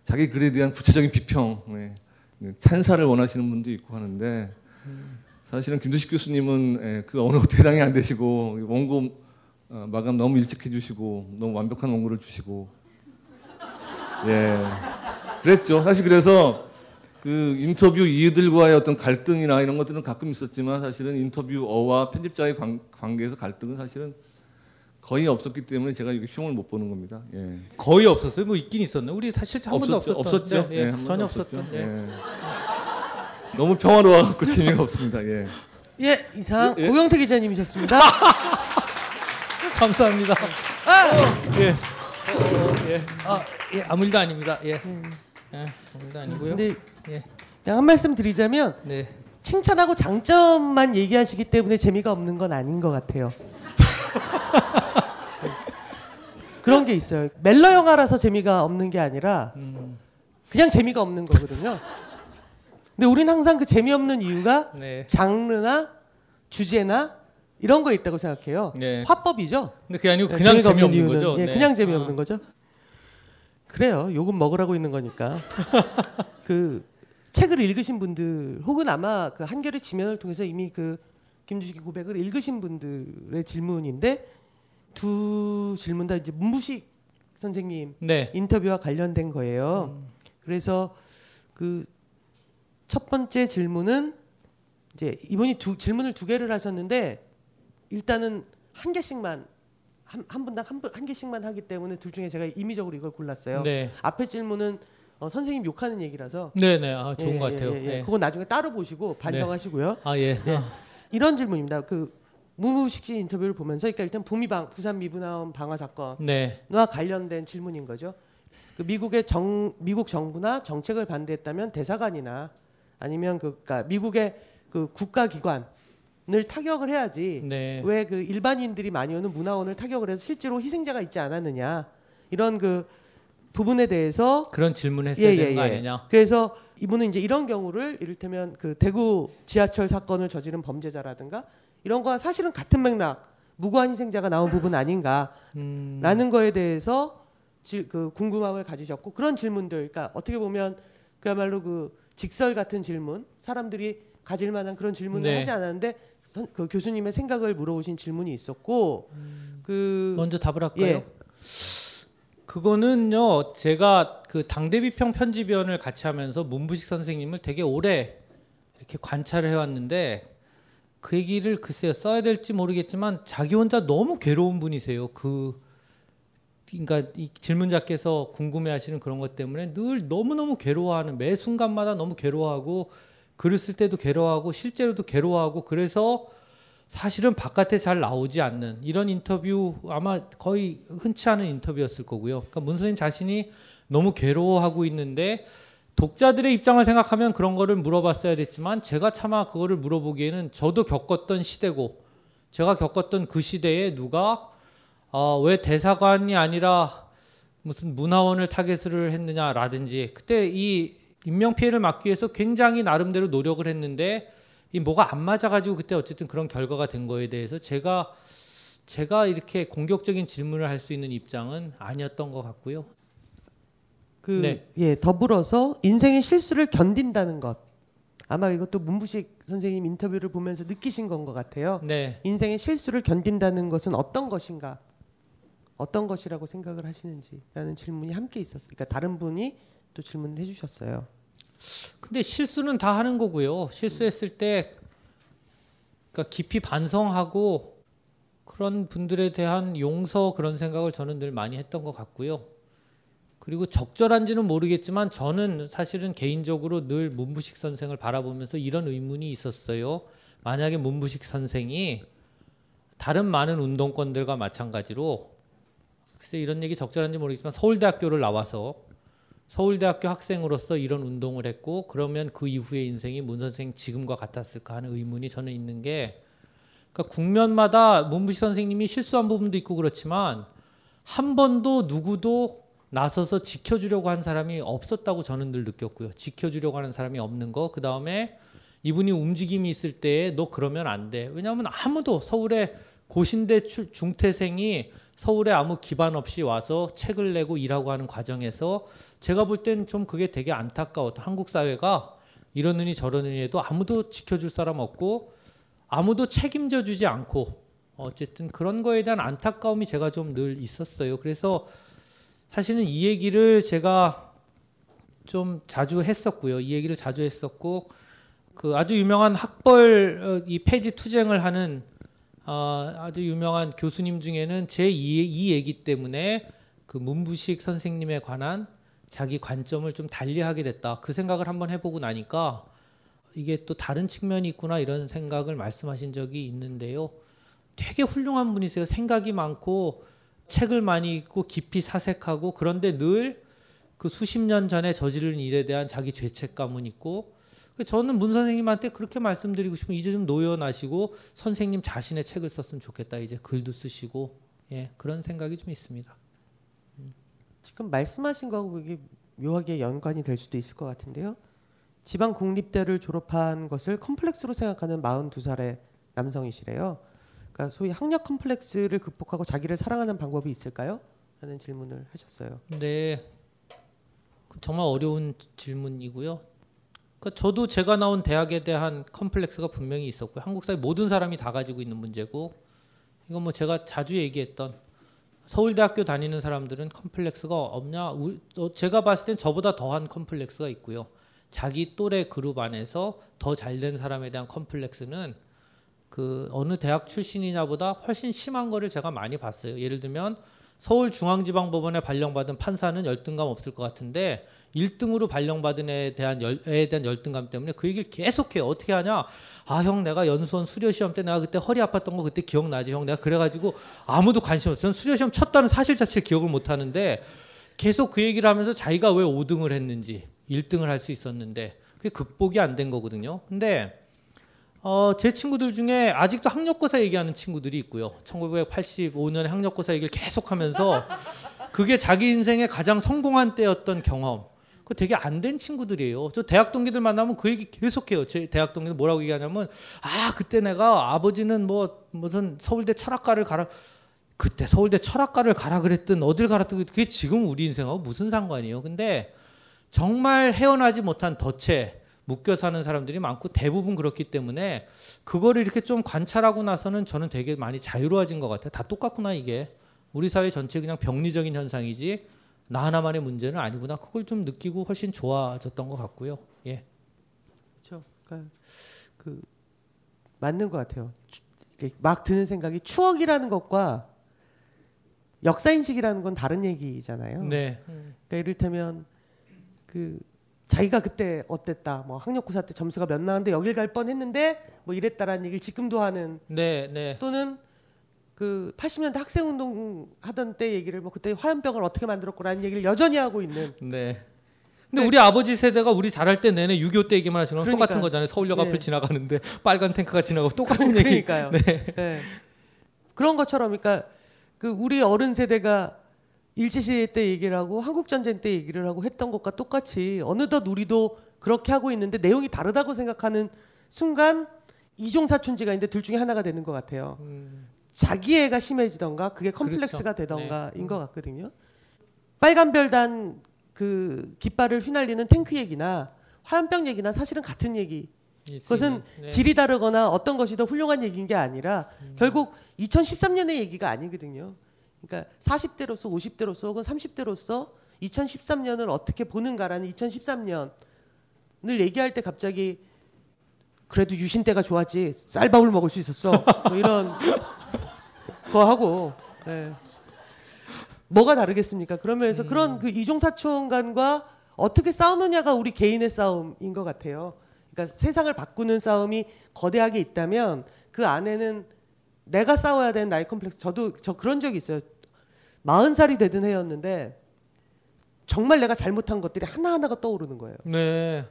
자기 글에 대한 구체적인 비평, 예, 찬사를 원하시는 분도 있고 하는데 사실은 김두식 교수님은 예, 그 어느 것도 해당이 안 되시고 원고 어, 마감 너무 일찍 해주시고 너무 완벽한 원고를 주시고 예 그랬죠. 사실 그래서 그 인터뷰 이들과의 어떤 갈등이나 이런 것들은 가끔 있었지만 사실은 인터뷰어와 편집자의 관, 관계에서 갈등은 사실은 거의 없었기 때문에 제가 이게 흉을 못 보는 겁니다. 예.
거의 없었어요. 뭐 있긴 있었네. 우리 사실 한 번도
없었죠.
없었던.
없었죠.
네, 예,
예, 한 번도
전혀
없었죠.
없었던. 예.
예. 너무 평화로워갖고 재미가 없습니다. 예.
예, 이상
예, 예.
고영태 기자님이셨습니다.
감사합니다.
아!
예. 어, 예. 아, 예, 아무 일도 아닙니다. 예. 예, 아무 일도 아니고요.
근데
예.
그냥 한 말씀 드리자면
네.
칭찬하고 장점만 얘기하시기 때문에 재미가 없는 건 아닌 것 같아요. 그런 게 있어요. 멜러 영화라서 재미가 없는 게 아니라
음.
그냥 재미가 없는 거거든요. 근데 우린 항상 그 재미없는 이유가
네.
장르나 주제나 이런 거 있다고 생각해요.
네.
화법이죠.
근데 그게 아니고
네,
그냥
없는
재미없는
이유는.
거죠?
예,
네.
그냥 재미없는 거죠. 그래요. 요금 먹으라고 있는 거니까. 그 책을 읽으신 분들 혹은 아마 그 한겨레 지면을 통해서 이미 그 김주식의 고백을 읽으신 분들의 질문인데 두 질문 다 이제 문부식 선생님
네.
인터뷰와 관련된 거예요. 그래서 그 첫 번째 질문은 이제 이분이 두 질문을 두 개를 하셨는데 일단은 한 개씩만 한, 한 분당 한, 분- 한 개씩만 하기 때문에 둘 중에 제가 임의적으로 이걸 골랐어요.
네.
앞에 질문은 어, 선생님 욕하는 얘기라서
네, 네. 아, 좋은
예,
것
예,
같아요.
예, 예.
네.
그건 나중에 따로 보시고 반성하시고요.
아, 예.
예.
아.
이런 질문입니다. 그 무무식 씨 인터뷰를 보면서 그러니까 일단 부미방 부산 미분화원 방화 사건과
네.
관련된 질문인 거죠. 그 미국의 정 미국 정부나 정책을 반대했다면 대사관이나 아니면 그 그러니까 미국의 그 국가 기관 을 타격을 해야지
네.
왜그 일반인들이 많이 오는 문화원을 타격을 해서 실제로 희생자가 있지 않았느냐 이런 그 부분에 대해서
그런 질문을 했어야 되는 거 아니냐?
그래서 이분은 이제 이런 경우를 이를테면 그 대구 지하철 사건을 저지른 범죄자라든가 이런 거와 사실은 같은 맥락 무고한 희생자가 나온 부분 아닌가라는
음.
거에 대해서 지, 그 궁금함을 가지셨고 그런 질문들 그러니까 어떻게 보면 그야말로 그 직설 같은 질문 사람들이 가질 만한 그런 질문을
네.
하지 않았는데 선, 그 교수님의 생각을 물어보신 질문이 있었고 그
먼저 답을 할까요?
예.
그거는요, 제가 그 당대비평 편집위원을 같이 하면서 문부식 선생님을 되게 오래 이렇게 관찰을 해왔는데 그 얘기를 글쎄요 써야 될지 모르겠지만 자기 혼자 너무 괴로운 분이세요. 그 그러니까 이 질문자께서 궁금해하시는 그런 것 때문에 늘 너무 너무 괴로워하는 매 순간마다 너무 괴로워하고 글을 쓸 때도 괴로워하고 실제로도 괴로워하고 그래서 사실은 바깥에 잘 나오지 않는 이런 인터뷰 아마 거의 흔치 않은 인터뷰였을 거고요. 그러니까 문 선생님 자신이 너무 괴로워하고 있는데 독자들의 입장을 생각하면 그런 거를 물어봤어야 됐지만 제가 차마 그거를 물어보기에는 저도 겪었던 시대고 제가 겪었던 그 시대에 누가 어, 왜 대사관이 아니라 무슨 문화원을 타겟을 했느냐라든지 그때 이 인명 피해를 막기 위해서 굉장히 나름대로 노력을 했는데 이 뭐가 안 맞아가지고 그때 어쨌든 그런 결과가 된 거에 대해서 제가 제가 이렇게 공격적인 질문을 할 수 있는 입장은 아니었던 것 같고요.
그
네.
예, 더불어서 인생의 실수를 견딘다는 것. 아마 이것도 문부식 선생님 인터뷰를 보면서 느끼신 건 것 같아요.
네.
인생의 실수를 견딘다는 것은 어떤 것인가? 어떤 것이라고 생각을 하시는지라는 질문이 함께 있었어요. 그러니까 다른 분이 또 질문을 해주셨어요.
근데 실수는 다 하는 거고요. 실수했을 때 그러니까 깊이 반성하고 그런 분들에 대한 용서 그런 생각을 저는 늘 많이 했던 것 같고요. 그리고 적절한지는 모르겠지만 저는 사실은 개인적으로 늘 문부식 선생을 바라보면서 이런 의문이 있었어요. 만약에 문부식 선생이 다른 많은 운동권들과 마찬가지로 글쎄 이런 얘기 적절한지 모르겠지만 서울대학교를 나와서 서울대학교 학생으로서 이런 운동을 했고 그러면 그 이후의 인생이 문 선생 지금과 같았을까 하는 의문이 저는 있는 게 그러니까 국면마다 문부식 선생님이 실수한 부분도 있고 그렇지만 한 번도 누구도 나서서 지켜주려고 한 사람이 없었다고 저는 늘 느꼈고요. 지켜주려고 하는 사람이 없는 거. 그 다음에 이분이 움직임이 있을 때 너 그러면 안 돼. 왜냐하면 아무도 서울에 고신대 출- 중퇴생이 서울에 아무 기반 없이 와서 책을 내고 일하고 하는 과정에서 제가 볼 땐 좀 그게 되게 안타까웠다. 한국 사회가 이러느니 저러느니 해도 아무도 지켜줄 사람 없고 아무도 책임져 주지 않고 어쨌든 그런 거에 대한 안타까움이 제가 좀 늘 있었어요. 그래서 사실은 이 얘기를 제가 좀 자주 했었고요. 이 얘기를 자주 했었고 그 아주 유명한 학벌 어, 이 폐지 투쟁을 하는 어, 아주 유명한 교수님 중에는 제이이 얘기 때문에 그 문부식 선생님에 관한 자기 관점을 좀 달리하게 됐다. 그 생각을 한번 해보고 나니까 이게 또 다른 측면이 있구나 이런 생각을 말씀하신 적이 있는데요. 되게 훌륭한 분이세요. 생각이 많고 책을 많이 읽고 깊이 사색하고 그런데 늘 그 수십 년 전에 저지른 일에 대한 자기 죄책감은 있고 그 저는 문 선생님한테 그렇게 말씀드리고 싶으면 이제 좀 노연하시고 선생님 자신의 책을 썼으면 좋겠다. 이제 글도 쓰시고 예 그런 생각이 좀 있습니다.
지금 말씀하신 거하고 이게 묘하게 연관이 될 수도 있을 것 같은데요. 지방 공립대를 졸업한 것을 컴플렉스로 생각하는 42살의 남성이시래요. 그러니까 소위 학력 컴플렉스를 극복하고 자기를 사랑하는 방법이 있을까요? 하는 질문을 하셨어요.
네. 그 정말 어려운 질문이고요. 그러니까 저도 제가 나온 대학에 대한 컴플렉스가 분명히 있었고요. 한국 사회 모든 사람이 다 가지고 있는 문제고 이건 뭐 제가 자주 얘기했던 서울대학교 다니는 사람들은 컴플렉스가 없냐? 우- 어, 제가 봤을 땐 저보다 더한 컴플렉스가 있고요. 자기 또래 그룹 안에서 더 잘 된 사람에 대한 컴플렉스는 그 어느 대학 출신이냐보다 훨씬 심한 거를 제가 많이 봤어요. 예를 들면 서울중앙지방법원에 발령받은 판사는 열등감 없을 것 같은데 1등으로 발령받은 애에 대한 열, 애에 대한 열등감 때문에 그 얘기를 계속해요. 어떻게 하냐? 아 형 내가 연수원 수료 시험 때 내가 그때 허리 아팠던 거 그때 기억나지 형 내가 그래 가지고 아무도 관심 없어. 전 수료 시험 쳤다는 사실 자체를 기억을 못 하는데 계속 그 얘기를 하면서 자기가 왜 5등을 했는지 1등을 할 수 있었는데 그게 극복이 안 된 거거든요. 근데 어, 제 친구들 중에 아직도 학력고사 얘기하는 친구들이 있고요. 1985년에 학력고사 얘기를 계속하면서 그게 자기 인생의 가장 성공한 때였던 경험. 그 되게 안 된 친구들이에요. 저 대학 동기들 만나면 그 얘기 계속해요. 제 대학 동기들 뭐라고 얘기하냐면 아 그때 내가 아버지는 뭐 무슨 서울대 철학과를 가라 그때 서울대 철학과를 가라 그랬든 어딜 가라 그게 지금 우리 인생하고 무슨 상관이에요. 근데 정말 헤어나지 못한 덫에 묶여 사는 사람들이 많고 대부분 그렇기 때문에 그거를 이렇게 좀 관찰하고 나서는 저는 되게 많이 자유로워진 것 같아요. 다 똑같구나 이게 우리 사회 전체 그냥 병리적인 현상이지 나 하나만의 문제는 아니구나. 그걸 좀 느끼고 훨씬 좋아졌던 것 같고요. 예.
그렇죠. 그러니까 그 맞는 것 같아요. 막 드는 생각이 추억이라는 것과 역사 인식이라는 건 다른 얘기잖아요.
네.
그러니까 이를테면 그 자기가 그때 어땠다. 뭐 학력고사 때 점수가 몇 나왔는데 여길 갈 뻔했는데 뭐 이랬다라는 얘기를 지금도 하는
네, 네.
또는 그 80년대 학생 운동 하던 때 얘기를 뭐 그때 화염병을 어떻게 만들었고라는 얘기를 여전히 하고 있는
네. 근데 우리 아버지 세대가 우리 자랄 때 내내 6.25 때 얘기만 하시는 건
그러니까요.
똑같은 거잖아요. 서울역
네.
앞을 지나가는데 빨간 탱크가 지나가고 똑같은 얘기.
그러니까요.
네.
네. 그런 것처럼 그러니까 그 우리 어른 세대가 일제시대 때 얘기를 하고 한국 전쟁 때 얘기를 하고 했던 것과 똑같이 어느덧 우리도 그렇게 하고 있는데 내용이 다르다고 생각하는 순간 이종사촌지가 있는데 둘 중에 하나가 되는 것 같아요. 자기애가 심해지던가 그게 컴플렉스가
음. 그렇죠.
되던가인 것 같거든요. 빨간 별단 그 깃발을 휘날리는 탱크 얘기나 화염병 얘기나 사실은 같은 얘기. 그것은
네.
질이 다르거나 어떤 것이 더 훌륭한 얘기인 게 아니라
음.
결국 2013년의 얘기가 아니거든요. 그러니까 40대로서 50대로서 혹은 30대로서 2013년을 어떻게 보는가라는 2013년을 얘기할 때 갑자기 그래도 유신 때가 좋았지 쌀밥을 먹을 수 있었어 뭐 이런 거 하고 예. 뭐가 다르겠습니까? 그러면서 그런 그 이종사촌 간과 어떻게 싸우느냐가 우리 개인의 싸움인 것 같아요. 그러니까 세상을 바꾸는 싸움이 거대하게 있다면 그 안에는 내가 싸워야 되는 나의 컴플렉스. 저도 저 그런 적이 있어요. 마흔 살이 되던 해였는데 정말 내가 잘못한 것들이 하나하나가 떠오르는 거예요.
네.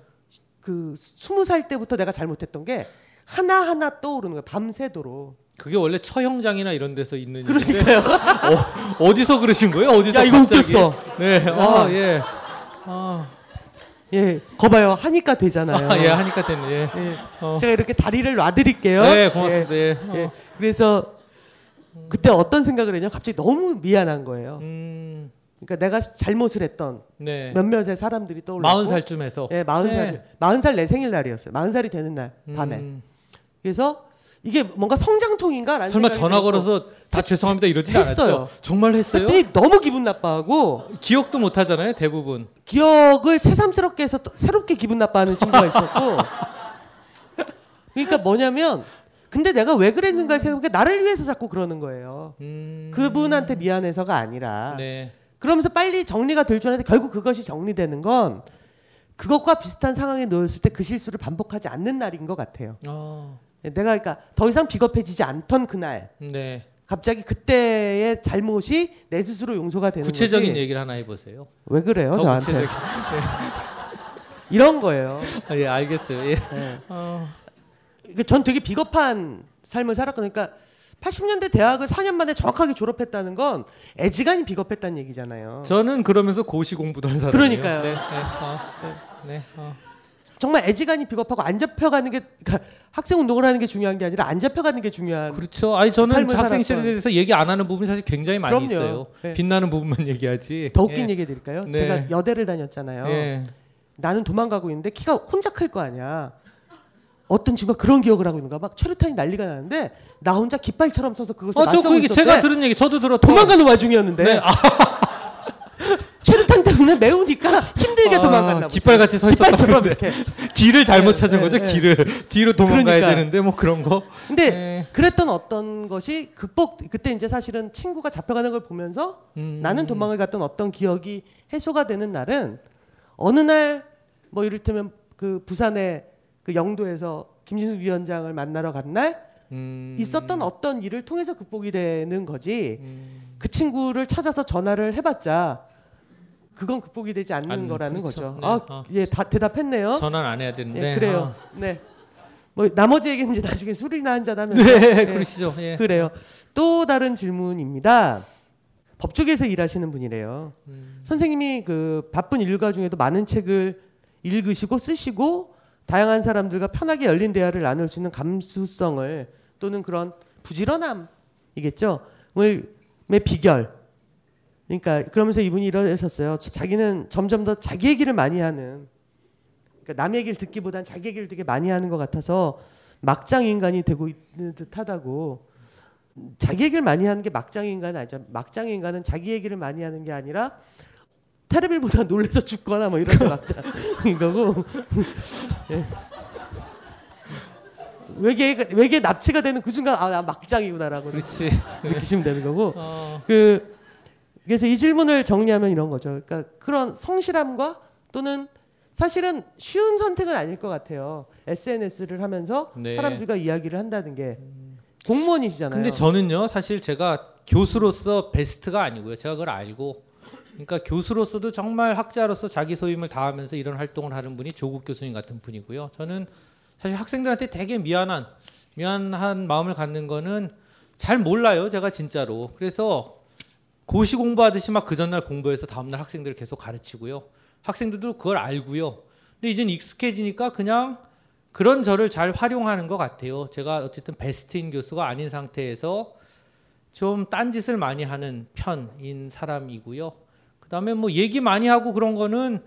그 스무 살 때부터 내가 잘못했던 게 하나하나 떠오르는 거예요. 밤새도록.
그게 원래 처형장이나 이런 데서 있는
그러니까요.
어, 어디서 그러신 거예요? 어디서
야, 이거
갑자기?
웃겼어.
네.
와.
아, 예. 아.
예, 거봐요. 하니까 되잖아요.
아, 예, 하니까 됐네. 예.
예.
어.
제가 이렇게 다리를 놔드릴게요.
네, 고맙습니다. 예. 어.
예. 그래서 그때 어떤 생각을 했냐? 갑자기 너무 미안한 거예요.
음.
그러니까 내가 잘못을 했던
네.
몇몇의 사람들이 떠올랐고
마흔 살쯤에서.
예, 마흔 살
네.
마흔 살내 생일날이었어요. 마흔 살이 되는 날 밤에.
음.
그래서 이게 뭔가 성장통인가라는
설마 전화 걸어서 다 죄송합니다 이러진
했어요.
않았죠? 정말 했어요?
그때 너무 기분 나빠하고
기억도 못 하잖아요, 대부분.
기억을 새삼스럽게 해서 또 새롭게 기분 나빠하는 친구가 있었고 그러니까 뭐냐면 근데 내가 왜 그랬는가 생각해보니까 나를 위해서 자꾸 그러는 거예요. 그분한테 미안해서가 아니라
음. 네.
그러면서 빨리 정리가 될 줄 알았는데 결국 그것이 정리되는 건 그것과 비슷한 상황에 놓였을 때 그 실수를 반복하지 않는 날인 것 같아요.
어.
내가 그러니까 더 이상 비겁해지지 않던 그날
네.
갑자기 그때의 잘못이 내 스스로 용서가 되는
구체적인
거지.
얘기를 하나 해보세요.
왜 그래요
더
저한테
구체적인.
이런 거예요.
아, 예, 알겠어요. 예.
네.
어.
그전 되게 비겁한 삶을 살았거든요. 그러니까 80년대 대학을 4년 만에 정확하게 졸업했다는 건 애지간히 비겁했다는 얘기잖아요.
저는 그러면서 고시 공부도 한 사람이에요.
그러니까요.
네. 네. 어. 네. 어.
정말 애지간히 비겁하고 안 잡혀가는 게 그러니까 학생 운동을 하는 게 중요한 게 아니라 안 잡혀가는 게 중요한.
그렇죠. 아니 저는 학생 시절에. 대해서 얘기 안 하는 부분이 사실 굉장히 많이
그럼요.
있어요.
네.
빛나는 부분만 얘기하지.
더 웃긴
예.
얘기 해드릴까요?
네.
제가 여대를 다녔잖아요.
예.
나는 도망가고 있는데 키가 혼자 클 거 아니야. 어떤 친구가 그런 기억을 하고 있는 거야. 막 최루탄이 난리가 나는데 나 혼자 깃발처럼 서서 그것을
어, 저
맞서고 있었대.
제가 들은 얘기 저도 들었고
도망가는 와중이었는데
네. 아,
최루탄 때문에 매우니까 힘들게
아,
도망갔나 보죠.
깃발 같이 서 건데.
이렇게.
길을 잘못
네,
찾은
네,
거죠.
네.
길을 뒤로 도망가야
그러니까.
되는데 뭐 그런 거.
근데
네.
그랬던 어떤 것이 극복 그때 이제 사실은 친구가 잡혀가는 걸 보면서
음.
나는 도망을 갔던 어떤 기억이 해소가 되는 날은 어느 날 뭐 이를테면 그 부산의 그 영도에서 김진숙 위원장을 만나러 간날
음.
있었던 어떤 일을 통해서 극복이 되는 거지
음.
그 친구를 찾아서 전화를 해봤자 그건 극복이 되지 않는
안-
거라는
그렇죠.
거죠.
네.
아,
아,
예, 다 대답했네요.
전화는 안 해야 되는데.
예, 그래요. 네. 뭐 나머지 얘기는 이제 나중에 술이나 한잔 하면
네, 그러시죠. 예.
그래요. 또 다른 질문입니다. 법조계에서 일하시는 분이래요.
음.
선생님이 그 바쁜 일과 중에도 많은 책을 읽으시고 쓰시고 다양한 사람들과 편하게 열린 대화를 나눌 수 있는 감수성을 또는 그런 부지런함이겠죠. 의 비결. 그러니까 그러면서 이분이 이러셨어요. 자기는 점점 더 자기 얘기를 많이 하는 그러니까 남 얘기를 듣기보단 자기 얘기를 되게 많이 하는 것 같아서 막장 인간이 되고 있는 듯하다고 자기 얘기를 많이 하는 게 막장 인간은 아니죠. 막장 인간은 자기 얘기를 많이 하는 게 아니라 테레비보다 놀래서 죽거나 뭐 이런 게 막장인 거고 예. 외계 외계 납치가 되는 그 순간 아나 막장이구나라고
그렇지.
느끼시면 되는 거고
어.
그 그래서 이 질문을 정리하면 이런 거죠. 그러니까 그런 성실함과 또는 사실은 쉬운 선택은 아닐 것 같아요. SNS를 하면서
네.
사람들과 이야기를 한다는 게 공무원이시잖아요.
근데 저는요, 사실 제가 교수로서 베스트가 아니고요. 제가 그걸 알고. 그러니까 교수로서도 정말 학자로서 자기 소임을 다하면서 이런 활동을 하는 분이 조국 교수님 같은 분이고요. 저는 사실 학생들한테 되게 미안한 미안한 마음을 갖는 거는 잘 몰라요. 제가 진짜로. 그래서 고시 공부하듯이 막 그 전날 공부해서 다음날 학생들을 계속 가르치고요. 학생들도 그걸 알고요. 근데 이제는 익숙해지니까 그냥 그런 저를 잘 활용하는 것 같아요. 제가 어쨌든 베스트인 교수가 아닌 상태에서 좀 딴짓을 많이 하는 편인 사람이고요. 그 다음에 뭐 얘기 많이 하고 그런 거는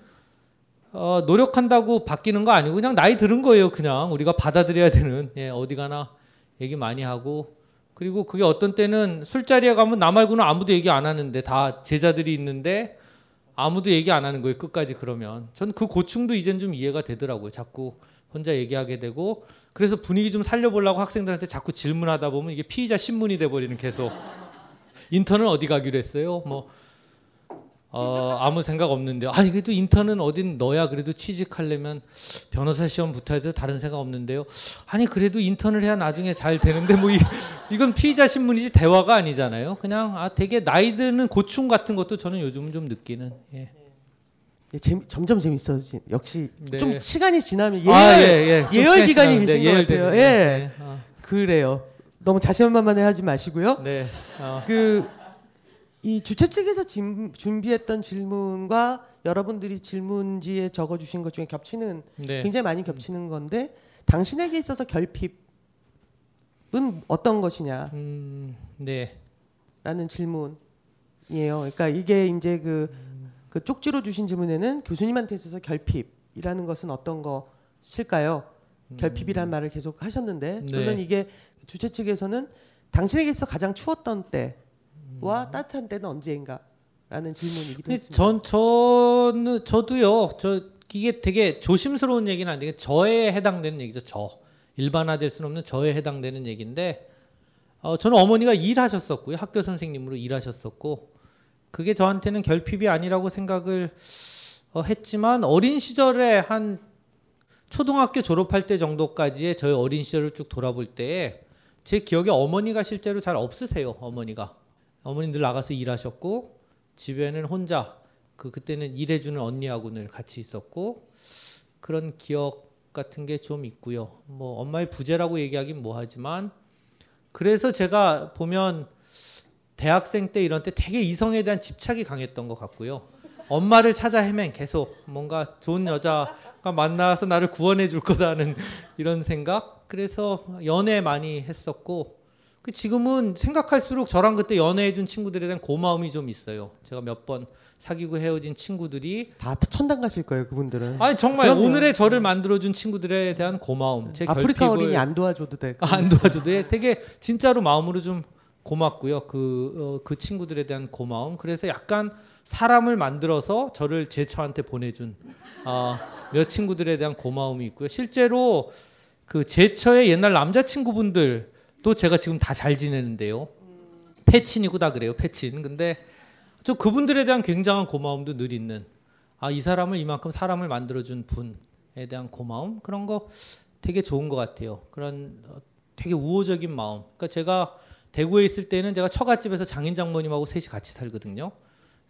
어, 노력한다고 바뀌는 거 아니고 그냥 나이 들은 거예요. 그냥 우리가 받아들여야 되는 예, 어디 가나 얘기 많이 하고 그리고 그게 어떤 때는 술자리에 가면 나 말고는 아무도 얘기 안 하는데 다 제자들이 있는데 아무도 얘기 안 하는 거예요. 끝까지 그러면. 전 그 고충도 이젠 좀 이해가 되더라고요. 자꾸 혼자 얘기하게 되고 그래서 분위기 좀 살려보려고 학생들한테 자꾸 질문하다 보면 이게 피의자 신문이 돼버리는 계속 인턴은 어디 가기로 했어요? 뭐 어, 아무 생각 없는데 아니 그래도 인턴은 어딘 너야 그래도 취직하려면 변호사 시험 붙어야 돼 다른 생각 없는데요. 아니 그래도 인턴을 해야 나중에 잘 되는데 뭐 이, 이건 피의자 신문이지 대화가 아니잖아요. 그냥 아 되게 나이 드는 고충 같은 것도 저는 요즘 좀 느끼는. 예.
예, 재미, 점점 재밌어지. 역시
네.
좀 시간이 지나면 예열,
아, 예, 예. 좀
예열 기간이 계신 것 같아요.
네,
예,
네. 어.
그래요. 너무 자신만만해 하지 마시고요.
네. 어.
그 이 주최 측에서 진- 준비했던 질문과 여러분들이 질문지에 적어주신 것 중에 겹치는
네.
굉장히 많이 겹치는 건데 당신에게 있어서 결핍은 어떤 것이냐?
음, 네.
라는 질문이에요. 그러니까 이게 이제 그, 그 쪽지로 주신 질문에는 교수님한테 있어서 결핍이라는 것은 어떤 것일까요? 결핍이라는 말을 계속 하셨는데
네.
물론 이게 주최 측에서는 당신에게 있어 가장 추웠던 때 와 따뜻한 때는 언제인가라는 질문이기도 했습니다.
전 저는 저도요. 저 이게 되게 조심스러운 얘기는 아닌데 저에 해당되는 얘기죠. 저 일반화될 수는 없는 저에 해당되는 얘기인데 어, 저는 어머니가 일하셨었고요. 학교 선생님으로 일하셨었고 그게 저한테는 결핍이 아니라고 생각을 어, 했지만 어린 시절에 한 초등학교 졸업할 때 정도까지의 저의 어린 시절을 쭉 돌아볼 때에 제 기억에 어머니가 실제로 잘 없으세요. 어머니가 어머니 늘 나가서 일하셨고 집에는 혼자 그 그때는 일해주는 언니하고 늘 같이 있었고 그런 기억 같은 게 좀 있고요. 뭐 엄마의 부재라고 얘기하긴 뭐하지만 그래서 제가 보면 대학생 때 이런 때 되게 이성에 대한 집착이 강했던 것 같고요. 엄마를 찾아 헤맨 계속 뭔가 좋은 여자가 만나서 나를 구원해 줄 거다는 이런 생각. 그래서 연애 많이 했었고 그 지금은 생각할수록 저랑 그때 연애해 준 친구들에 대한 고마움이 좀 있어요. 제가 몇 번 사귀고 헤어진 친구들이
다 천당 가실 거예요, 그분들은.
아니 정말
그럼요.
오늘의 저를 만들어 준 친구들에 대한 고마움. 제
아프리카
결핍을-
어린이 안 도와줘도 되고.
아, 안 도와줘도 돼. 되게 진짜로 마음으로 좀 고맙고요. 그, 어, 그 친구들에 대한 고마움. 그래서 약간 사람을 만들어서 저를 제 처한테 보내준 어, 몇 친구들에 대한 고마움이 있고요. 실제로 그 제처의 옛날 남자친구분들 도 제가 지금 다 잘 지내는데요. 패친이고 다 그래요. 패친. 근데 저 그분들에 대한 굉장한 고마움도 늘 있는 아 이 사람을 이만큼 사람을 만들어준 분에 대한 고마움 그런 거 되게 좋은 것 같아요. 그런 어, 되게 우호적인 마음. 그러니까 제가 대구에 있을 때는 제가 처갓집에서 장인 장모님하고 셋이 같이 살거든요.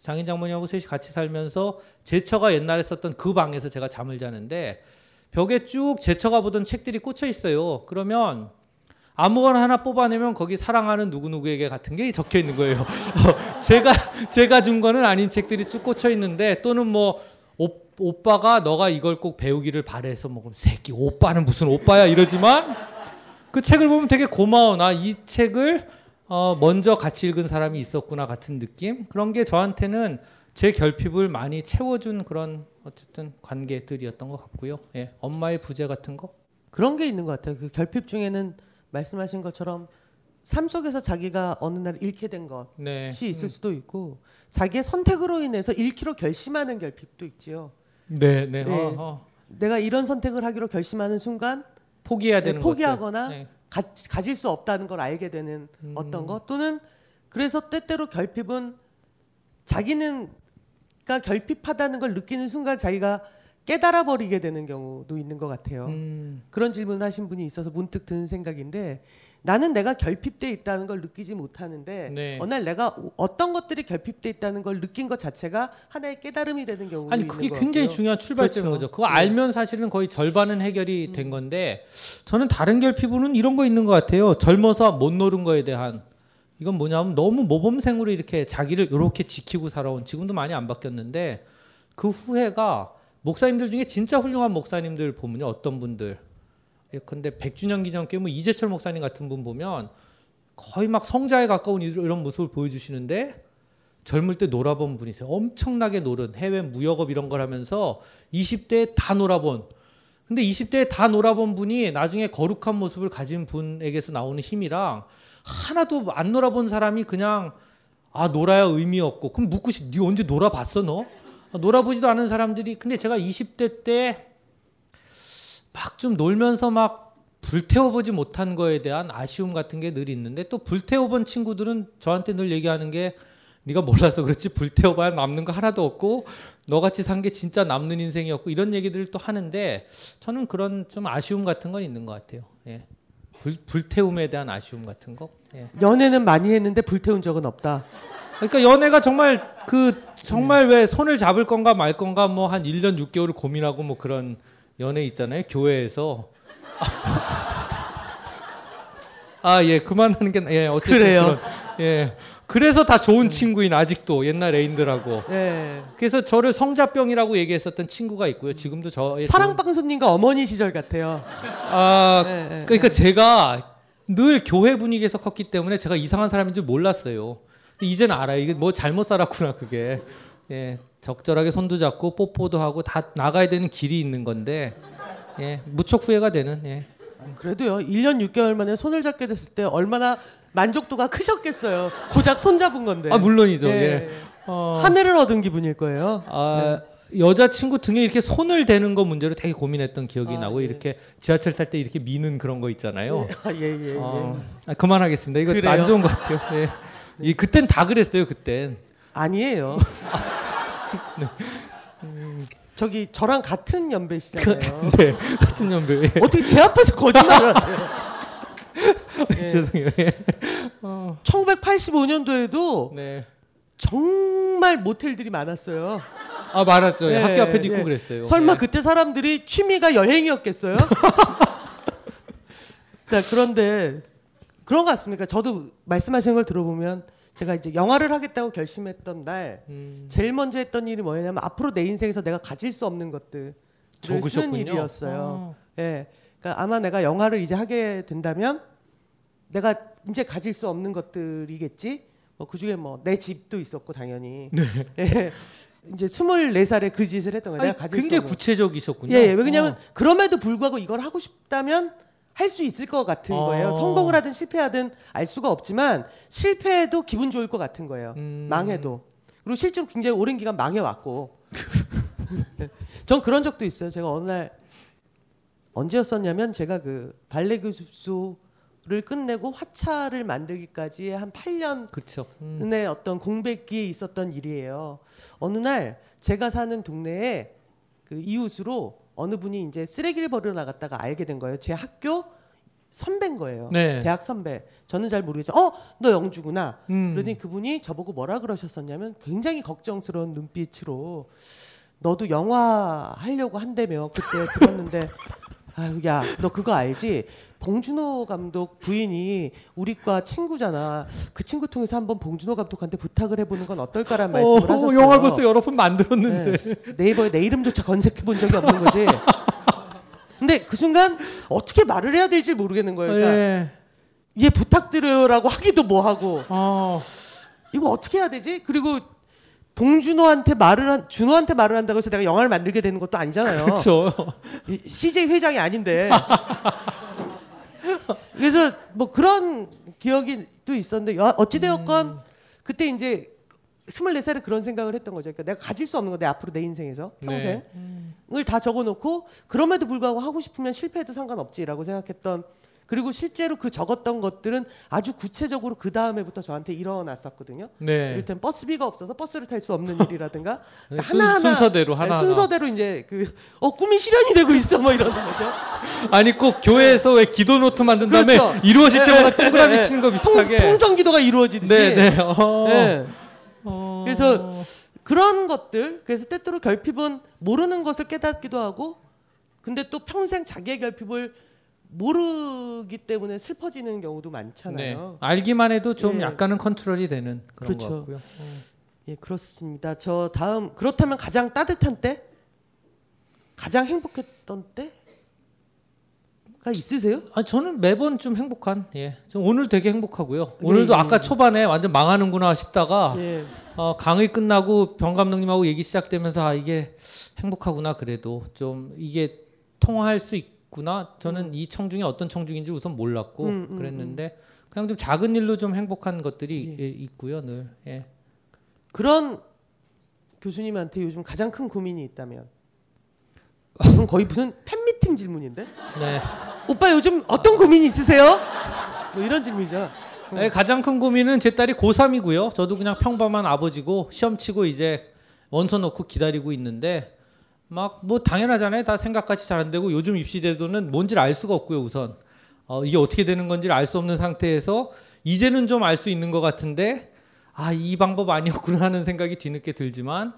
장인 장모님하고 셋이 같이 살면서 제 처가 옛날에 썼던 그 방에서 제가 잠을 자는데 벽에 쭉 제 처가 보던 책들이 꽂혀 있어요. 그러면 아무거나 하나 뽑아내면 거기 사랑하는 누구누구에게 같은 게 적혀 있는 거예요. 어, 제가 제가 준 거는 아닌 책들이 쭉 꽂혀 있는데 또는 뭐 오, 오빠가 너가 이걸 꼭 배우기를 바래서 뭐 새끼 오빠는 무슨 오빠야 이러지만 그 책을 보면 되게 고마워. 나 이 책을 어, 먼저 같이 읽은 사람이 있었구나 같은 느낌. 그런 게 저한테는 제 결핍을 많이 채워준 그런 어쨌든 관계들이었던 것 같고요. 예, 엄마의 부재 같은 거.
그런 게 있는 것 같아요. 그 결핍 중에는 말씀하신 것처럼 삶 속에서 자기가 어느 날 잃게 된 것이
네.
있을
음.
수도 있고 자기의 선택으로 인해서 잃기로 결심하는 결핍도 있지요.
네, 네. 어, 어.
내가 이런 선택을 하기로 결심하는 순간
포기해야
네,
되는
포기하거나
것들. 네.
가, 가질 수 없다는 걸 알게 되는
음.
어떤 것 또는 그래서 때때로 결핍은 자기는 가 결핍하다는 걸 느끼는 순간 자기가 깨달아 버리게 되는 경우도 있는 것 같아요.
음.
그런 질문을 하신 분이 있어서 문득 드는 생각인데 나는 내가 결핍돼 있다는 걸 느끼지 못하는데
네.
어느 날 내가 어떤 것들이 결핍돼 있다는 걸 느낀 것 자체가 하나의 깨달음이 되는 경우도
아니 그게
것
굉장히
같고요.
중요한 출발점인
그렇죠.
거죠. 그거
네.
알면 사실은 거의 절반은 해결이 된 건데 저는 다른 결핍은 이런 거 있는 것 같아요. 젊어서 못 노른 거에 대한 이건 뭐냐면 너무 모범생으로 이렇게 자기를 이렇게 지키고 살아온 지금도 많이 안 바뀌었는데 그 후회가 목사님들 중에 진짜 훌륭한 목사님들 보면요 어떤 분들 예컨대 100주년 기념 교회 뭐 이재철 목사님 같은 분 보면 거의 막 성자에 가까운 이런 모습을 보여주시는데 젊을 때 놀아본 분이세요. 엄청나게 노른 해외 무역업 이런 걸 하면서 20대에 다 놀아본. 근데 20대에 다 놀아본 분이 나중에 거룩한 모습을 가진 분에게서 나오는 힘이랑 하나도 안 놀아본 사람이 그냥 아 놀아야 의미 없고 그럼 묻고 싶. 네 언제 놀아봤어 너? 아, 놀아보지도 않은 사람들이 근데 제가 20대 때 막 좀 놀면서 막 불태워보지 못한 거에 대한 아쉬움 같은 게 늘 있는데 또 불태워본 친구들은 저한테 늘 얘기하는 게 네가 몰라서 그렇지 불태워봐야 남는 거 하나도 없고 너같이 산 게 진짜 남는 인생이었고 이런 얘기들을 또 하는데 저는 그런 좀 아쉬움 같은 건 있는 것 같아요. 예. 불, 불태움에 대한 아쉬움 같은 거. 예.
연애는 많이 했는데 불태운 적은 없다.
그러니까 연애가 정말 그 정말 왜 손을 잡을 건가 말 건가 뭐 한 1년 6개월을 고민하고 뭐 그런 연애 있잖아요. 교회에서. 아, 예. 그만하는 게 예, 어쨌든
그래요.
그런, 예. 그래서 다 좋은 친구인 아직도 옛날 애인들하고.
예.
그래서 저를 성자병이라고 얘기했었던 친구가 있고요. 지금도 저의
사랑방송님과 어머니 시절 같아요.
아,
예, 예,
그러니까 제가 늘 교회 분위기에서 컸기 때문에 제가 이상한 사람인 줄 몰랐어요. 근데 이제는 알아요. 이게 뭐 잘못 살았구나 그게. 예, 적절하게 손도 잡고 뽀뽀도 하고 다 나가야 되는 길이 있는 건데, 예, 무척 후회가 되는. 예.
그래도요. 1년 6개월 만에 손을 잡게 됐을 때 얼마나 만족도가 크셨겠어요. 고작 손 잡은 건데.
아 물론이죠. 예. 어,
하늘을 얻은 기분일 거예요.
아, 여자친구 등에 이렇게 손을 대는 거 문제로 되게 고민했던 기억이
아,
나고 이렇게 지하철 탈 때 이렇게 미는 그런 거 있잖아요.
아, 예, 예, 예.
어, 아, 그만하겠습니다. 이거
그래요?
안 좋은 것 같아요. 예. 이 그땐 다 그랬어요. 그땐.
아니에요. 음, 저기 저랑 같은 연배시잖아요.
네, 같은 연배. 예.
어떻게 제 앞에서 거짓말을 하세요? 예.
죄송해요. 예. 어.
1985년도에도
네.
정말 모텔들이 많았어요.
아 많았죠. 예,
예,
학교 앞에도
예.
있고 그랬어요.
설마
예.
그때 사람들이 취미가 여행이었겠어요? 자 그런데 그런 것 같습니까? 저도 말씀하시는 걸 들어보면 제가 이제 영화를 하겠다고 결심했던 날
음.
제일 먼저 했던 일이 뭐냐면 앞으로 내 인생에서 내가 가질 수 없는 것들을 쓰는
적으셨군요.
일이었어요. 예, 그러니까 아마 내가 영화를 이제 하게 된다면 내가 이제 가질 수 없는 것들이겠지. 뭐 그중에 뭐 내 집도 있었고 당연히.
네.
예. 이제 24살에 그 짓을 했던 거예요.
아니,
내가 가질 수
굉장히. 구체적이셨군요.
예, 예. 왜냐면
어.
그럼에도 불구하고 이걸 하고 싶다면 할 수 있을 것 같은
어.
거예요. 성공을 하든 실패하든 알 수가 없지만 실패해도 기분 좋을 것 같은 거예요.
음.
망해도. 그리고 실제로 굉장히 오랜 기간 망해왔고. 전 그런 적도 있어요. 제가 어느 날 언제였었냐면 제가 그 발레 교습소를 끝내고 화차를 만들기까지 한 8년
그렇죠. 음.
의 어떤 공백기에 있었던 일이에요. 어느 날 제가 사는 동네에 그 이웃으로 어느 분이 이제 쓰레기를 버리러 나갔다가 알게 된 거예요. 제 학교 선배인 거예요.
네.
대학 선배. 저는 잘 모르겠지만 어, 너 영주구나.
음.
그러더니 그분이 저보고 뭐라 그러셨었냐면 굉장히 걱정스러운 눈빛으로 너도 영화 하려고 한다며 그때 들었는데 아유 야 너 그거 알지? 봉준호 감독 부인이 우리과 친구잖아. 그 친구 통해서 한번 봉준호 감독한테 부탁을 해보는 건 어떨까라는 말씀을
어,
하셨어요.
영화 벌써 여러 번 만들었는데.
네, 네이버에 내 이름조차 검색해 본 적이 없는 거지. 근데 그 순간 어떻게 말을 해야 될지 모르겠는 거예요. 그러니까
예.
얘 부탁드려요라고 하기도 뭐하고
어.
이거 어떻게 해야 되지? 그리고 봉준호한테 말을 한 준호한테 말을 한다고 해서 내가 영화를 만들게 되는 것도 아니잖아요.
그렇죠.
이- CJ 회장이 아닌데. 그래서 뭐 그런 기억이 또 있었는데 여- 어찌되었건
음.
그때 이제 24살에 그런 생각을 했던 거죠. 그러니까 내가 가질 수 없는 거 내 앞으로 내 인생에서 평생
네.
을다 적어놓고 그럼에도 불구하고 하고 싶으면 실패해도 상관없지라고 생각했던 그리고 실제로 그 적었던 것들은 아주 구체적으로 그 다음에부터 저한테 일어났었거든요.
네.
이를테면 버스비가 없어서 버스를 탈 수 없는 일이라든가
네,
그러니까
순-
하나하나
순서대로
네,
하나하나.
순서대로 이제 그 어 꿈이 실현이 되고 있어 뭐 이러는 거죠.
아니 꼭 교회에서 왜 기도 노트 만든 다음에
그렇죠.
이루어질 때마다
네,
동그라미
네.
치는 거
통-
비슷하게.
통 성 기도가 이루어지듯이.
네, 네. 어.
네.
어.
그래서 그런 것들 그래서 때때로 결핍은 모르는 것을 깨닫기도 하고 근데 또 평생 자기의 결핍을 모르기 때문에 슬퍼지는 경우도
네.
많잖아요.
알기만 해도 좀
예.
약간은 컨트롤이 되는 그런
그렇죠.
것 같고요.
예, 그렇습니다. 저 다음 그렇다면 가장 따뜻한 때, 가장 행복했던 때 가 있으세요?
아 저는 매번 좀 행복한 예. 좀 오늘 되게 행복하고요.
네,
오늘도
예,
아까
예.
초반에 완전 망하는구나 싶다가
예.
어, 강의 끝나고 병 감독님하고 얘기 시작되면서 아 이게 행복하구나 그래도 좀 이게 통화할 수 있 구나. 저는 이 청중이 어떤 청중인지 우선 몰랐고
음, 음,
그랬는데 그냥 좀 작은 일로 좀 행복한 것들이 예, 있고요 늘. 예.
그런 교수님한테 요즘 가장 큰 고민이 있다면 그럼 거의 무슨 팬미팅 질문인데?
네.
오빠 요즘 어떤 고민이 있으세요? 뭐 이런 질문이잖아.
네, 가장 큰 고민은 제 딸이 고3이고요. 저도 그냥 평범한 아버지고 시험 치고 이제 원서 놓고 기다리고 있는데 막 뭐 당연하잖아요. 다 생각같이 잘 안 되고 요즘 입시 제도는 뭔지를 알 수가 없고요. 우선 어, 이게 어떻게 되는 건지를 알 수 없는 상태에서 이제는 좀 알 수 있는 것 같은데 아 이 방법 아니었구나 하는 생각이 뒤늦게 들지만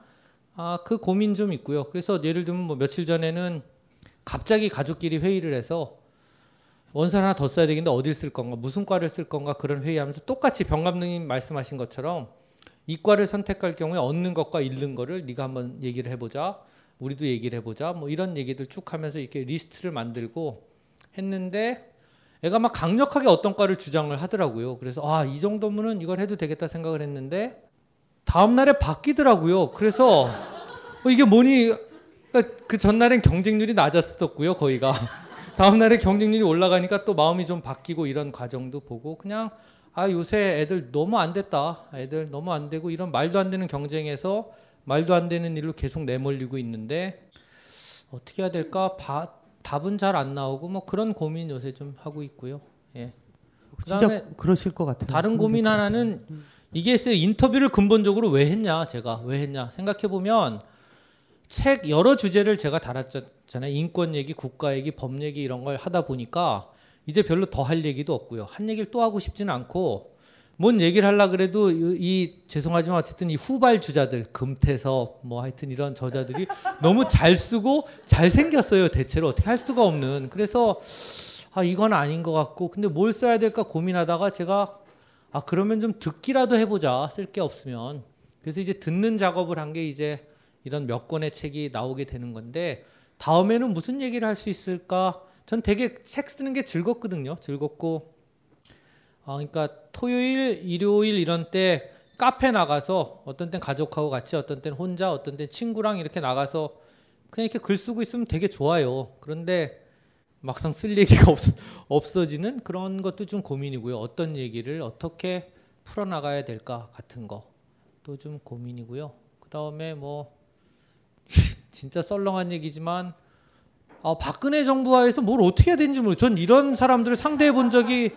아 그 고민 좀 있고요. 그래서 예를 들면 뭐 며칠 전에는 갑자기 가족끼리 회의를 해서 원서를 하나 더 써야 되겠는데 어딜 쓸 건가 무슨 과를 쓸 건가 그런 회의하면서 똑같이 병 감독님 말씀하신 것처럼 이과를 선택할 경우에 얻는 것과 잃는 거를 네가 한번 얘기를 해보자 우리도 얘기를 해보자. 뭐 이런 얘기들 쭉 하면서 이렇게 리스트를 만들고 했는데 애가 막 강력하게 어떤 과를 주장을 하더라고요. 그래서 아 이 정도면은 이걸 해도 되겠다 생각을 했는데 다음 날에 바뀌더라고요. 그래서 어, 이게 뭐니? 그러니까 그 전날엔 경쟁률이 낮았었고요 거의가. 다음 날에 경쟁률이 올라가니까 또 마음이 좀 바뀌고 이런 과정도 보고 그냥 아 요새 애들 너무 안 됐다. 애들 너무 안 되고 이런 말도 안 되는 경쟁에서 말도 안 되는 일로 계속 내몰리고 있는데 어떻게 해야 될까? 바, 답은 잘 안 나오고 뭐 그런 고민 요새 좀 하고 있고요. 예.
진짜 그러실 것 같아요.
다른 고민 하나는 이게 있어요. 인터뷰를 근본적으로 왜 했냐 제가 왜 했냐 생각해 보면 책 여러 주제를 제가 달았잖아요. 인권 얘기, 국가 얘기, 법 얘기 이런 걸 하다 보니까 이제 별로 더 할 얘기도 없고요. 한 얘기를 또 하고 싶지는 않고 뭔 얘기를 하려 그래도 이, 이 죄송하지만 어쨌든 이 후발 주자들 금태섭 뭐 하여튼 이런 저자들이 너무 잘 쓰고 잘 생겼어요. 대체로 어떻게 할 수가 없는. 그래서 아 이건 아닌 것 같고 근데 뭘 써야 될까 고민하다가 제가 아 그러면 좀 듣기라도 해보자 쓸 게 없으면 그래서 이제 듣는 작업을 한 게 이제 이런 몇 권의 책이 나오게 되는 건데 다음에는 무슨 얘기를 할 수 있을까? 전 되게 책 쓰는 게 즐겁거든요. 즐겁고 어, 그러니까 토요일, 일요일 이런 때 카페 나가서 어떤 땐 가족하고 같이 어떤 땐 혼자 어떤 땐 친구랑 이렇게 나가서 그냥 이렇게 글 쓰고 있으면 되게 좋아요. 그런데 막상 쓸 얘기가 없, 없어지는 그런 것도 좀 고민이고요. 어떤 얘기를 어떻게 풀어나가야 될까 같은 것도 좀 고민이고요. 그 다음에 뭐 진짜 썰렁한 얘기지만 어, 박근혜 정부 하에서 뭘 어떻게 해야 되는지 모르. 전 이런 사람들을 상대해 본 적이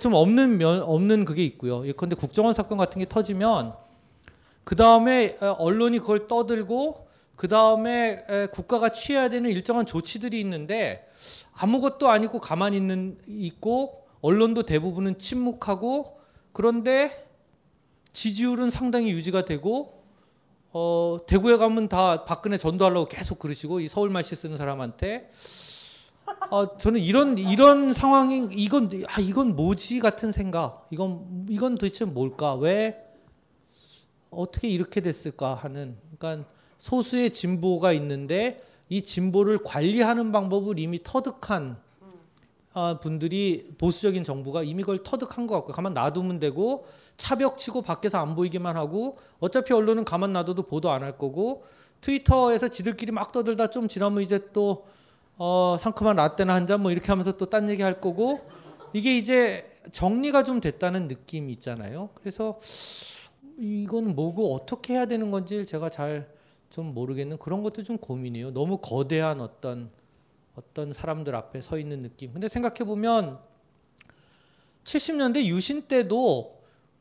좀 없는 면 없는 그게 있고요. 예컨대 국정원 사건 같은 게 터지면 그 다음에 언론이 그걸 떠들고 그 다음에 국가가 취해야 되는 일정한 조치들이 있는데 아무것도 아니고 가만히 있는 있고 언론도 대부분은 침묵하고 그런데 지지율은 상당히 유지가 되고 어, 대구에 가면 다 박근혜 전도하려고 계속 그러시고 이 서울말씨 쓰는 사람한테 어, 저는 이런 이런 상황인 이건 아 이건 뭐지 같은 생각. 이건 이건 도대체 뭘까? 왜 어떻게 이렇게 됐을까 하는 그러니까 소수의 진보가 있는데 이 진보를 관리하는 방법을 이미 터득한 아, 분들이 보수적인 정부가 이미 그걸 터득한 것 같고 가만 놔두면 되고 차벽치고 밖에서 안 보이기만 하고 어차피 언론은 가만 놔둬도 보도 안 할 거고 트위터에서 지들끼리 막 떠들다 좀 지나면 이제 또 어, 상큼한 라떼나 한 잔 뭐 이렇게 하면서 또 딴 얘기 할 거고 이게 이제 정리가 좀 됐다는 느낌이 있잖아요. 그래서 이건 뭐고 어떻게 해야 되는 건지 제가 잘 좀 모르겠는 그런 것도 좀 고민이에요. 너무 거대한 어떤 어떤 사람들 앞에 서 있는 느낌. 근데 생각해 보면 70년대 유신 때도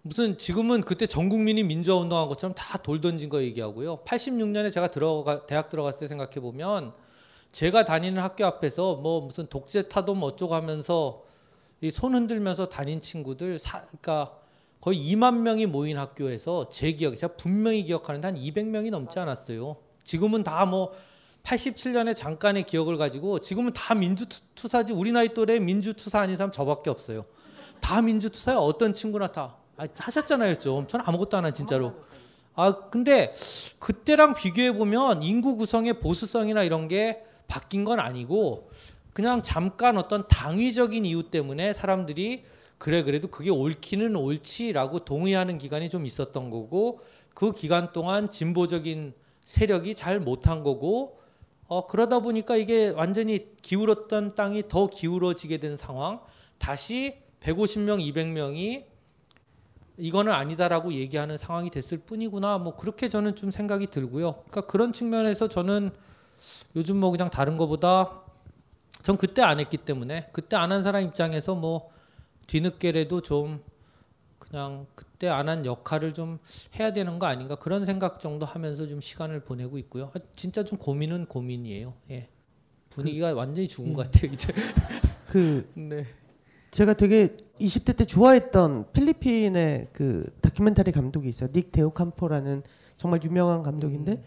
무슨 지금은 그때 전 국민이 민주화 운동한 것처럼 다 돌 던진 거 얘기하고요. 86년에 제가 들어가 대학 들어갔을 때 생각해 보면 제가 다니는 학교 앞에서 뭐 무슨 독재 타도 어쩌고 하면서 이 손 흔들면서 다닌 친구들 사, 그러니까 거의 2만 명이 모인 학교에서 제 기억, 제가 분명히 기억하는데 한 200명이 넘지 않았어요. 지금은 다 뭐 87년에 잠깐의 기억을 가지고 지금은 다 민주투사지 우리 나이 또래 민주투사 아닌 사람 저밖에 없어요. 다 민주투사야 어떤 친구나 다 아, 하셨잖아요 좀. 저는 아무것도 안 한 진짜로. 아 근데 그때랑 비교해 보면 인구 구성의 보수성이나 이런 게 바뀐 건 아니고 그냥 잠깐 어떤 당위적인 이유 때문에 사람들이 그래 그래도 그게 옳기는 옳지라고 동의하는 기간이 좀 있었던 거고 그 기간 동안 진보적인 세력이 잘 못한 거고 어 그러다 보니까 이게 완전히 기울었던 땅이 더 기울어지게 된 상황 다시 150명, 200명이 이거는 아니다라고 얘기하는 상황이 됐을 뿐이구나. 뭐 그렇게 저는 좀 생각이 들고요. 그러니까 그런 측면에서 저는 요즘 뭐 그냥 다른 거보다 전 그때 안 했기 때문에 그때 안 한 사람 입장에서 뭐 뒤늦게라도 좀 그냥 그때 안 한 역할을 좀 해야 되는 거 아닌가 그런 생각 정도 하면서 좀 시간을 보내고 있고요. 아, 진짜 좀 고민은 고민이에요. 예. 분위기가 완전히 죽은 것 같아요 이제.
그
네.
제가 되게 20대 때 좋아했던 필리핀의 그 다큐멘터리 감독이 있어요. 닉 데오캄포라는 정말 유명한 감독인데
음.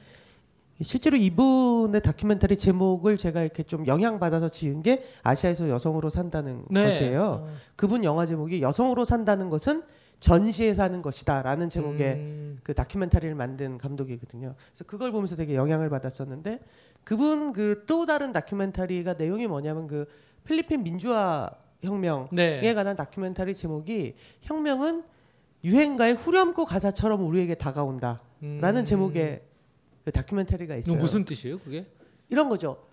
실제로 이분의 다큐멘터리 제목을 제가 이렇게 좀 영향받아서 지은 게 아시아에서 여성으로 산다는
네.
것이에요.
어.
그분 영화 제목이 여성으로 산다는 것은 전시에 사는 것이다라는 제목의
음.
그 다큐멘터리를 만든 감독이거든요. 그래서 그걸 보면서 되게 영향을 받았었는데 그분 그 또 다른 다큐멘터리가 내용이 뭐냐면 그 필리핀 민주화 혁명에
네.
관한 다큐멘터리 제목이 혁명은 유행가의 후렴구 가사처럼 우리에게 다가온다라는
음.
제목의 그 다큐멘터리가 있어요.
무슨 뜻이에요, 그게?
이런 거죠.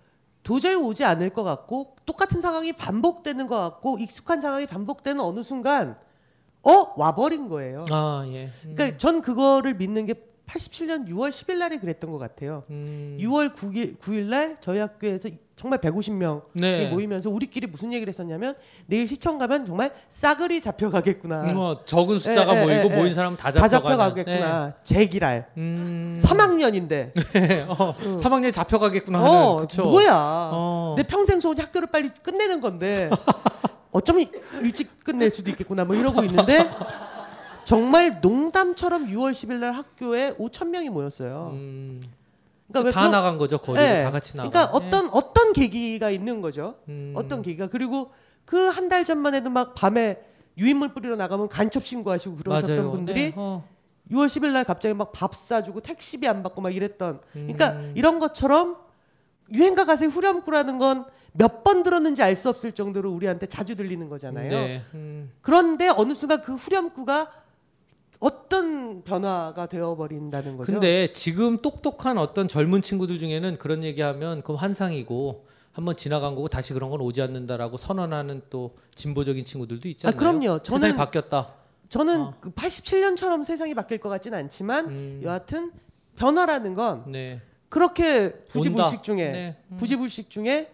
도저히 오지 않을 것 같고 똑같은 상황이 반복되는 것 같고 익숙한 상황이 반복되는 어느 순간 어 와버린 거예요.
아 예. 음.
그러니까 전 그거를 믿는 게 87년 6월 10일 날에 그랬던 것 같아요.
음.
6월 9일 9일 날 저희 학교에서 정말 150명이
네.
모이면서 우리끼리 무슨 얘기를 했었냐면 내일 시청 가면 정말 싸그리 잡혀가겠구나.
뭐 적은 숫자가
예, 예,
모이고
예,
모인
예.
사람 다
다. 잡혀가겠구나. 제기랄.
음.
3학년인데.
네. 어, 3학년이 잡혀가겠구나 하는.
어,
그쵸?
뭐야.
어.
내 평생 소원이 학교를 빨리 끝내는 건데 어쩌면 일찍 끝낼 수도 있겠구나 뭐 이러고 있는데 정말 농담처럼 6월 10일 날 학교에 5천 명이 모였어요. 그러니까
왜다
그런-
나간 거죠, 거리로
예.
다 같이 나가.
그러니까 어떤 어떤 계기가 있는 거죠.
음.
어떤 계기가 그리고 그 한 달 전만 해도 막 밤에 유인물 뿌리러 나가면 간첩 신고하시고 그러셨던
맞아요.
분들이
네, 어.
6월 10일 날 갑자기 막 밥 사주고 택시비 안 받고 막 이랬던. 그러니까
음.
이런 것처럼 유행가 가사의 후렴구라는 건 몇 번 들었는지 알 수 없을 정도로 우리한테 자주 들리는 거잖아요.
네. 음.
그런데 어느 순간 그 후렴구가 어떤 변화가 되어버린다는 거죠.
근데 지금 똑똑한 어떤 젊은 친구들 중에는 그런 얘기하면 그건 환상이고 한번 지나간 거고 다시 그런 건 오지 않는다라고 선언하는 또 진보적인 친구들도 있잖아요.
아, 그럼요.
세상이
저는-
바뀌었다.
저는
어.
그 87년처럼 세상이 바뀔 것 같지는 않지만
음.
여하튼 변화라는 건
네.
그렇게 부지불식. 중에
네. 음.
부지불식 중에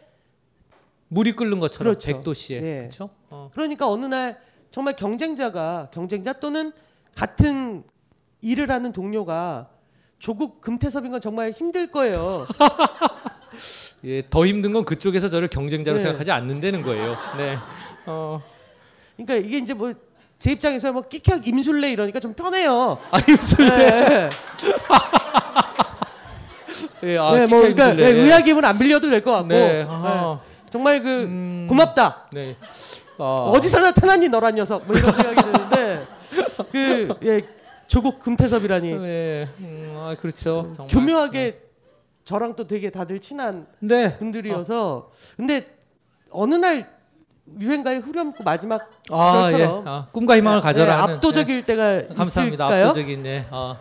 물이 끓는 것처럼
그렇죠.
백도시에
예.
그렇죠? 어.
그러니까 어느 날 정말 경쟁자가 경쟁자 또는 같은 일을 하는 동료가 조국 금태섭인 건 정말 힘들 거예요.
예, 더 힘든 건 그쪽에서 저를 경쟁자로
네.
생각하지 않는다는 거예요. 네. 어.
그러니까 이게 이제 뭐 제 입장에서 뭐 끼켜 임술래 이러니까 좀 편해요.
아, 임술래.
네.
예, 아,
네, 뭐 그러니까. 네,
예.
의학임은 안 빌려도 될 것 같고
네. 음.
네. 정말 그 고맙다.
네. 어.
어디서 나타났니 너란 녀석 뭐 이런 생각이 드는데 그 예, 조국 금태섭이라니
네. 음, 아, 그렇죠. 정말.
교묘하게 저랑 또 되게 다들 친한
네.
분들이어서 근데 어느 날 유행가의 후렴구 마지막
아,
구절처럼
예. 아, 꿈과 희망을 가져라 하는,
압도적일
네.
때가
감사합니다.
있을까요?
압도적인 네. 아.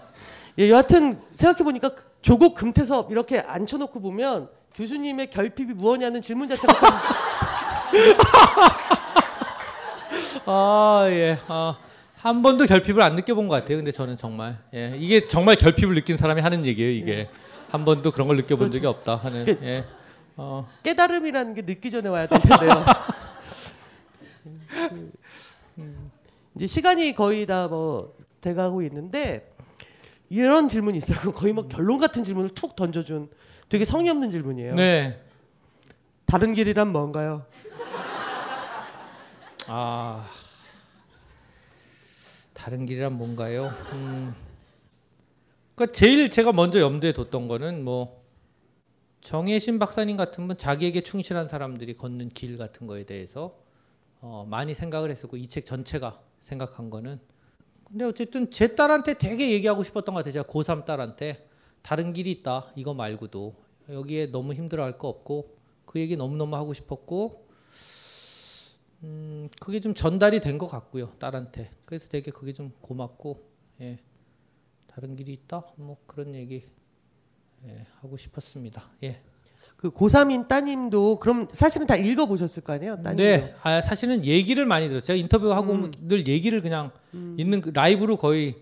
예, 여하튼 생각해 보니까 조국 금태섭 이렇게 앉혀 놓고 보면 교수님의 결핍이 무엇냐는 질문 자체가 참
아, 예. 아, 한 번도 결핍을 안 느껴본 것 같아요. 근데 저는 정말 예. 이게 정말 결핍을 느낀 사람이 하는 얘기예요. 이게 한 번도 그런 걸 느껴본 적이 없다 하는.
그-
예. 어.
깨달음이라는 게 늦기 전에 와야 될 텐데요. 그, 이제 시간이 거의 다 뭐 돼가고 있는데 이런 질문이 있어요. 거의 뭐 결론 같은 질문을 툭 던져준 되게 성의 없는 질문이에요.
네.
다른 길이란 뭔가요?
아. 다른 길이란 뭔가요? 음. 그러니까 제일 제가 먼저 염두에 뒀던 거는 뭐 정혜신 박사님 같은 분 자기에게 충실한 사람들이 걷는 길 같은 거에 대해서 어, 많이 생각을 했었고 이 책 전체가 생각한 거는 근데 어쨌든 제 딸한테 되게 얘기하고 싶었던 것 같아요. 제가 고3 딸한테 다른 길이 있다. 이거 말고도 여기에 너무 힘들어할 거 없고 그 얘기 너무너무 하고 싶었고 음, 그게 좀 전달이 된 것 같고요. 딸한테. 그래서 되게 그게 좀 고맙고 예. 다른 길이 있다. 뭐 그런 얘기 예, 하고 싶었습니다. 예.
그 고3인 따님도 그럼 사실은 다 읽어보셨을 거 아니에요? 따님도.
네, 아, 사실은 얘기를 많이 들었어요. 인터뷰하고
음.
늘 얘기를 그냥 있는 그 라이브로 거의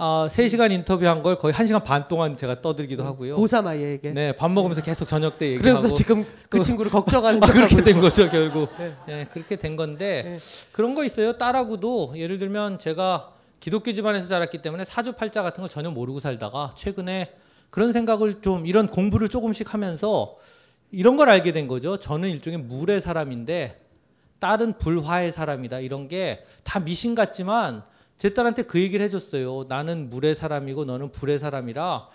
아, 3시간 인터뷰한 걸 거의 1시간 반 동안 제가 떠들기도 하고요.
고3 아이에게.
네, 밥 먹으면서 계속 저녁 때 얘기하고
그러면서 지금 그 친구를 걱정하는
아,
척하고
그렇게 된. 거죠, 결국.
네.
네, 그렇게 된 건데
네.
그런 거 있어요. 딸하고도 예를 들면 제가 기독교 집안에서 자랐기 때문에 사주팔자 같은 걸 전혀 모르고 살다가 최근에 그런 생각을 좀 이런 공부를 조금씩 하면서 이런 걸 알게 된 거죠. 저는 일종의 물의 사람인데 딸은 불화의 사람이다. 이런 게 다 미신 같지만 제 딸한테 그 얘기를 해줬어요. 나는 물의 사람이고 너는 불의 사람이라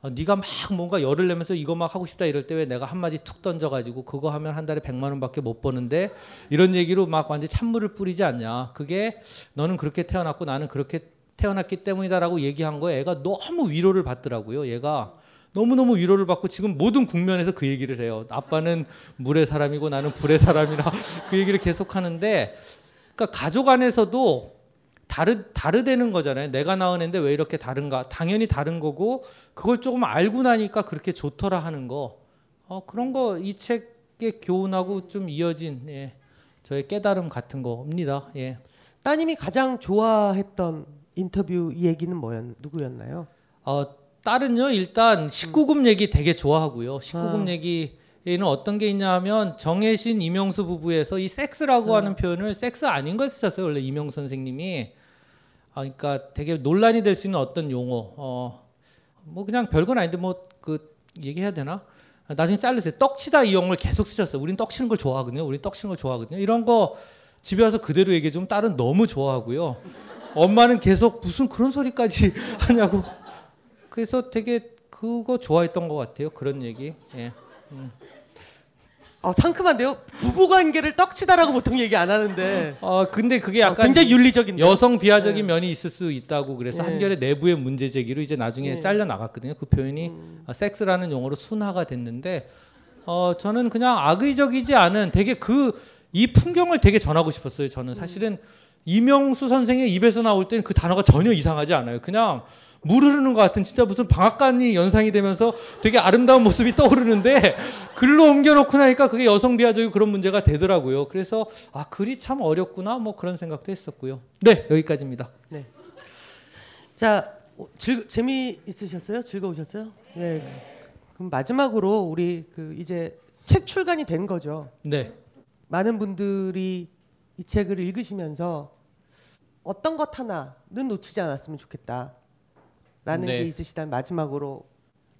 어, 네가 막 뭔가 열을 내면서 이거 막 하고 싶다 이럴 때 왜 내가 한마디 툭 던져가지고 그거 하면 한 달에 100만 원밖에 못 버는데 이런 얘기로 막 완전 찬물을 뿌리지 않냐. 그게 너는 그렇게 태어났고 나는 그렇게 태어났기 때문이다라고 얘기한 거에 애가 너무 위로를 받더라고요. 얘가 너무너무 위로를 받고 지금 모든 국면에서 그 얘기를 해요. 아빠는 물의 사람이고 나는 불의 사람이라 그 얘기를 계속 하는데 그러니까 가족 안에서도 다르 다르되는 거잖아요. 내가 낳은 애인데 왜 이렇게 다른가? 당연히 다른 거고 그걸 조금 알고 나니까 그렇게 좋더라 하는 거. 어, 그런 거 이 책의 교훈하고 좀 이어진 예, 저의 깨달음 같은 거입니다. 예.
따님이 가장 좋아했던 인터뷰 얘기는 뭐였 누구였나요?
어, 딸은요 일단 19금 얘기 되게 좋아하고요. 19금
아.
얘기에는 어떤 게 있냐 하면 정혜신 이명수 부부에서 이 섹스라고 하는 표현을 섹스 아닌 걸 쓰셨어요. 원래 이명수 선생님이. 아, 그러니까 되게 논란이 될 수 있는 어떤 용어. 어, 뭐 그냥 별건 아닌데 뭐 그 얘기해야 되나? 아, 나중에 자르세요. 떡치다 이 용어를 계속 쓰셨어요. 우린 떡치는 걸 좋아하거든요. 우린 떡치는 걸 좋아하거든요. 이런 거 집에 와서 그대로 얘기해 주면 딸은 너무 좋아하고요. 엄마는 계속 무슨 그런 소리까지 하냐고. 그래서 되게 그거 좋아했던 것 같아요. 그런 얘기. 예. 음.
어, 상큼한데요. 부부 관계를 떡치다라고 보통 얘기 안 하는데.
어 근데 그게 약간
어, 굉장히 윤리적인
여성 비하적인
네.
면이 있을 수 있다고 그래서
네.
한결의 내부의 문제 제기로 이제 나중에
네.
잘려 나갔거든요. 그 표현이
음.
어, 섹스라는 용어로 순화가 됐는데 어 저는 그냥 악의적이지 않은 되게 그 이 풍경을 되게 전하고 싶었어요. 저는 사실은 이명수 선생의 입에서 나올 때는 그 단어가 전혀 이상하지 않아요. 그냥 물 흐르는 것 같은 진짜 무슨 방앗간이 연상이 되면서 되게 아름다운 모습이 떠오르는데 글로 옮겨놓고 나니까 그게 여성 비하적이고 그런 문제가 되더라고요. 그래서 아 글이 참 어렵구나 뭐 그런 생각도 했었고요. 네 여기까지입니다.
네. 자, 어, 즐, 재미 있으셨어요? 즐거우셨어요? 네. 그럼 마지막으로 우리 그 이제 책 출간이 된 거죠.
네.
많은 분들이 이 책을 읽으시면서 어떤 것 하나는 놓치지 않았으면 좋겠다. 라는
네.
게 있으시다면 마지막으로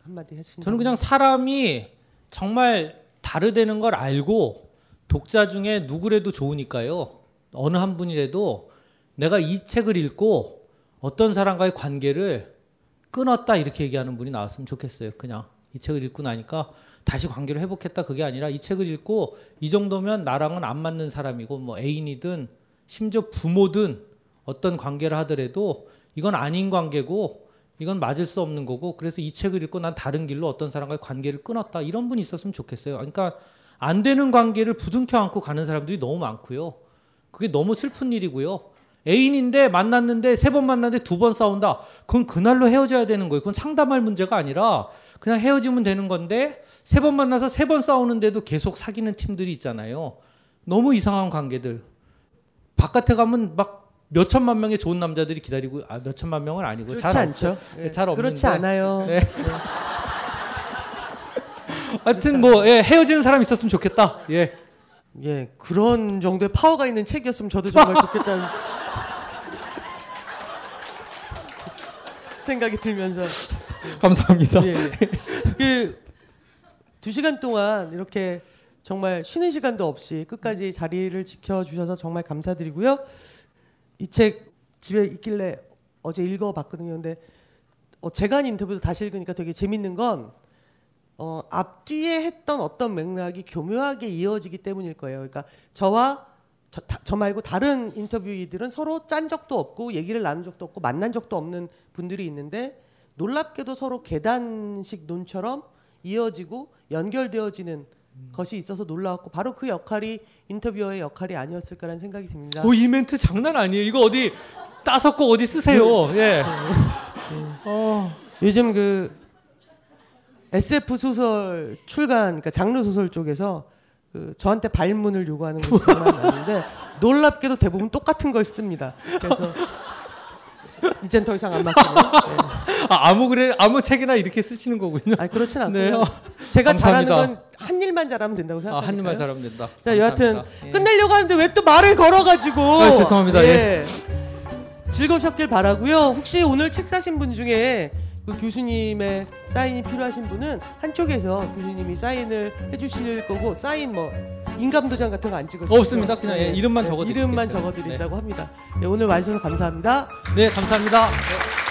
한마디 하시는
저는 그냥 사람이 정말 다르다는 걸 알고 독자 중에 누구라도 좋으니까요. 어느 한 분이라도 내가 이 책을 읽고 어떤 사람과의 관계를 끊었다 이렇게 얘기하는 분이 나왔으면 좋겠어요. 그냥 이 책을 읽고 나니까 다시 관계를 회복했다 그게 아니라 이 책을 읽고 이 정도면 나랑은 안 맞는 사람이고 뭐 애인이든 심지어 부모든 어떤 관계를 하더라도 이건 아닌 관계고 이건 맞을 수 없는 거고 그래서 이 책을 읽고 난 다른 길로 어떤 사람과의 관계를 끊었다 이런 분이 있었으면 좋겠어요. 그러니까 안 되는 관계를 부둥켜 안고 가는 사람들이 너무 많고요. 그게 너무 슬픈 일이고요. 애인인데 만났는데 세 번 만났는데 두 번 싸운다. 그건 그날로 헤어져야 되는 거예요. 그건 상담할 문제가 아니라 그냥 헤어지면 되는 건데 세 번 만나서 세 번 싸우는데도 계속 사귀는 팀들이 있잖아요. 너무 이상한 관계들. 바깥에 가면 막 몇 천만 명의 좋은 남자들이 기다리고 아 몇 천만 명은 아니고
그렇지
잘
않죠.
없죠.
예,
잘 없는데
그렇지 않아요.
네. 하여튼 뭐 예, 헤어지는 사람 있었으면 좋겠다. 예.
예, 그런 정도의 파워가 있는 책이었으면 저도 정말 좋겠다는 생각이 들면서
감사합니다.
예, 예. 그두 시간 동안 이렇게 정말 쉬는 시간도 없이 끝까지 자리를 지켜 주셔서 정말 감사드리고요. 이 책 집에 있길래 어제 읽어봤거든요. 근데 어, 제가 한 인터뷰도 다시 읽으니까 되게 재밌는 건 어, 앞뒤에 했던 어떤 맥락이 교묘하게 이어지기 때문일 거예요. 그러니까 저와 저, 다- 저 말고 다른 인터뷰이들은 서로 짠 적도 없고 얘기를 나눈 적도 없고 만난 적도 없는 분들이 있는데 놀랍게도 서로 계단식 논처럼 이어지고 연결되어지는 것이 있어서 놀라웠고 바로 그 역할이 인터뷰어의 역할이 아니었을까라는 생각이 듭니다.
오, 이 멘트 장난 아니에요. 이거 어디 따섞고 어디 쓰세요. 예. 어.
요즘 그 SF 소설 출간, 그러니까 장르 소설 쪽에서 그 저한테 발문을 요구하는 정말 많은데 놀랍게도 대부분 똑같은 걸 씁니다. 그래서 이젠 더 이상 안 맡기는. 네.
아, 아무 그래 아무 책이나 이렇게 쓰시는 거군요.
아 그렇진 않고요.
네, 어,
제가
감사합니다.
잘하는 건 한 일만 잘하면 된다고
아,
생각합니다.
한 입만 잘하면 된다.
자 여하튼
감사합니다. 예.
끝내려고 하는데 왜 또 말을 걸어가지고
아, 죄송합니다. 예.
즐거우셨길 바라고요. 혹시 오늘 책 사신 분 중에 그 교수님의 사인이 필요하신 분은 한쪽에서 교수님이 사인을 해주실 거고 사인 뭐 인감도장 같은 거 안 찍어
없습니다. 그냥, 예, 이름만 적어드리겠어요.
이름만 적어드린다고 합니다. 예, 오늘 와주셔서 감사합니다.
네, 감사합니다. 네.